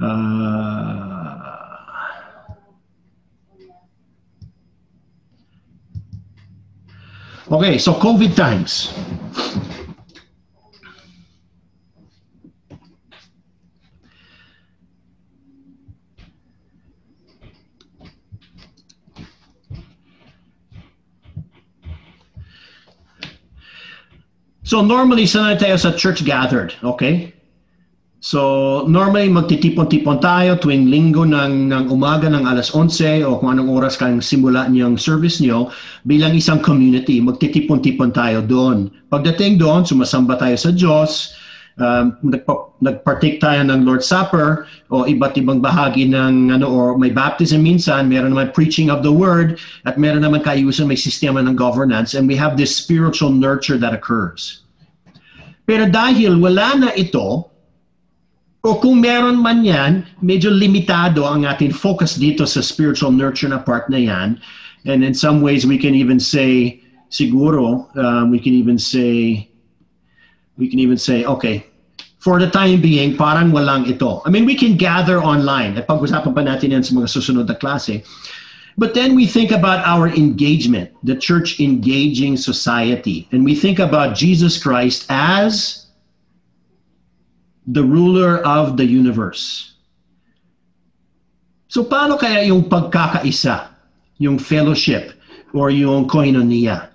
Uh, Okay, so COVID times. So normally, sanay tayo sa church gathered, okay? So normally, magtitipon-tipon tayo tuwing linggo ng, ng umaga ng alas 11 o kung anong oras kang simula niyang service niyo bilang isang community. Magtitipon-tipon tayo doon. Pagdating doon, sumasamba tayo sa Diyos, um, nagpa- nagpartake tayo ng Lord's Supper o iba't ibang bahagi ng ano or may baptism minsan, meron naman preaching of the word at meron naman kayusan may sistema ng governance and we have this spiritual nurture that occurs. Pero dahil wala na ito, o kung meron man yan, medyo limitado ang ating focus dito sa spiritual nurture na part na yan. And in some ways, we can even say, siguro, um, we can even say, we can even say, okay, for the time being, parang walang ito. I mean, we can gather online. At pag-usapan pa natin yan sa mga susunod na klase. But then we think about our engagement, the church engaging society. And we think about Jesus Christ as the ruler of the universe. So paano kaya yung pagkakaisa, yung fellowship, or yung koinonia?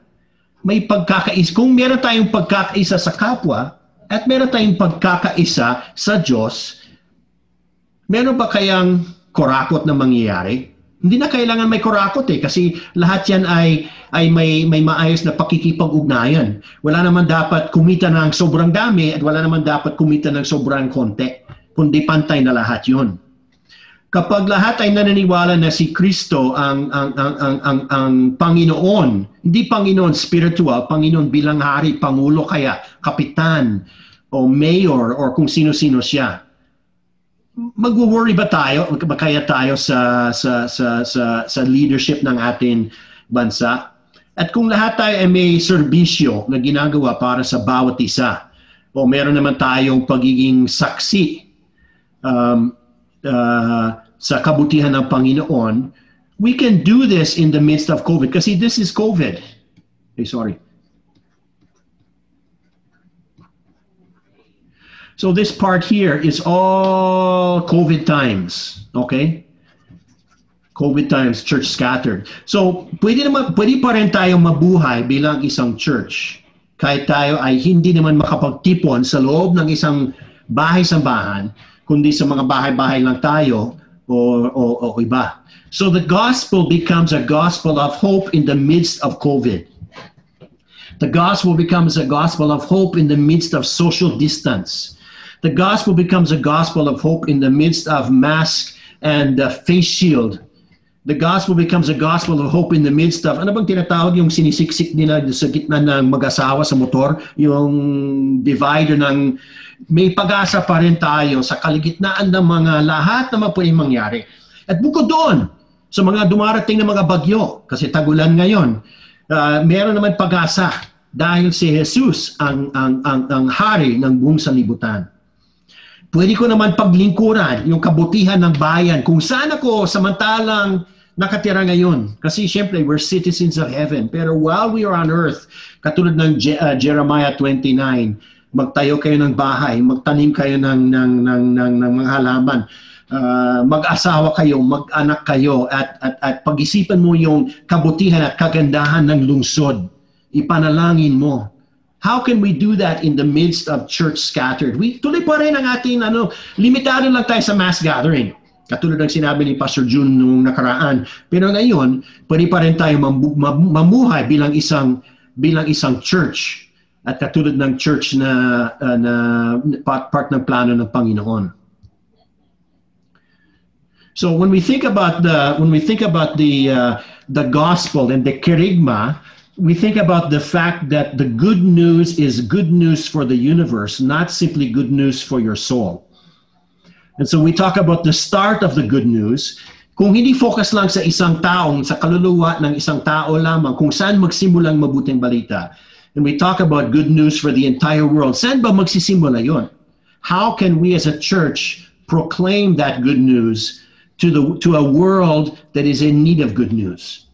May pagkakaisa. Kung meron tayong pagkakaisa sa kapwa, at meron tayong pagkakaisa sa Diyos, meron ba kayang korakot na mangyayari? Hindi na kailangan may kurakot eh kasi lahat yan ay ay may may maayos na pakikipag-ugnayan. Wala naman dapat kumita ng sobrang dami at wala naman dapat kumita ng sobrang konti, kundi pantay na lahat 'yon. Kapag lahat ay naniniwala na si Kristo ang ang ang ang ang, ang Panginoon, hindi Panginoon spiritual, Panginoon bilang hari, pangulo kaya, kapitan o mayor or kung sino-sino siya magwo-worry ba tayo kaya tayo sa sa sa sa sa leadership ng ating bansa? At kung lahat tayo ay may serbisyo na ginagawa para sa bawat isa, o meron naman tayong pagiging saksi um, uh, sa kabutihan ng Panginoon, we can do this in the midst of COVID. Kasi this is COVID. Hey, sorry. So this part here is all COVID times, okay? COVID times, church scattered. So, pwede naman pwede pa rin tayo mabuhay bilang isang church. Kahit tayo ay hindi naman makapagtipon sa loob ng isang bahay-sambahan, kundi sa mga bahay-bahay lang tayo o, o, o iba. So the gospel becomes a gospel of hope in the midst of COVID. The gospel becomes a gospel of hope in the midst of social distance. The gospel becomes a gospel of hope in the midst of mask and uh, face shield. The gospel becomes a gospel of hope in the midst of, ano bang tinatawag yung sinisiksik nila sa gitna ng mag-asawa sa motor? Yung divider ng, may pag-asa pa rin tayo sa kaligitnaan ng mga lahat na pwedeng mangyari. At bukod doon, sa mga dumarating na mga bagyo, kasi tagulan ngayon, uh, meron naman pag-asa dahil si Jesus ang, ang, ang, ang hari ng buong sanlibutan. Pwede ko naman paglingkuran yung kabutihan ng bayan kung saan ako samantalang nakatira ngayon. Kasi syempre, we're citizens of heaven. Pero while we are on earth, katulad ng Je- uh, Jeremiah 29, magtayo kayo ng bahay, magtanim kayo ng, ng, ng, ng, ng mga halaman, uh, mag-asawa kayo, mag-anak kayo, at, at, at pag-isipan mo yung kabutihan at kagandahan ng lungsod. Ipanalangin mo How can we do that in the midst of church scattered? We tuloy pa rin ang ating ano, limitado lang tayo sa mass gathering. Katulad ng sinabi ni Pastor June nung nakaraan. Pero ngayon, pwede pa rin tayo mamu- mamuhay bilang isang bilang isang church at katulad ng church na uh, na part, part ng plano ng Panginoon. So when we think about the when we think about the uh, the gospel and the kerygma, we think about the fact that the good news is good news for the universe, not simply good news for your soul. And so we talk about the start of the good news. Kung hindi focus lang sa isang taong, sa kaluluwa ng isang tao lamang, kung saan magsimulang mabuting balita. And we talk about good news for the entire world. Saan ba magsisimula yon? How can we as a church proclaim that good news to, the, to a world that is in need of good news?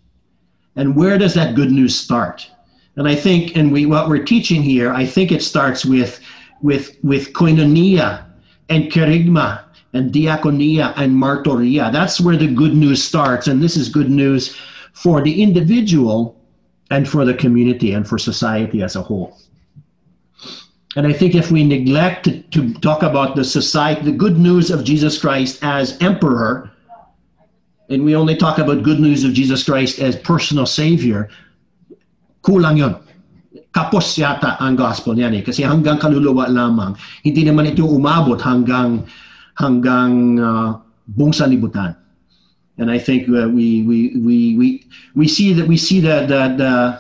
And where does that good news start? And I think, and we what we're teaching here, I think it starts with with with koinonia and kerygma and diakonia and martoria. That's where the good news starts, and this is good news for the individual and for the community and for society as a whole. And I think if we neglect to, to talk about the society, the good news of Jesus Christ as emperor, and we only talk about good news of Jesus Christ as personal Savior, kulang yun. Kapos yata ang gospel niyan eh. Kasi hanggang kaluluwa lamang, hindi naman ito umabot hanggang hanggang uh, buong sanlibutan. And I think uh, we, we, we, we, we see that we see that, that uh,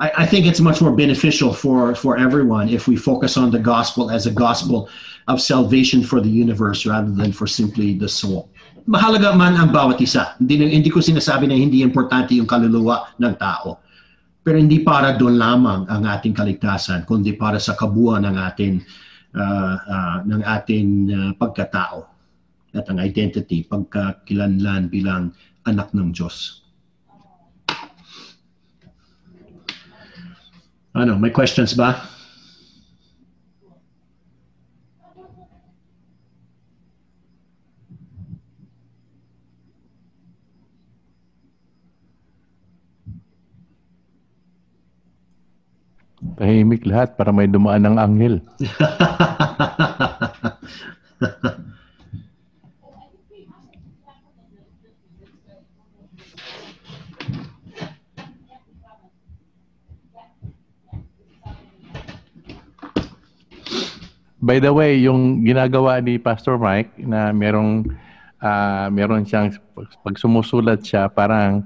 I, I think it's much more beneficial for, for everyone if we focus on the gospel as a gospel of salvation for the universe rather than for simply the soul. Mahalaga man ang bawat isa. Hindi, hindi ko sinasabi na hindi importante yung kaluluwa ng tao. Pero hindi para doon lamang ang ating kaligtasan, kundi para sa kabuuan ng ating uh, uh, ng ating uh, pagkatao at ang identity, pagkakilanlan bilang anak ng Diyos. Ano, may questions ba? Tahimik lahat para may dumaan ng anghel. By the way, yung ginagawa ni Pastor Mike na merong uh, meron siyang pag sumusulat siya parang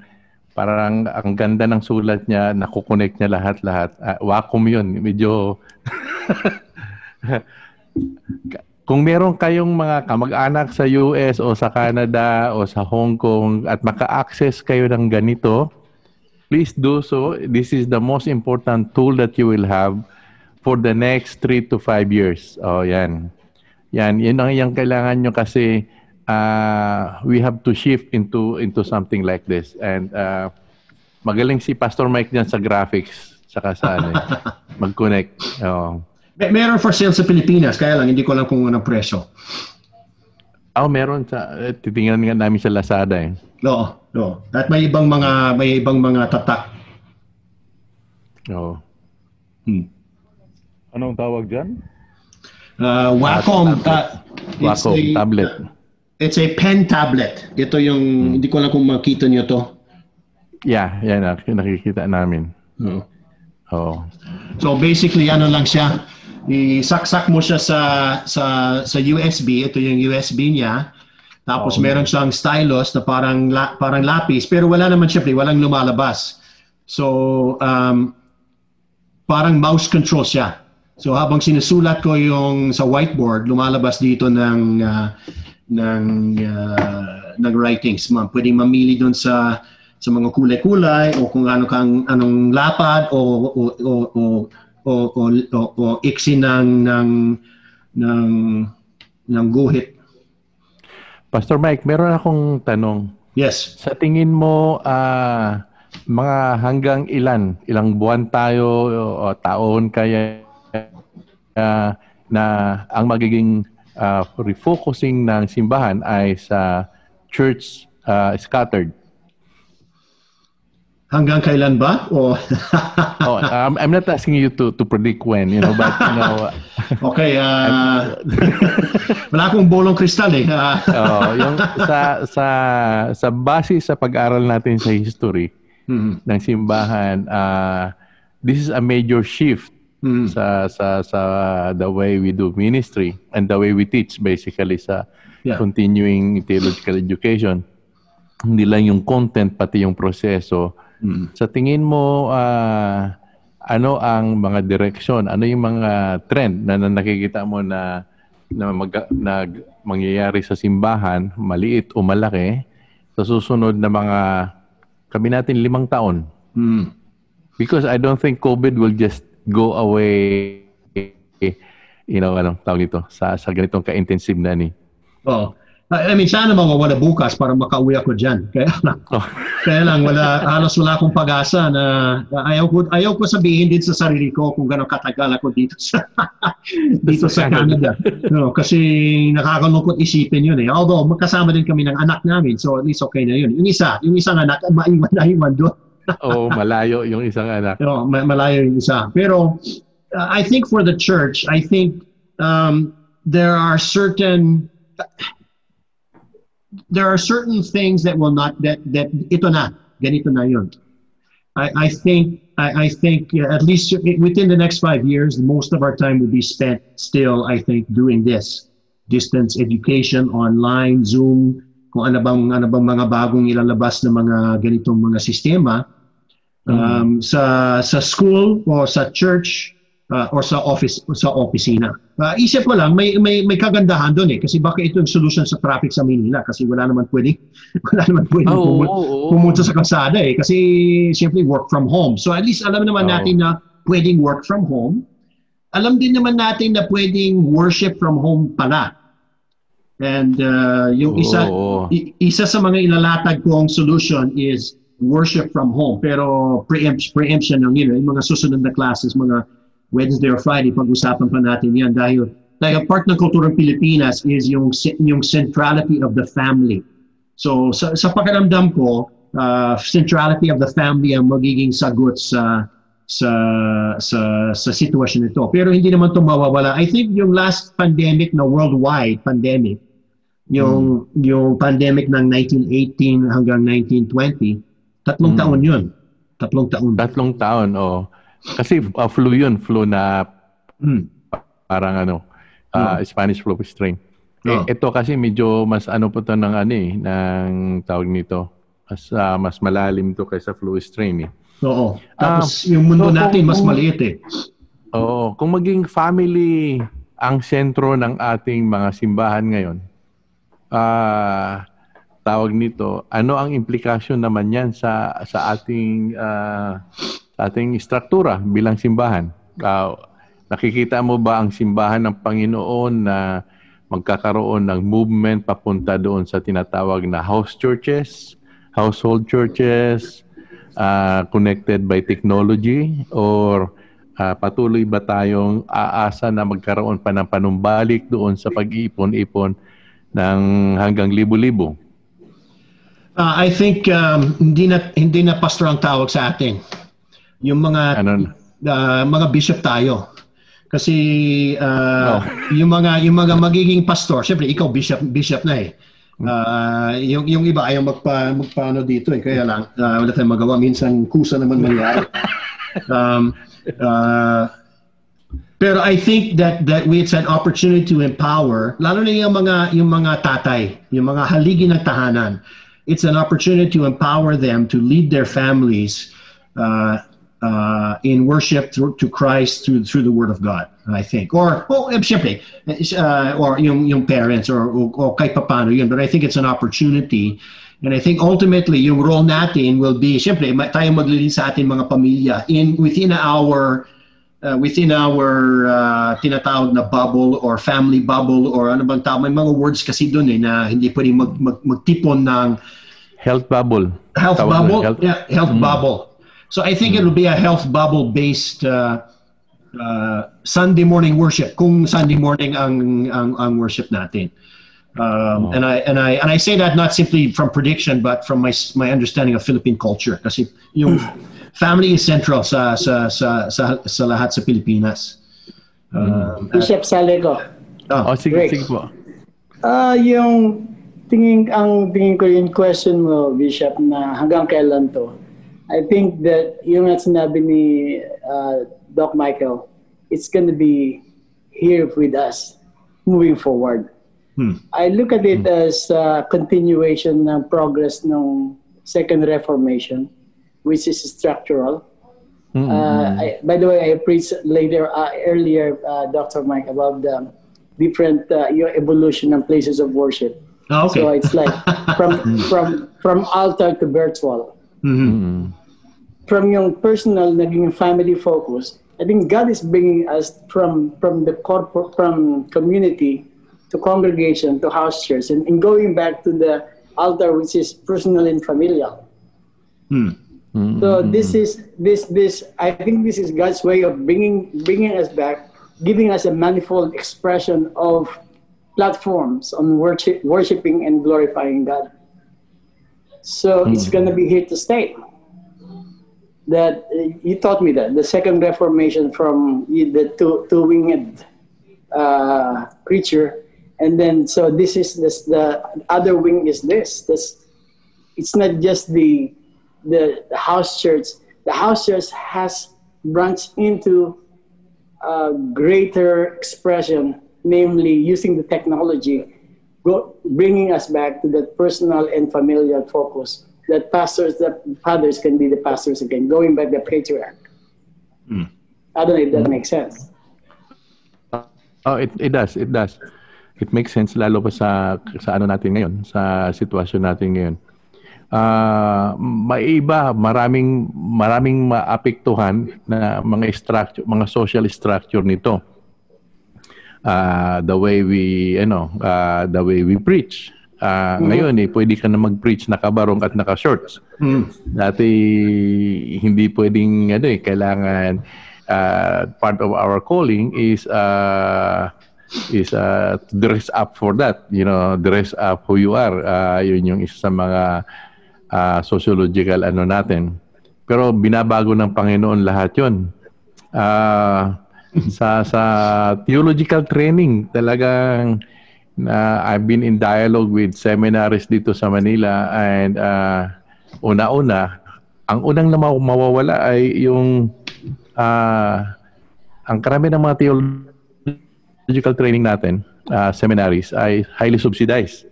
parang ang ganda ng sulat niya, nakukonek niya lahat-lahat. Uh, Wacom yun, medyo... Kung meron kayong mga kamag-anak sa US o sa Canada o sa Hong Kong at maka-access kayo ng ganito, please do so. This is the most important tool that you will have for the next 3 to 5 years. Oh, yan. Yan, yan ang yung kailangan nyo kasi uh, we have to shift into into something like this. And uh, magaling si Pastor Mike dyan sa graphics, saka sa ano, eh, mag-connect. Oh. May, meron for sale sa Pilipinas, kaya lang hindi ko alam kung anong presyo. Oh, meron sa eh, titingnan nga namin sa Lazada eh. Oo, oo. At may ibang mga may ibang mga tatak. Oh. Hmm. Anong tawag diyan? Uh, Wacom, ta- it's Wacom a- tablet. It's a pen tablet. Ito yung, hindi ko lang kung makita niyo to. Yeah, yan na nakikita namin. Oo. Oh. So basically, ano lang siya, isaksak mo siya sa sa sa USB, ito yung USB niya. Tapos Oh. meron siyang stylus na parang la, parang lapis, pero wala naman syempre, walang lumalabas. So um, parang mouse control siya. So habang sinusulat ko yung sa whiteboard, lumalabas dito ng ah, ng ah, ng writings. Ma, pwedeng mamili doon sa sa mga kulay-kulay o kung ano kang anong lapad o o o o o, o, o, o iksi ng ng ng ng guhit. Pastor Mike, meron akong tanong. Yes. Sa tingin mo, ah, mga hanggang ilan, ilang buwan tayo o taon kaya ah, na ang magiging ah, refocusing ng simbahan ay sa church ah, scattered? Hanggang kailan ba? O Oh, um, I'm not asking you to to predict when, you know, but you know, Okay, ah wala akong bolong kristal eh. Oh, yung sa sa sa base sa pag-aral natin sa history mhm, ng simbahan, ah, this is a major shift mhm. sa sa sa the way we do ministry and the way we teach basically sa Yeah. continuing theological education. Hindi lang yung content pati yung proseso. Mhm. Sa tingin mo ah, ano ang mga direksyon, ano yung mga trend na, na nakikita mo na na, mag, na mangyayari sa simbahan, maliit o malaki, sa susunod na mga kami natin limang taon? Mhm. Because I don't think COVID will just go away, you know, ano, tawag nito, sa, sa ganitong ka-intensive na ni. Oo. I I mean, sana mawawala bukas para makauwi ako dyan. Kaya lang, Oh. kaya lang wala, halos wala akong pag-asa na ayaw ko, ayaw ko sabihin din sa sarili ko kung gano'ng katagal ako dito sa dito sa Canada. No, kasi nakakalungkot isipin yun eh. Although magkasama din kami ng anak namin, so at least okay na yun. Yung isa, yung isang anak, maiwan na iwan doon. oh, malayo yung isang anak. No, ma- malayo yung isa. Pero uh, I think for the church, I think um, there are certain there are certain things that will not that that ito na ganito na yun. I, I think I, I think uh, at least within the next five years, most of our time will be spent still. I think doing this distance education, online, Zoom, kung ano bang ano bang mga bagong ilalabas na mga ganitong mga sistema um, sa sa school o sa church uh, or sa office o sa opisina. Uh, isip ko lang may may may kagandahan doon eh kasi baka ito yung solution sa traffic sa Manila kasi wala naman pwedeng wala naman pwedeng Oo, pumu- oo, oo. pumunta sa kalsada eh kasi simply work from home. So at least alam naman Oo. natin na pwedeng work from home. Alam din naman natin na pwedeng worship from home pala. And uh, yung isa Oo. i- isa sa mga ilalatag kong solution is worship from home. Pero preempt, preemption ng yun, yung mga susunod na classes, mga Wednesday or Friday, pag-usapan pa natin yan dahil dahil part ng kulturang Pilipinas is yung yung centrality of the family. So sa, sa pakiramdam ko, uh, centrality of the family ang magiging sagot sa sa sa sa sitwasyon nito. Pero hindi naman ito mawawala. I think yung last pandemic na worldwide pandemic, yung yung pandemic ng 1918 hanggang 1920, tatlong Mm. taon yun. Tatlong taon. Tatlong taon, oh. Kasi uh, flu yun, flu na Hmm. parang ano, uh, Spanish flu strain. Oo. Eh, ito kasi medyo mas ano po to ng ano eh, ng tawag nito. Mas, ah, mas malalim to kaysa flu strain eh. Oo. Tapos yung mundo so, natin mas maliit eh. Oo, kung maging family ang sentro ng ating mga simbahan ngayon, ah tawag nito, ano ang implikasyon naman yan sa sa ating ah, sa ating struktura bilang simbahan? Ah, nakikita mo ba ang simbahan ng Panginoon na magkakaroon ng movement papunta doon sa tinatawag na house churches, household churches, uh, connected by technology or uh, patuloy ba tayong aasa na magkaroon pa ng panumbalik doon sa pag-iipon-ipon ng hanggang libo-libo? Uh, I think um, hindi na hindi na pastor ang tawag sa atin. Yung mga Ano? uh, mga bishop tayo. Kasi uh, No. yung mga yung mga magiging pastor, syempre ikaw bishop bishop na eh. Uh, yung yung iba ayaw magpa magpaano dito eh kaya lang uh, wala tayong magawa minsan kusa naman mangyari. um, uh, pero I think that that we it's an opportunity to empower lalo na yung mga yung mga tatay, yung mga haligi ng tahanan. It's an opportunity to empower them to lead their families uh, uh, in worship through, to Christ through through the Word of God. I think, or well, eh, siyempre, uh, or yung yung parents, or or, kahit paano yun. But I think it's an opportunity, and I think ultimately yung role natin will be, ma- tayo sa ating mga pamilya in within our uh, within our uh, tinatawag na bubble or family bubble or ano bang tawag may mga words kasi doon eh na hindi pwedeng mag, mag, magtipon ng Health bubble. health Tawag bubble? health- yeah health bubble. So i think it'll be a health bubble based uh, uh, sunday morning worship kung sunday morning ang ang, ang worship natin. Um, and i and i and i say that not simply from prediction but from my my understanding of philippine culture. Kasi yung family is central sa sa sa sa, sa lahat sa Pilipinas um, Bishop Salego. oh, Oh, sige, Great. sige po. Ah, yung tingin ang tingin ko yung question mo, Bishop, na hanggang kailan to. I think that yung nga sinabi ni uh, Doc Michael, it's gonna be here with us moving forward. Hmm. I look at it as a continuation ng progress ng Second Reformation, which is structural. Mm, Uh, I, by the way, I preached later, uh, earlier, uh, Dr. Mike, about the different uh, your evolution and places of worship. Ah, okay So it's like from from from altar to virtual. Mhm. mm. From yung personal, naging family focus. I think God is bringing us from from the corporate, from community to congregation to house church, and, and going back to the altar, which is personal and familial. Hmm. Mm, So mm, this is this this I think this is God's way of bringing bringing us back, giving us a manifold expression of platforms on worship, worshiping and glorifying God. So it's going to be here to stay. That uh, you taught me that the second Reformation from the two two winged uh, creature, and then so this is this the other wing is this this. It's not just the the, the house church, the house church has branched into a greater expression, namely using the technology, go, bringing us back to that personal and familial focus. That pastors, that fathers can be the pastors again, going back the patriarch. Hmm. I don't know if that hmm. makes sense. Oh, it, it does, it does. It makes sense lalo pa sa sa ano natin ngayon, sa sitwasyon natin ngayon. Ah, may iba, maraming maraming maapektuhan na mga structure, mga social structure nito. Ah, the way we ano, ah, the way we preach. Ah, ngayon eh pwede ka na mag-preach nakabarong at naka-shorts. Hmm. Dati hindi pwedeng ano eh kailangan uh, part of our calling is uh, is uh, to dress up for that, you know, dress up who you are. Uh, yun yung isa sa mga uh, sociological ano natin. Pero binabago ng Panginoon lahat 'yon. Uh, sa sa theological training talagang na I've been in dialogue with seminaries dito sa Manila and uh, una-una ang unang na maw- mawawala ay yung ah, ang karami ng mga theological training natin ah, seminaries ay highly subsidized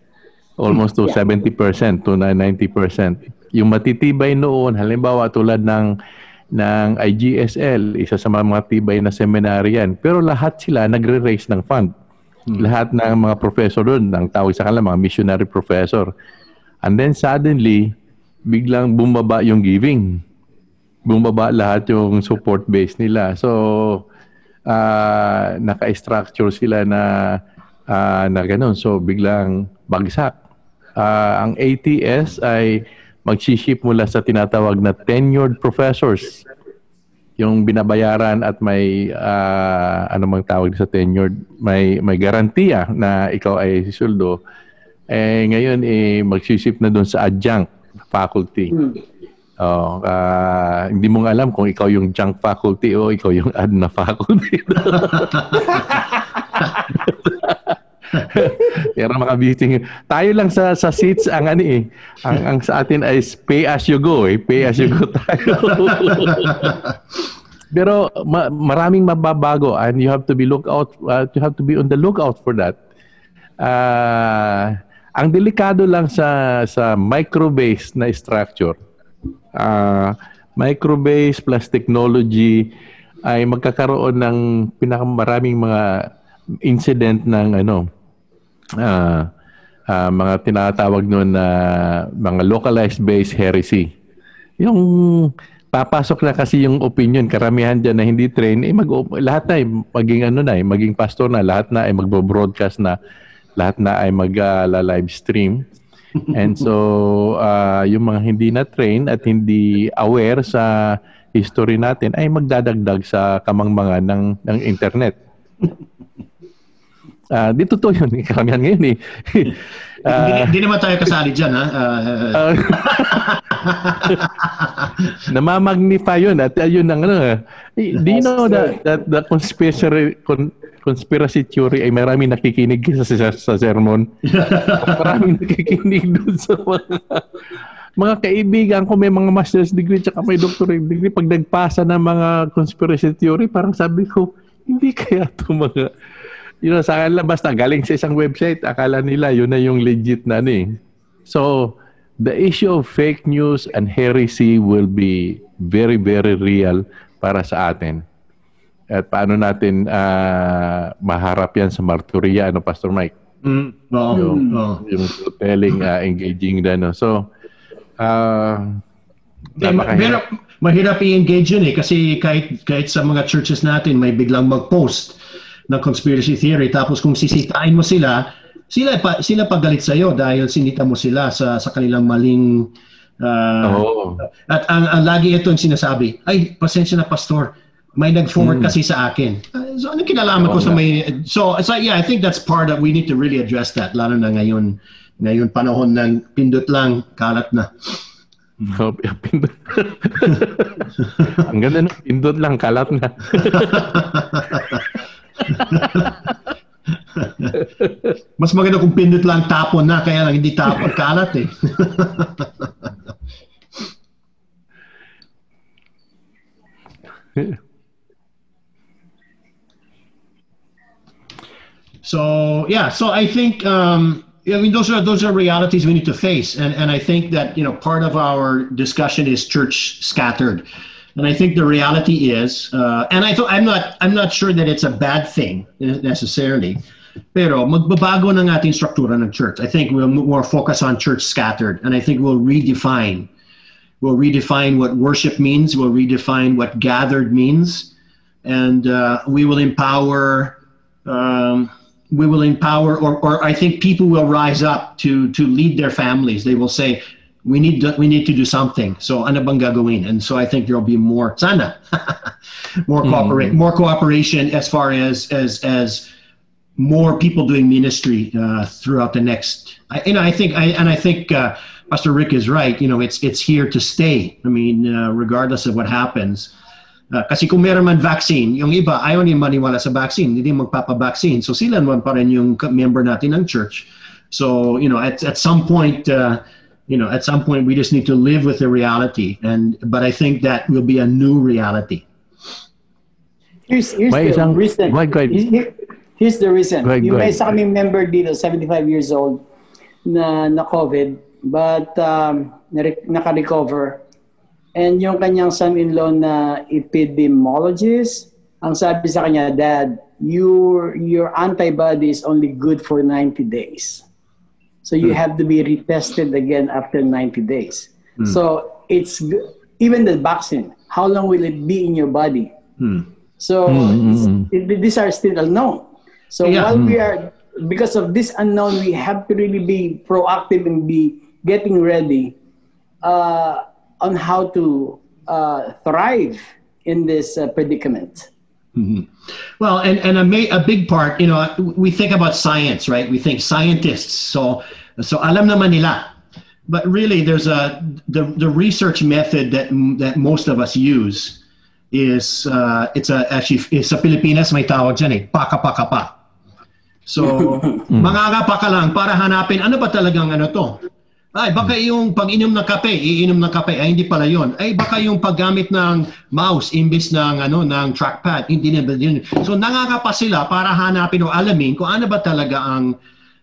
almost to 70% to 90%. Yung matitibay noon, halimbawa tulad ng ng IGSL, isa sa mga tibay na seminary yan. Pero lahat sila nagre-raise ng fund. Lahat ng mga professor doon, ang tawag sa kanila, mga missionary professor. And then suddenly, biglang bumaba yung giving. Bumaba lahat yung support base nila. So, ah naka-structure sila na ah, na ganun. So biglang bagsak. Ah, ang ATS ay magsiship mula sa tinatawag na tenured professors. Yung binabayaran at may ah, ano mang tawag sa tenured, may may garantiya na ikaw ay sisuldo. Eh ngayon eh magsiship na doon sa adjunct faculty. Oh, ah, hindi mo nga alam kung ikaw yung junk faculty o ikaw yung ad na faculty. Pero mga visiting, tayo lang sa sa seats ang ano eh. Ang, ang sa atin ay pay as you go eh. Pay as you go tayo. Pero ma- maraming mababago and you have to be look out uh, you have to be on the lookout for that. Ah, ang delikado lang sa sa micro-based na structure. Ah, micro-based plus technology ay magkakaroon ng pinakamaraming mga incident ng ano ah, ah, mga tinatawag noon na mga localized based heresy. Yung papasok na kasi yung opinion karamihan diyan na hindi train eh mag lahat na ay maging ano na eh, maging pastor na lahat na ay magbo-broadcast na lahat na ay mag-live stream. And so ah, yung mga hindi na train at hindi aware sa history natin ay magdadagdag sa kamangmangan ng ng internet. Ah, di totoo yun. Karamihan ngayon eh. Hindi hindi naman tayo kasali dyan, ha? Ah, namamagnify yun at ayun ang ano. eh, Do you know that, that the conspiracy con, conspiracy theory ay maraming nakikinig sa, sa, sa sermon. maraming nakikinig doon sa mga mga kaibigan ko may mga master's degree tsaka may doctorate degree pag nagpasa ng mga conspiracy theory parang sabi ko hindi kaya to mga you know, sa kanila basta galing sa isang website akala nila yun na yung legit na ano eh. So the issue of fake news and heresy will be very very real para sa atin. At paano natin ah, maharap yan sa marturya ano Pastor Mike? mm, oo, Yung, oo. yung telling ah, engaging na no. So ah Eh, ma- Pero mahirap i-engage yun eh kasi kahit kahit sa mga churches natin may biglang mag-post ng conspiracy theory tapos kung sisitain mo sila sila pa sila pagalit sa iyo dahil sinita mo sila sa sa kanilang maling ah, Oo. at ang, ang lagi ito yung sinasabi ay pasensya na pastor may nag-forward kasi sa akin. Ah, so ano kinalaman ko sa may so so yeah I think that's part that we need to really address that lalo na ngayon ngayon panahon ng pindot lang kalat na. Oh, pindot. Ang ganda no, pindot lang, kalat na. Mas maganda kung pindot lang tapon na, kaya lang hindi tapon kalat eh. so yeah, so I think um, I mean those are those are realities we need to face, and and I think that you know part of our discussion is church scattered, and I think the reality is, uh, and I thought I'm not I'm not sure that it's a bad thing necessarily. Pero magbabago ng ating struktura ng church. I think we'll more focus on church scattered, and I think we'll redefine We'll redefine what worship means. We'll redefine what gathered means, and uh, we will empower. Um, we will empower, or, or I think people will rise up to to lead their families. They will say, "We need to, we need to do something." So ano bang gagawin? And so I think there will be more sana, more cooperate, more cooperation as far as as as more people doing ministry uh, throughout the next. I, you know, I think, I, and I think uh, Pastor Rick is right. You know, it's it's here to stay. I mean, uh, regardless of what happens. Uh, kasi kung meron man vaccine, yung iba ayaw niya maniwala sa vaccine, hindi magpapa-vaccine. So sila naman pa rin yung member natin ng church. So, you know, at, at some point, uh, you know, at some point we just need to live with the reality. And but I think that will be a new reality. Here's, here's May the isang- reason. Go go ahead. Here- Here's the reason. Go ahead, yung go may ahead. isa member dito, 75 years old, na na COVID, but um, nare- naka-recover. And yung kanyang son-in-law na epidemiologist, ang sabi sa kanya, Dad, your, your antibody is only good for 90 days. So you hmm. have to be retested again after 90 days. Hmm. So it's even the vaccine. How long will it be in your body? Hmm. So it's- it- these are still unknown. So Yeah. while we are because of this unknown, we have to really be proactive and be getting ready uh, on how to uh, thrive in this uh, predicament. Mhm. Well, and and a, ma- a big part, you know, we think about science, right? We think scientists. So so alam naman nila. But really, there's a the the research method that that most of us use is uh, it's a actually it's sa Pilipinas may tawag dyan eh, paka paka pa. So, mangangapa ka lang para hanapin ano ba talagang ano to. Ay, baka yung pag-inom ng kape, iinom ng kape, ay hindi pala yon. Ay, baka yung paggamit ng mouse imbis ng ano ng trackpad, hindi na yun. So nangangapa sila para hanapin o alamin kung ano ba talaga ang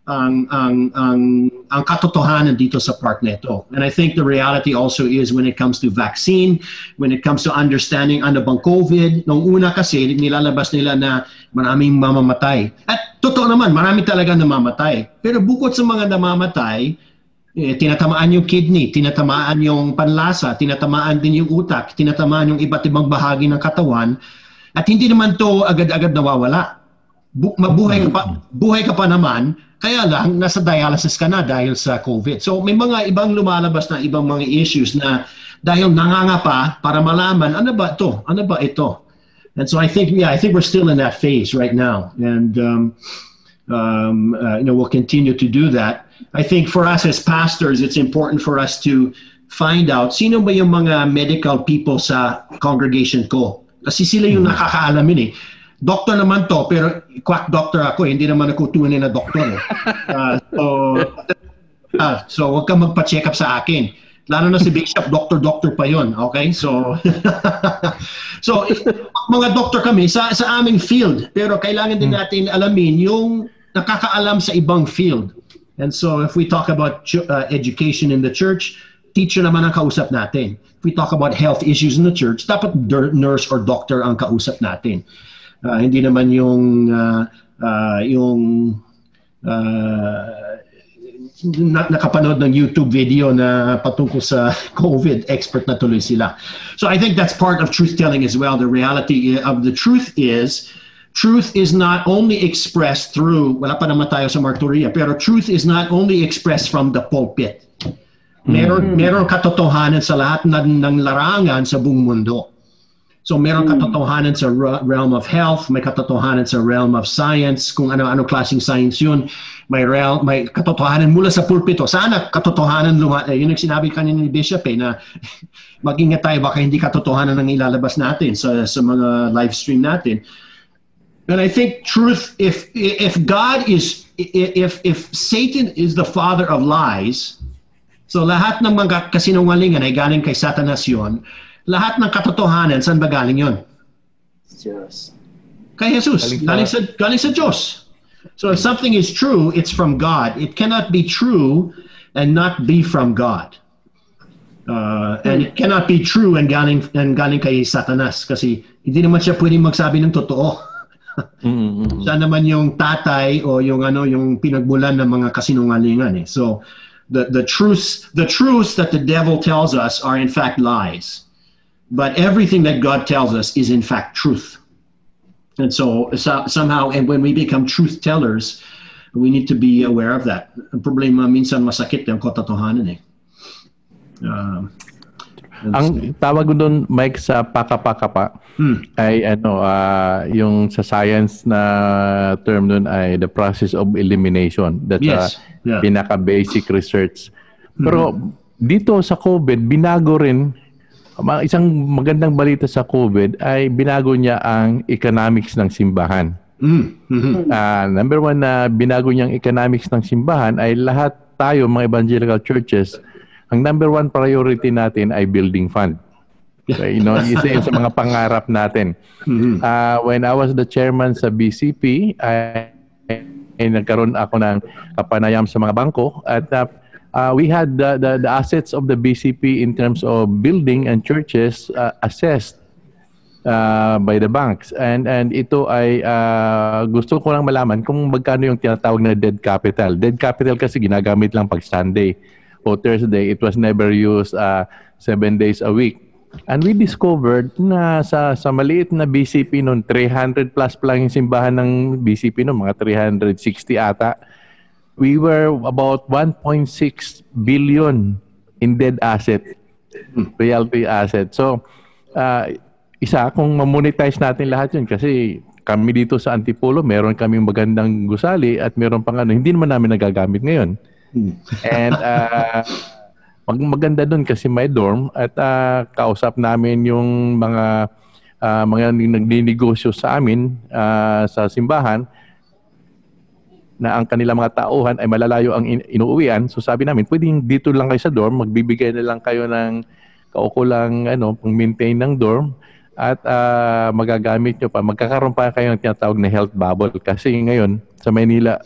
ang ang ang ang katotohanan dito sa part nito. And I think the reality also is when it comes to vaccine, when it comes to understanding ano bang COVID, nung una kasi nilalabas nila na maraming mamamatay. At totoo naman, marami talaga namamatay. Pero bukod sa mga namamatay, eh, tinatamaan yung kidney, tinatamaan yung panlasa, tinatamaan din yung utak, tinatamaan yung iba't ibang bahagi ng katawan. At hindi naman to agad-agad nawawala. Bu- mabuhay ka pa, buhay ka pa naman, kaya lang nasa dialysis ka na dahil sa COVID. So may mga ibang lumalabas na ibang mga issues na dahil nanganga pa para malaman ano ba ito? Ano ba ito? And so I think yeah, I think we're still in that phase right now. And um, um, uh, you know, we'll continue to do that. I think for us as pastors, it's important for us to find out sino ba yung mga medical people sa congregation ko. Kasi sila yung nakakaalamin eh. Doktor naman to, pero quack doctor ako, eh. hindi naman ako tunay na doktor. Eh. Ah, so, ah, so wag kang magpa-check up sa akin. Lalo na si Bishop, doctor-doctor pa yon Okay? So, so mga doctor kami sa, sa aming field. Pero kailangan din natin alamin yung nakakaalam sa ibang field. And so if we talk about ch- uh, education in the church, teacher naman ang kausap natin. If we talk about health issues in the church, dapat der- nurse or doctor ang kausap natin. Uh, hindi naman yung uh, uh, yung uh, na, nakapanood ng YouTube video na patungkol sa COVID, expert na tuloy sila. So I think that's part of truth telling as well. The reality of the truth is, truth is not only expressed through, wala pa naman tayo sa marturia, pero truth is not only expressed from the pulpit. Meron, meron katotohanan sa lahat ng, ng larangan sa buong mundo. So meron katotohanan sa re- realm of health, may katotohanan sa realm of science, kung ano-ano klaseng science yun. May realm, may katotohanan mula sa pulpito. Sana katotohanan luma, eh, yun ang sinabi kanina ni Bishop eh, na mag-ingat tayo baka hindi katotohanan ang ilalabas natin sa, sa mga live stream natin. And I think truth, if if God is, if if Satan is the father of lies, so lahat ng mga kasinungalingan ay galing kay Satanas yun, lahat ng katotohanan, saan ba galing yun? Yes. Kay Jesus. Galing sa- Galing sa, galing sa Diyos. So if something is true, it's from God. It cannot be true and not be from God. Uh, and it cannot be true and galing, and galing kay Satanas kasi hindi naman siya pwedeng magsabi ng totoo. Mm-mm. Siya naman yung tatay o yung ano yung pinagmulan ng mga kasinungalingan eh. So the the truths the truths that the devil tells us are in fact lies. But everything that God tells us is in fact truth. And so, so somehow and when we become truth tellers, we need to be aware of that. Ang problema minsan masakit yung katotohanan eh. Um, Ang tawag doon, Mike, sa paka-paka Hmm. ay ano, ah, yung sa science na term doon ay the process of elimination. That's Yes. ah, Yeah. pinaka-basic research. Pero dito sa COVID, binago rin, isang magandang balita sa COVID ay binago niya ang economics ng simbahan. Mm, mhm. Ah, number one na binago niyang economics ng simbahan ay lahat tayo, mga evangelical churches, ang number one priority natin ay building fund. Okay, you know, isa yun sa mga pangarap natin. Ah, when I was the chairman sa BCP, ay, ay nagkaroon ako ng kapanayam sa mga bangko at ah, ah, we had the, the, the assets of the BCP in terms of building and churches ah, assessed uh, by the banks. And and ito ay uh, gusto ko lang malaman kung magkano yung tinatawag na dead capital. Dead capital kasi ginagamit lang pag Sunday o Thursday. It was never used uh, seven days a week. And we discovered na sa sa maliit na BCP noon 300 plus lang yung simbahan ng BCP noon, mga 360 ata. We were about 1.6 billion in dead asset, realty asset. So, uh, isa kung ma-monetize natin lahat 'yun kasi kami dito sa Antipolo, meron kaming magandang gusali at meron pang ano, hindi naman namin nagagamit ngayon. And uh, mag maganda doon kasi may dorm at uh, kausap namin yung mga uh, mga nagninegosyo sa amin uh, sa simbahan na ang kanilang mga tauhan ay malalayo ang in- inuuwian. So sabi namin, pwedeng dito lang kayo sa dorm, magbibigay na lang kayo ng kaukulang ano, pang-maintain ng dorm at uh, magagamit nyo pa. Magkakaroon pa kayo ng tinatawag na health bubble kasi ngayon sa Manila,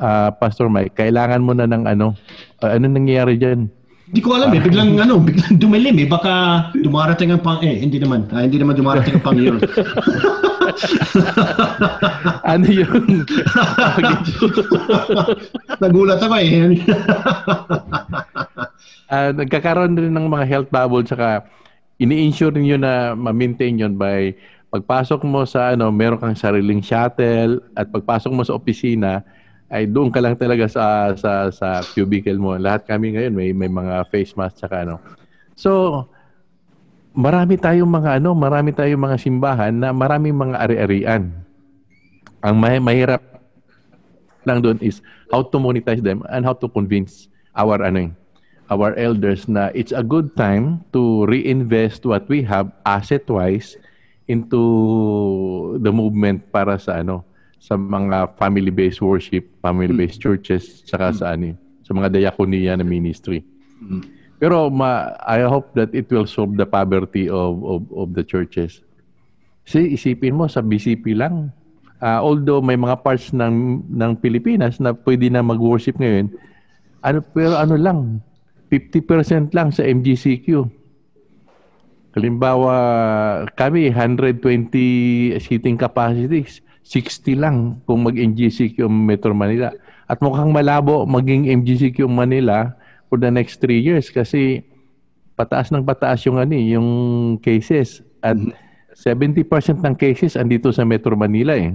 uh, Pastor Mike, kailangan mo na ng ano, uh, ano nangyayari dyan? Hindi ko alam eh, biglang ano, biglang dumilim eh. Baka dumarating ang pang, eh, hindi naman. Ah, hindi naman dumarating ang pang yun. ano yun? Nagulat ako eh. uh, nagkakaroon din ng mga health bubble saka ini-insure niyo na ma-maintain yun by pagpasok mo sa ano, meron kang sariling shuttle at pagpasok mo sa opisina, ay doon ka lang talaga sa sa sa cubicle mo. Lahat kami ngayon may may mga face mask saka ano. So marami tayong mga ano, marami tayong mga simbahan na maraming mga ari-arian. Ang may, mahirap lang doon is how to monetize them and how to convince our ano our elders na it's a good time to reinvest what we have asset-wise into the movement para sa ano sa mga family-based worship, family-based churches, saka sa ano, sa mga diakonia na ministry. Pero ma, I hope that it will solve the poverty of of, of the churches. Kasi isipin mo sa BCP lang, uh, although may mga parts ng ng Pilipinas na pwede na mag-worship ngayon, ano pero ano lang, 50% lang sa MGCQ. Halimbawa, kami 120 seating capacities. 60 lang kung mag-MGCQ Metro Manila. At mukhang malabo maging MGCQ Manila for the next 3 years kasi pataas ng pataas yung ano, eh, yung cases. At 70% ng cases andito sa Metro Manila eh.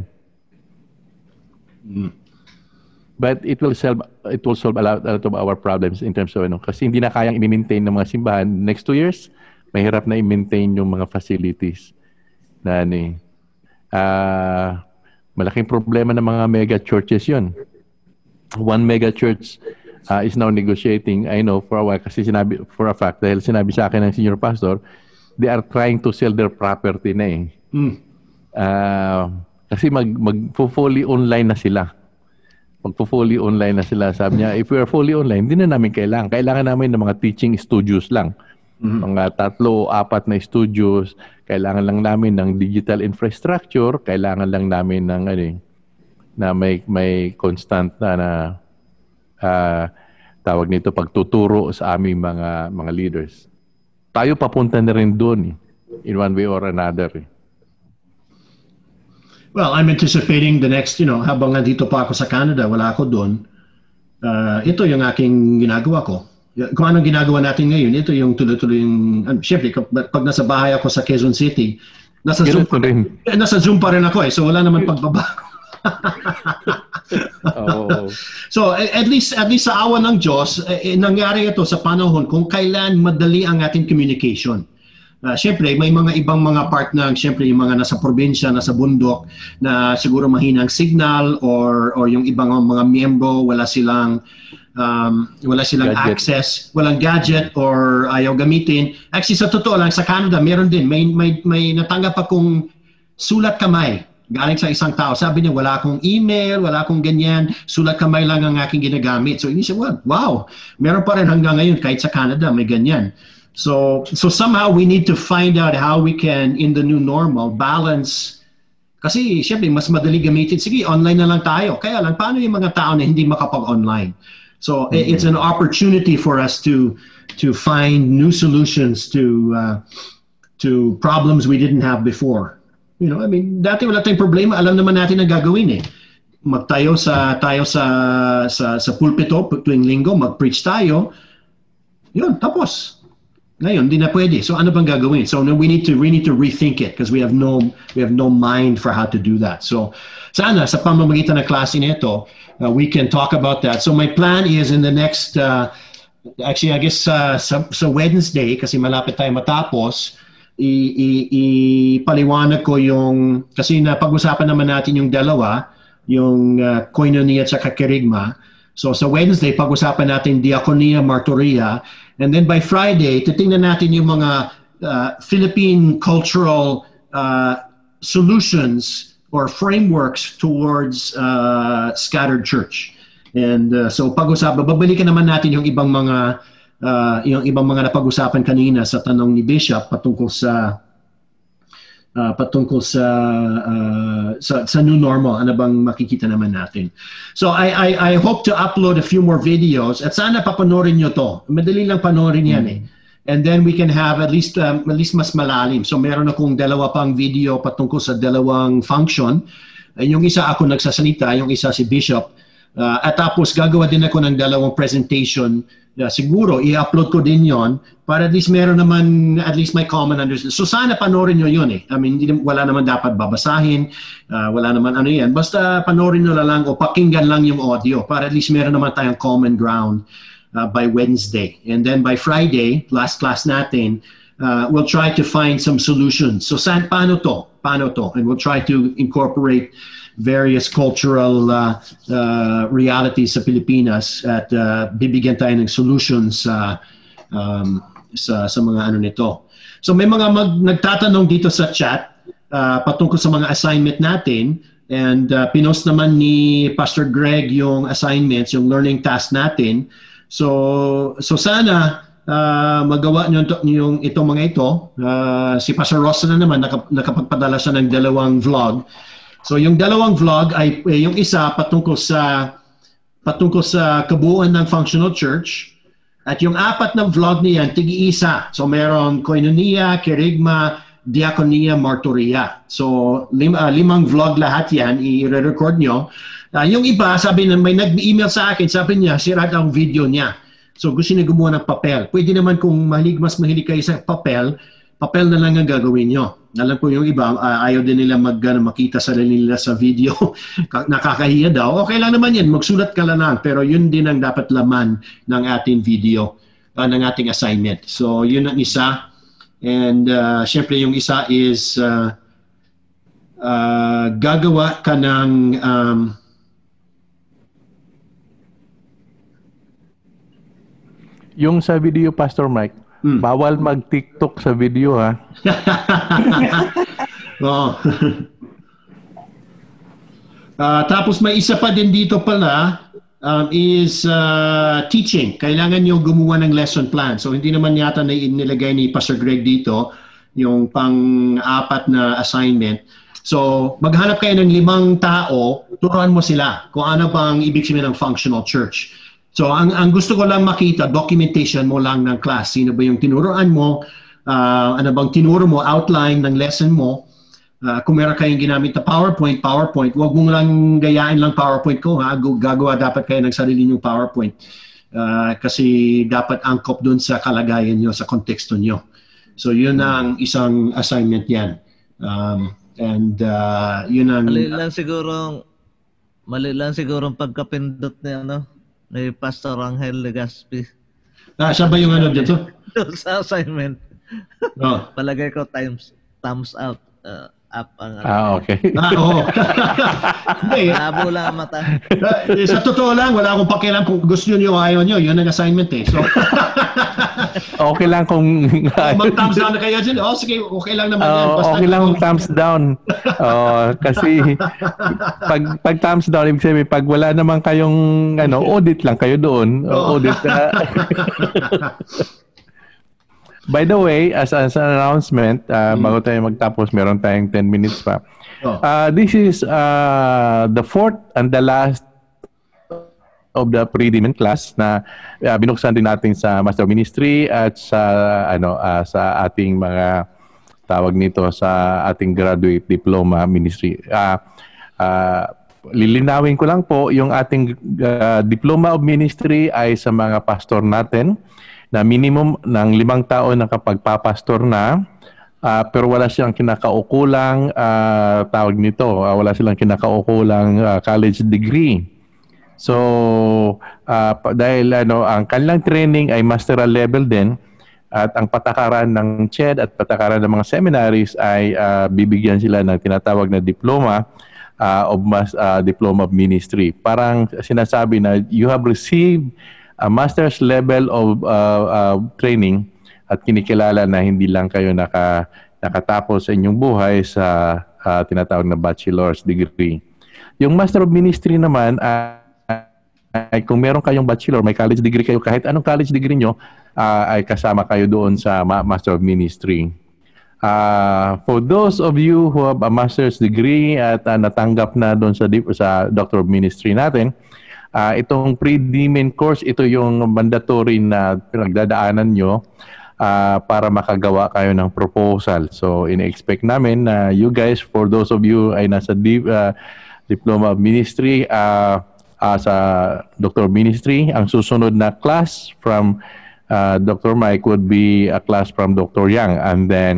But it will solve it will solve a lot, a lot of our problems in terms of ano kasi hindi na kayang i-maintain ng mga simbahan next 2 years mahirap na i-maintain yung mga facilities na ano eh. Uh, Malaking problema ng mga mega churches yun. One mega church uh, is now negotiating, I know for a while, kasi sinabi, for a fact, dahil sinabi sa akin ng senior pastor, they are trying to sell their property na eh. Mm. Uh, kasi mag, mag fully online na sila. Mag fully online na sila. Sabi niya, if we are fully online, hindi na namin kailangan. Kailangan namin ng mga teaching studios lang. Mm-hmm. Mga tatlo, apat na studios, kailangan lang namin ng digital infrastructure, kailangan lang namin ng ano eh, na may may constant na, na uh, tawag nito pagtuturo sa aming mga mga leaders. Tayo papunta na rin doon eh, in one way or another. Eh. Well, I'm anticipating the next, you know, habang nandito pa ako sa Canada, wala ako doon. Uh, ito yung aking ginagawa ko kung anong ginagawa natin ngayon, ito yung tuloy-tuloy yung, um, syempre, pag nasa bahay ako sa Quezon City, nasa Zoom, pa, rin. Eh, nasa Zoom pa rin ako eh, so wala naman pagbabago. oh. So at least at least sa awa ng Diyos, eh, eh, nangyari ito sa panahon kung kailan madali ang ating communication. Uh, Siyempre, may mga ibang mga part na, siyempre, yung mga nasa probinsya, nasa bundok, na siguro mahinang signal or, or yung ibang mga miyembro, wala silang um, wala silang gadget. access, walang gadget or ayaw gamitin. Actually, sa totoo lang, sa Canada, meron din. May, may, may natanggap akong sulat kamay galing sa isang tao. Sabi niya, wala akong email, wala akong ganyan, sulat kamay lang ang aking ginagamit. So, inisip, well, wow, meron pa rin hanggang ngayon, kahit sa Canada, may ganyan. So, so somehow we need to find out how we can, in the new normal, balance kasi syempre, mas madali gamitin. Sige, online na lang tayo. Kaya lang, paano yung mga tao na hindi makapag-online? So mm-hmm. it's an opportunity for us to to find new solutions to uh, to problems we didn't have before. You know, I mean, dati wala tayong problema, alam naman natin ang gagawin eh. Magtayo sa tayo sa sa sa pulpito tuwing linggo, mag-preach tayo. 'Yun, tapos. Ngayon, di na pwede. So ano bang gagawin? So no, we need to we need to rethink it because we have no we have no mind for how to do that. So sana sa pamamagitan ng klase nito, uh, we can talk about that. So my plan is in the next uh, actually I guess uh, sa, sa Wednesday kasi malapit tayo matapos i- i- ipaliwanag ko yung kasi na pag-usapan naman natin yung dalawa, yung uh, koinonia at saka kerigma. So sa Wednesday, pag-usapan natin diakonia, martyria. And then by Friday, titingnan natin yung mga uh, Philippine cultural uh, solutions or frameworks towards uh, scattered church. And uh, so pag-usapan, babalikan naman natin yung ibang mga uh, yung ibang mga napag-usapan kanina sa tanong ni Bishop patungkol sa uh, patungkol sa, uh, sa sa new normal. Ano bang makikita naman natin? So I, I I hope to upload a few more videos at sana papanoorin nyo to. Madali lang panoorin yan eh and then we can have at least um, at least mas malalim so meron akong dalawa pang video patungkol sa dalawang function yung isa ako nagsasalita yung isa si Bishop Uh, at tapos gagawa din ako ng dalawang presentation. Uh, siguro i-upload ko din 'yon para at least meron naman at least may common understanding. So sana panoorin niyo 'yon eh. I mean hindi, wala naman dapat babasahin, uh, wala naman ano 'yan. Basta panoorin niyo lang o pakinggan lang yung audio para at least meron naman tayong common ground uh, by Wednesday. And then by Friday, last class natin, uh, we'll try to find some solutions. So saan paano to? Paano to? And we'll try to incorporate various cultural uh, uh, realities sa Pilipinas at uh, bibigyan tayo ng solutions sa um, sa sa mga ano nito. So may mga mag, nagtatanong dito sa chat uh, patungkol sa mga assignment natin and uh, pinost naman ni Pastor Greg yung assignments, yung learning task natin. So so sana uh, magawa niyo yung itong mga ito. Uh, si Pastor Ross na naman nakap, nakapagpadala siya ng dalawang vlog So yung dalawang vlog ay eh, yung isa patungkol sa patungkol sa kabuuan ng functional church at yung apat na vlog niyan tigi-isa. So meron koinonia, kerigma, diakonia, martyria. So lim, uh, limang vlog lahat yan i-record nyo. Uh, yung iba sabi na may nag-email sa akin, sabi niya sira ang video niya. So gusto niya gumawa ng papel. Pwede naman kung mahilig, mas mahilig kayo sa papel, papel na lang ang gagawin nyo. Alam ko yung iba, uh, ayaw din nila mag, uh, makita sa nila sa video. Nakakahiya daw. Okay lang naman yan, magsulat ka lang. Pero yun din ang dapat laman ng ating video, uh, ng ating assignment. So yun ang isa. And uh, syempre yung isa is uh, uh, gagawa ka ng um, Yung sa video, Pastor Mike, Hmm. Bawal mag-TikTok sa video ha. Oo. uh, tapos may isa pa din dito pala um, is uh, teaching. Kailangan nyo gumawa ng lesson plan. So hindi naman yata na nilagay ni Pastor Greg dito yung pang-apat na assignment. So, maghanap kayo ng limang tao, turuan mo sila kung ano bang ibig sabihin ng functional church. So ang, ang gusto ko lang makita, documentation mo lang ng class. Sino ba yung tinuruan mo? Uh, ano bang tinuro mo? Outline ng lesson mo. Uh, kung meron kayong ginamit na PowerPoint, PowerPoint. Huwag mong lang gayain lang PowerPoint ko. Ha? Gagawa dapat kayo ng sarili nyong PowerPoint. Uh, kasi dapat angkop doon sa kalagayan nyo, sa konteksto nyo. So yun ang isang assignment yan. Um, and uh, yun ang... Mali lang siguro, mali lang siguro pagkapindot niya, ano? Ni Pastor Angel Legaspi. Ah, siya ba yung ano dito? sa assignment. Oh. Palagay ko times thumbs out. Uh, up ang ano. Ah, okay. ah, oo. Hindi. Labo lang ang mata. Eh, sa totoo lang, wala akong pakialam kung gusto nyo o ayaw nyo. Yun ang assignment eh. So, okay lang kung... oh, mag-thumbs down na kayo dyan. Oh, sige, okay lang naman uh, yan. Basta okay lang kung thumbs down. Oh, kasi pag, pag thumbs down, ibig sabihin, pag wala naman kayong ano, audit lang kayo doon. Oh. Audit. Uh, By the way, as, as an announcement, uh, mm. bago tayo magtapos, meron tayong 10 minutes pa. Oh. Uh, this is uh, the fourth and the last of the pre-demon class na uh, binuksan din natin sa Master Ministry at sa ano uh, sa ating mga tawag nito sa ating graduate diploma ministry. Uh, uh, lilinawin ko lang po yung ating uh, diploma of ministry ay sa mga pastor natin na minimum ng limang taon nakapagpapastor na ah, pero wala silang kinakaukulang ah, tawag nito, ah, wala silang kinakaukulang ah, college degree. So, pa- dahil ano, ang kanilang training ay masteral level din at ang patakaran ng CHED at patakaran ng mga seminaries ay ah, bibigyan sila ng tinatawag na diploma ah, of mas, ah, diploma of ministry. Parang sinasabi na you have received a master's level of ah, ah, training at kinikilala na hindi lang kayo naka, nakatapos sa inyong buhay sa ah, tinatawag na bachelor's degree. Yung Master of Ministry naman ay, ay kung meron kayong bachelor, may college degree kayo, kahit anong college degree nyo, ah, ay kasama kayo doon sa Ma- Master of Ministry. Ah, for those of you who have a master's degree at ah, natanggap na doon sa sa Doctor of Ministry natin, ah, itong pre-DMIN course, ito yung mandatory na pinagdadaanan nyo ah, para makagawa kayo ng proposal. So, in-expect namin na you guys, for those of you ay nasa di- ah, Diploma of Ministry, ah, ah, sa Doctor Ministry, ang susunod na class from uh, Dr. Mike would be a class from Dr. Yang and then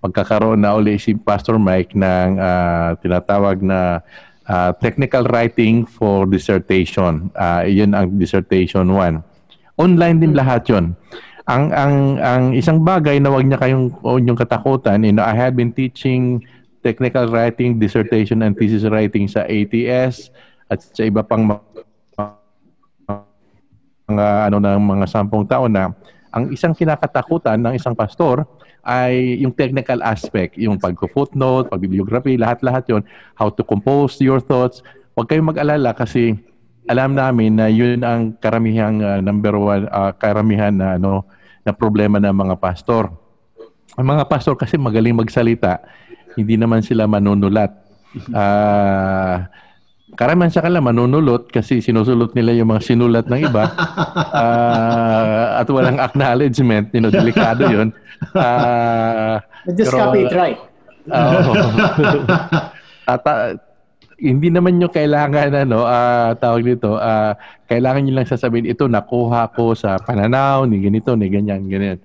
magkakaroon na uli si Pastor Mike ng uh, tinatawag na uh, technical writing for dissertation. Uh, yun ang dissertation 1. Online din lahat yun. Ang ang ang isang bagay na wag niya kayong niyong katakutan, you know, I have been teaching technical writing, dissertation and thesis writing sa ATS at sa iba pang mga ano ng mga sampung taon na ang isang kinakatakutan ng isang pastor ay yung technical aspect, yung pagko-footnote, pagbibliography, lahat-lahat yon how to compose your thoughts. Huwag kayong mag-alala kasi alam namin na yun ang karamihang uh, number one, uh, karamihan na ano na problema ng mga pastor. Ang mga pastor kasi magaling magsalita, hindi naman sila manunulat. Ah, karamihan sa kanila manunulot kasi sinusulot nila yung mga sinulat ng iba Ah, at walang acknowledgement, you know, delikado yun. Ah, Just pero- copy it right. Oo. At ah, hindi naman nyo kailangan ano, ah, tawag dito, ah, kailangan nyo lang sasabihin ito nakuha ko sa pananaw ni ganito ni ganyan ganyan.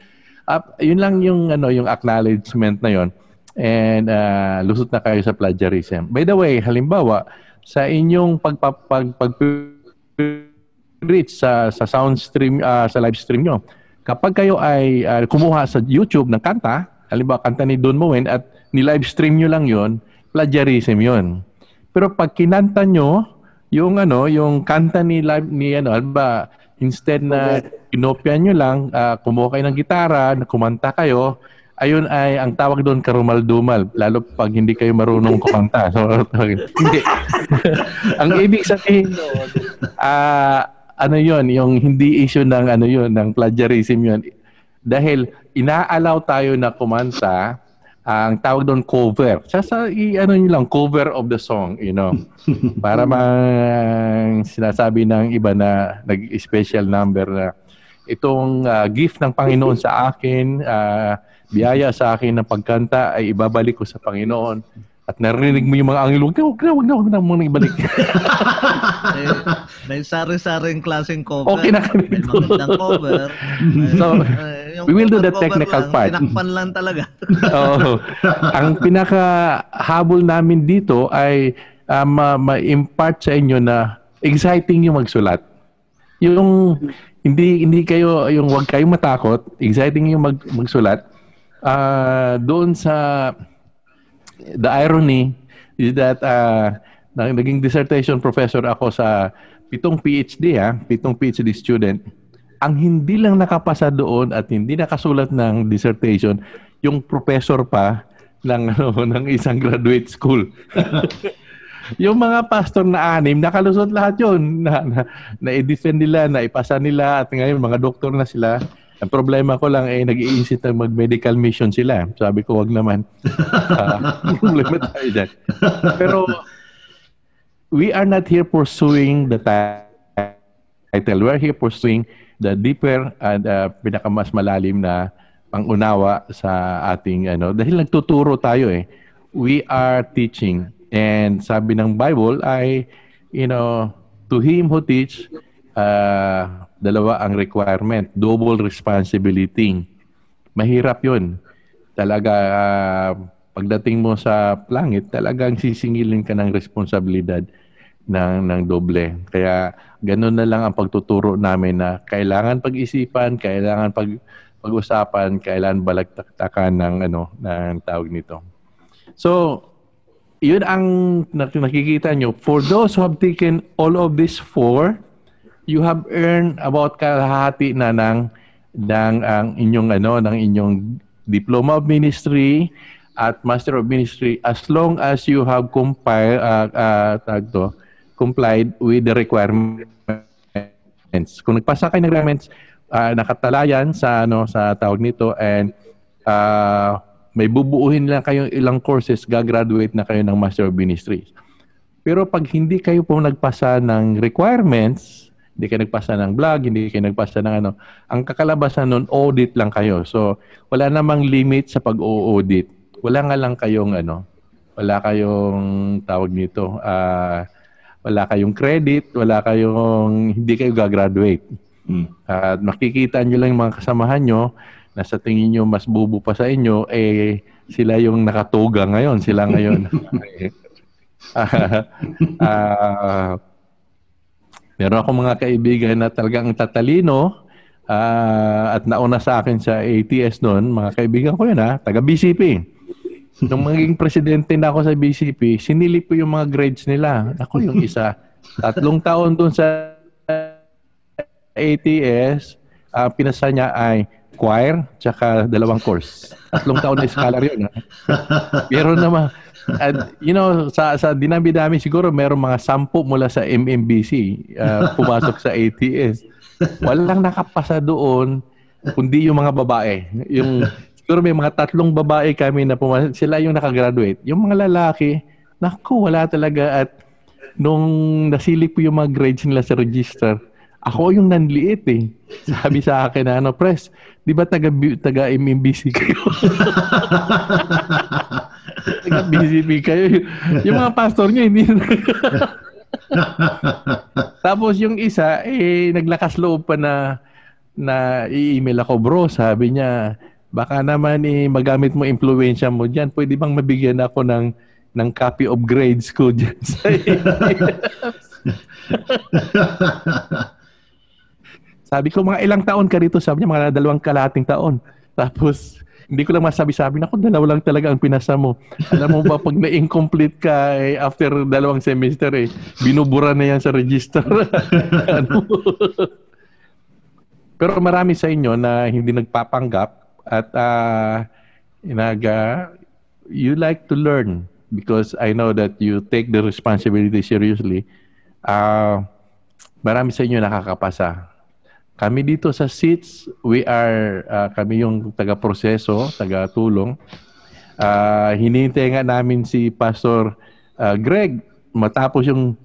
Ah, yun lang yung ano yung acknowledgement na yon. And ah, lusot na kayo sa plagiarism. By the way, halimbawa sa inyong pagpapag pag, reach sa sa sound stream ah, sa live stream nyo. Kapag kayo ay ah, kumuha sa YouTube ng kanta, halimbawa kanta ni Don Moen at ni live stream nyo lang 'yon, plagiarism 'yon. Pero pag kinanta nyo yung ano, yung kanta ni live ni ano, halimbawa instead na kinopya nyo lang, ah, kumuha kayo ng gitara, na kumanta kayo, ayun ay ang tawag doon karumal-dumal lalo pag hindi kayo marunong kumanta. So, hindi. ang ibig sabihin doon, ah ano yon yung hindi issue ng ano yon ng plagiarism yon dahil inaalaw tayo na kumanta ang tawag doon cover. Sa sa i, ano nyo lang cover of the song, you know. Para mang sinasabi ng iba na nag-special number na itong ah, gift ng Panginoon sa akin, ah, biyaya sa akin ng pagkanta ay ibabalik ko sa Panginoon. At narinig mo yung mga angelo, huwag na, huwag na, huwag na, huwag na ibalik. may, may sari-saring klaseng cover. Okay na kami May magandang cover. So, Eh, we will do the technical lang, part. Tinakpan lang talaga. Oo. Ang pinaka habol namin dito ay ah, ma- ma-impart sa inyo na exciting yung magsulat. Yung hindi hindi kayo yung wag kayong matakot, exciting yung mag, magsulat. Ah, doon sa the irony is that uh, naging dissertation professor ako sa pitong PhD ha, pitong PhD student. Ang hindi lang nakapasa doon at hindi nakasulat ng dissertation, yung professor pa ng ano ng isang graduate school. yung mga pastor na anim, nakalusot lahat yun. Na, na, na-defend nila, naipasa nila, at ngayon mga doktor na sila. Ang problema ko lang eh, nag-iisip na mag-medical mission sila. Sabi ko, wag naman. Ah, problema tayo dyan. Pero, we are not here pursuing the title. We are here pursuing the deeper and uh, pinakamas malalim na pangunawa sa ating ano dahil nagtuturo tayo eh we are teaching and sabi ng Bible ay you know to him who teach ah, dalawa ang requirement, double responsibility. Mahirap 'yun. Talaga ah, pagdating mo sa langit, talagang sisingilin ka ng responsibilidad ng ng doble. Kaya ganun na lang ang pagtuturo namin na kailangan pag-isipan, kailangan pag pag-usapan, kailangan balagtaktakan ng ano ng tawag nito. So, yun ang nak- nakikita nyo. For those who have taken all of these four, you have earned about kalahati na ng ng ang inyong ano ng inyong diploma of ministry at master of ministry as long as you have compiled uh, uh, tawag to, complied with the requirements. Kung nagpasa kayo ng requirements, uh, nakatalayan sa ano sa tawag nito and uh, may bubuuhin lang kayong ilang courses, gagraduate na kayo ng Master of Ministry. Pero pag hindi kayo po nagpasa ng requirements, hindi kayo nagpasa ng blog, hindi kayo nagpasa ng ano, ang kakalabasan nun, audit lang kayo. So, wala namang limit sa pag-audit. Wala nga lang kayong ano, wala kayong tawag nito, ah, wala kayong credit, wala kayong, hindi kayo gagraduate. Mm. At makikita nyo lang yung mga kasamahan nyo na sa tingin nyo mas bubo pa sa inyo, eh sila yung nakatuga ngayon. Sila ngayon. Ah, meron ako mga kaibigan na talagang tatalino ah, at nauna sa akin sa ATS noon. Mga kaibigan ko yun ha, taga BCP. Nung maging presidente na ako sa BCP, sinilip ko yung mga grades nila. Ako yung isa. Tatlong taon doon sa ATS, ang pinasa niya ay choir tsaka dalawang course. Tatlong taon na scholar yun. Ha? Pero naman, at, you know, sa, sa dinami-dami siguro meron mga sampu mula sa MMBC uh, pumasok sa ATS. Walang nakapasa doon kundi yung mga babae. Yung siguro may mga tatlong babae kami na pumasok, sila yung nakagraduate. Yung mga lalaki, naku, wala talaga at nung nasilip ko yung mga grades nila sa register, ako yung nanliit eh. Sabi sa akin na ano, press, di ba taga, taga MMBC kayo? taga BCP kayo. Yung mga pastor nyo, hindi Tapos yung isa, eh, naglakas loob pa na na i-email ako, bro. Sabi niya, baka naman eh, magamit mo influensya mo dyan. Pwede bang mabigyan ako ng ng copy of grades ko dyan sa Sabi ko, mga ilang taon ka rito? Sabi niya, mga dalawang kalating taon. Tapos, hindi ko lang masabi-sabi na, dalawa lang talaga ang pinasa mo. Alam mo ba, pag na-incomplete ka eh, after dalawang semester, eh, binubura na yan sa register. ano? Pero marami sa inyo na hindi nagpapanggap at uh, nag, uh, you like to learn because I know that you take the responsibility seriously. Uh, marami sa inyo nakakapasa. Kami dito sa seats, we are, uh, kami yung taga-proseso, taga-tulong. Uh, hinihintay nga namin si Pastor uh, Greg matapos yung,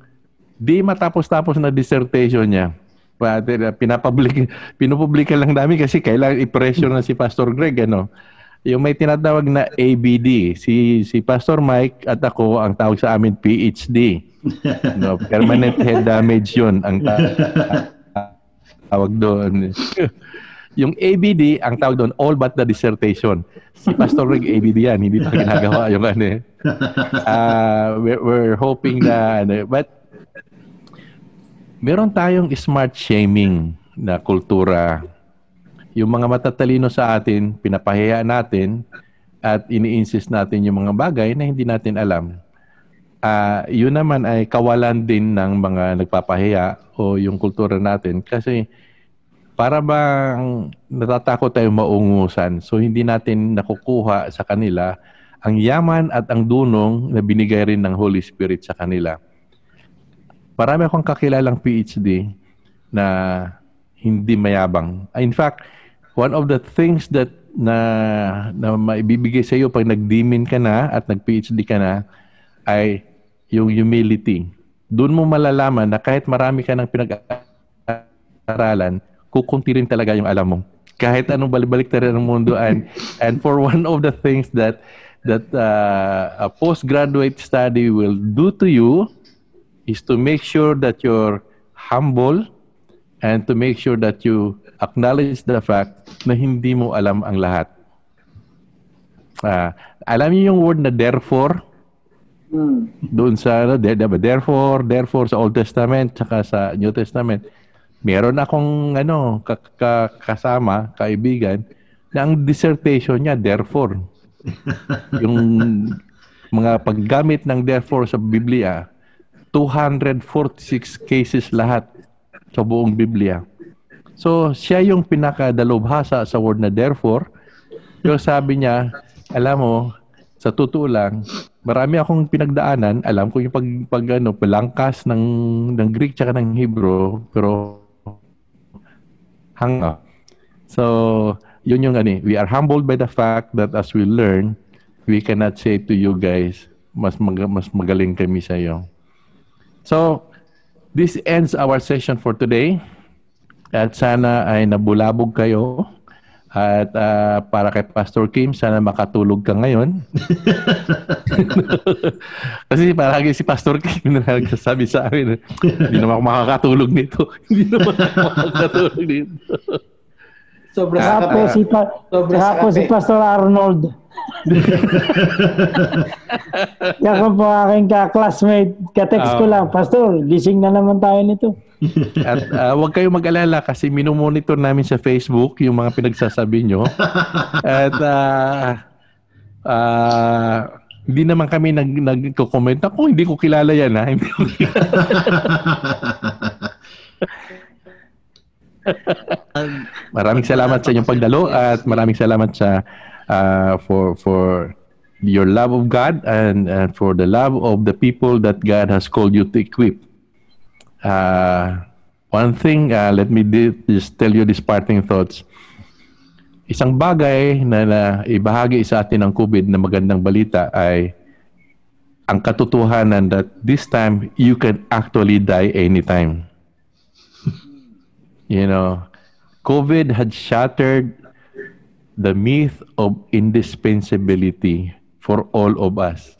di matapos-tapos na dissertation niya. Uh, pinapublic, pinupublika lang namin kasi kailangan i-pressure na si Pastor Greg. Ano? Yung may tinatawag na ABD, si, si Pastor Mike at ako, ang tawag sa amin PhD. no, permanent head damage yun ang ta- tawag doon. yung ABD, ang tawag doon, all but the dissertation. Si Pastor Rick, ABD yan, hindi pa ginagawa yung ano eh. Uh, we're, we're hoping na, ano, but meron tayong smart shaming na kultura. Yung mga matatalino sa atin, pinapahiya natin at ini-insist natin yung mga bagay na hindi natin alam. Uh, yun naman ay kawalan din ng mga nagpapahiya o yung kultura natin kasi para bang natatakot tayo maungusan so hindi natin nakukuha sa kanila ang yaman at ang dunong na binigay rin ng Holy Spirit sa kanila. Marami akong kakilalang PhD na hindi mayabang. In fact, one of the things that na na maibibigay sa iyo pag nagdimin ka na at nag-PhD ka na ay yung humility. Doon mo malalaman na kahit marami ka ng pinag-aralan, kukunti rin talaga yung alam mo. Kahit anong balibalik rin ng mundo. And, and for one of the things that that uh, a postgraduate study will do to you is to make sure that you're humble, and to make sure that you acknowledge the fact na hindi mo alam ang lahat. Ah, alam niyo yung word na therefore? Mm. doon sa ano, there, therefore, therefore sa Old Testament tsaka sa New Testament, meron akong ano, ka- ka- kasama, kaibigan, na ang dissertation niya, therefore. yung mga paggamit ng therefore sa Biblia, 246 cases lahat sa buong Biblia. So, siya yung pinakadalubhasa sa word na therefore. Pero sabi niya, alam mo, sa totoo lang, marami akong pinagdaanan. Alam ko yung pag, pag ano, palangkas ng, ng Greek tsaka ng Hebrew, pero hanga. So, yun yung ano, eh, we are humbled by the fact that as we learn, we cannot say to you guys, mas mag, mas magaling kami sa iyo. So, this ends our session for today. At sana ay nabulabog kayo. At ah, para kay Pastor Kim, sana makatulog ka ngayon. Kasi parang si Pastor Kim na nagsasabi sa akin, hindi naman ako makakatulog nito. hindi naman ako makakatulog nito. Sobra sa po si, pa, Sobra sa po si. Pastor Arnold. Yan ko po aking ka-classmate. Ka-text ko Ah. lang, Pastor, gising na naman tayo nito. At ah, huwag kayong mag-alala kasi minomonitor namin sa Facebook yung mga pinagsasabi nyo. At ah, ah, hindi naman kami nag nagko-comment ako hindi ko kilala yan ha. Hindi ko Ag- Maraming salamat sa inyong pagdalo at maraming salamat sa ah, for for your love of God and, and for the love of the people that God has called you to equip. Uh, one thing, uh, let me di- just tell you these parting thoughts. Isang bagay na, na ibahagi sa atin ng COVID na magandang balita ay ang katotohanan that this time you can actually die anytime. You know, COVID had shattered the myth of indispensability for all of us.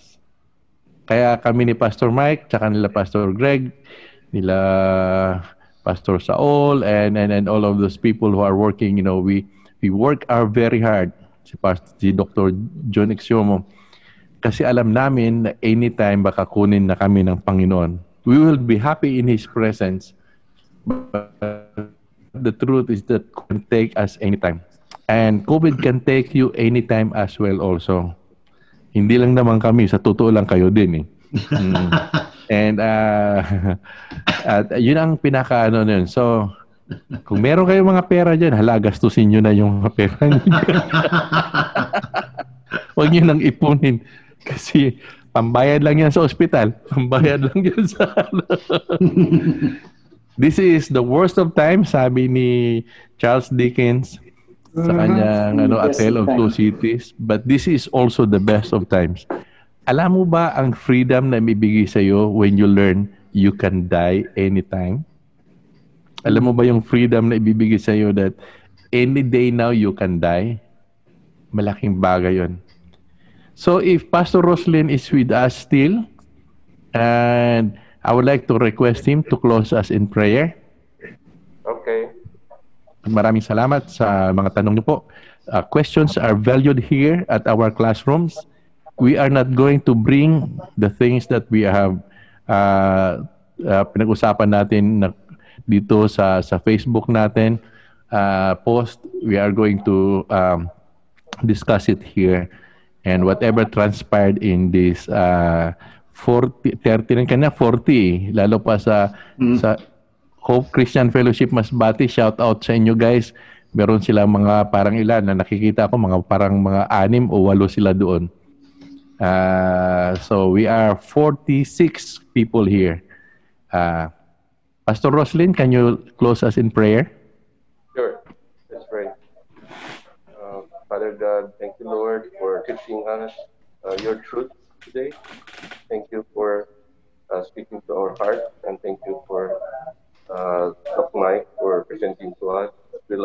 Kaya kami ni Pastor Mike, tsaka nila Pastor Greg, nila Pastor Saul, and, and, and all of those people who are working, you know, we, we work our very hard. Si, Pastor, si Dr. John Exiomo. Kasi alam namin na anytime baka kunin na kami ng Panginoon. We will be happy in His presence. But the truth is that can take us anytime. And COVID can take you anytime as well also. Hindi lang naman kami, sa totoo lang kayo din eh. Mm. And uh, at yun ang pinaka ano nun. So, kung meron kayong mga pera dyan, hala, gastusin nyo na yung mga pera nyo. Huwag nyo nang ipunin. Kasi pambayad lang yan sa ospital. Pambayad lang yan sa... This is the worst of times, sabi ni Charles Dickens sa Mhm. kanyang ano, A Tale of Two Cities. But this is also the best of times. Alam mo ba ang freedom na ibibigay sa iyo when you learn you can die anytime? Alam mo ba yung freedom na ibibigay sa iyo that any day now you can die? Malaking bagay yon. So if Pastor Roslyn is with us still, and I would like to request him to close us in prayer. Okay. Maraming salamat sa mga tanong niyo po. Uh, questions are valued here at our classrooms. We are not going to bring the things that we have uh, uh, pinag-usapan natin na dito sa sa Facebook natin uh, post. We are going to um, discuss it here and whatever transpired in this uh, 40 30 lang kanya 40 eh. lalo pa sa sa Hope Christian Fellowship Masbate shout out sa inyo guys meron sila mga parang ilan na nakikita ko mga parang mga anim o walo sila doon uh, so we are 46 people here uh, Pastor Roslyn can you close us in prayer Sure. Let's pray. Uh, Father God, thank you, Lord, for teaching us uh, your truth today. Thank you for uh, speaking to our heart, and thank you for uh, Mike for presenting to us, as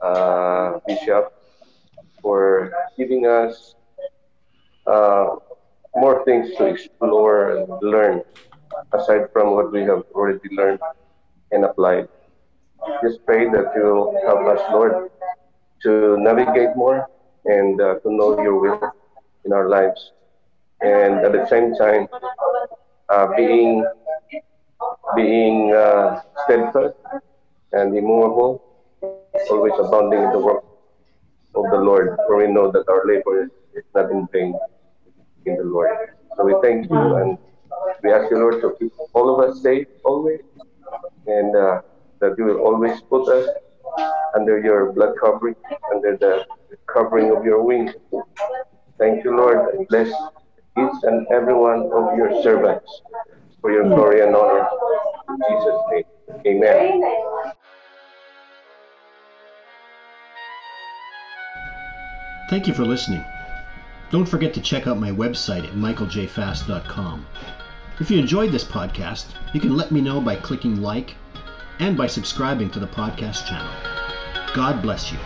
uh, Bishop for giving us uh, more things to explore and learn aside from what we have already learned and applied. just pray that you help us, Lord, to navigate more and uh, to know your will in our lives. And at the same time, uh, being being uh, steadfast and immovable, always abounding in the work of the Lord, for we know that our labor is not in vain in the Lord. So we thank you and we ask you, Lord, to keep all of us safe always, and uh, that you will always put us under your blood covering, under the covering of your wings. Thank you, Lord, and bless each and every one of your servants for your glory and honor. In Jesus' name, amen. Thank you for listening. Don't forget to check out my website at michaeljfast.com. If you enjoyed this podcast, you can let me know by clicking like and by subscribing to the podcast channel. God bless you.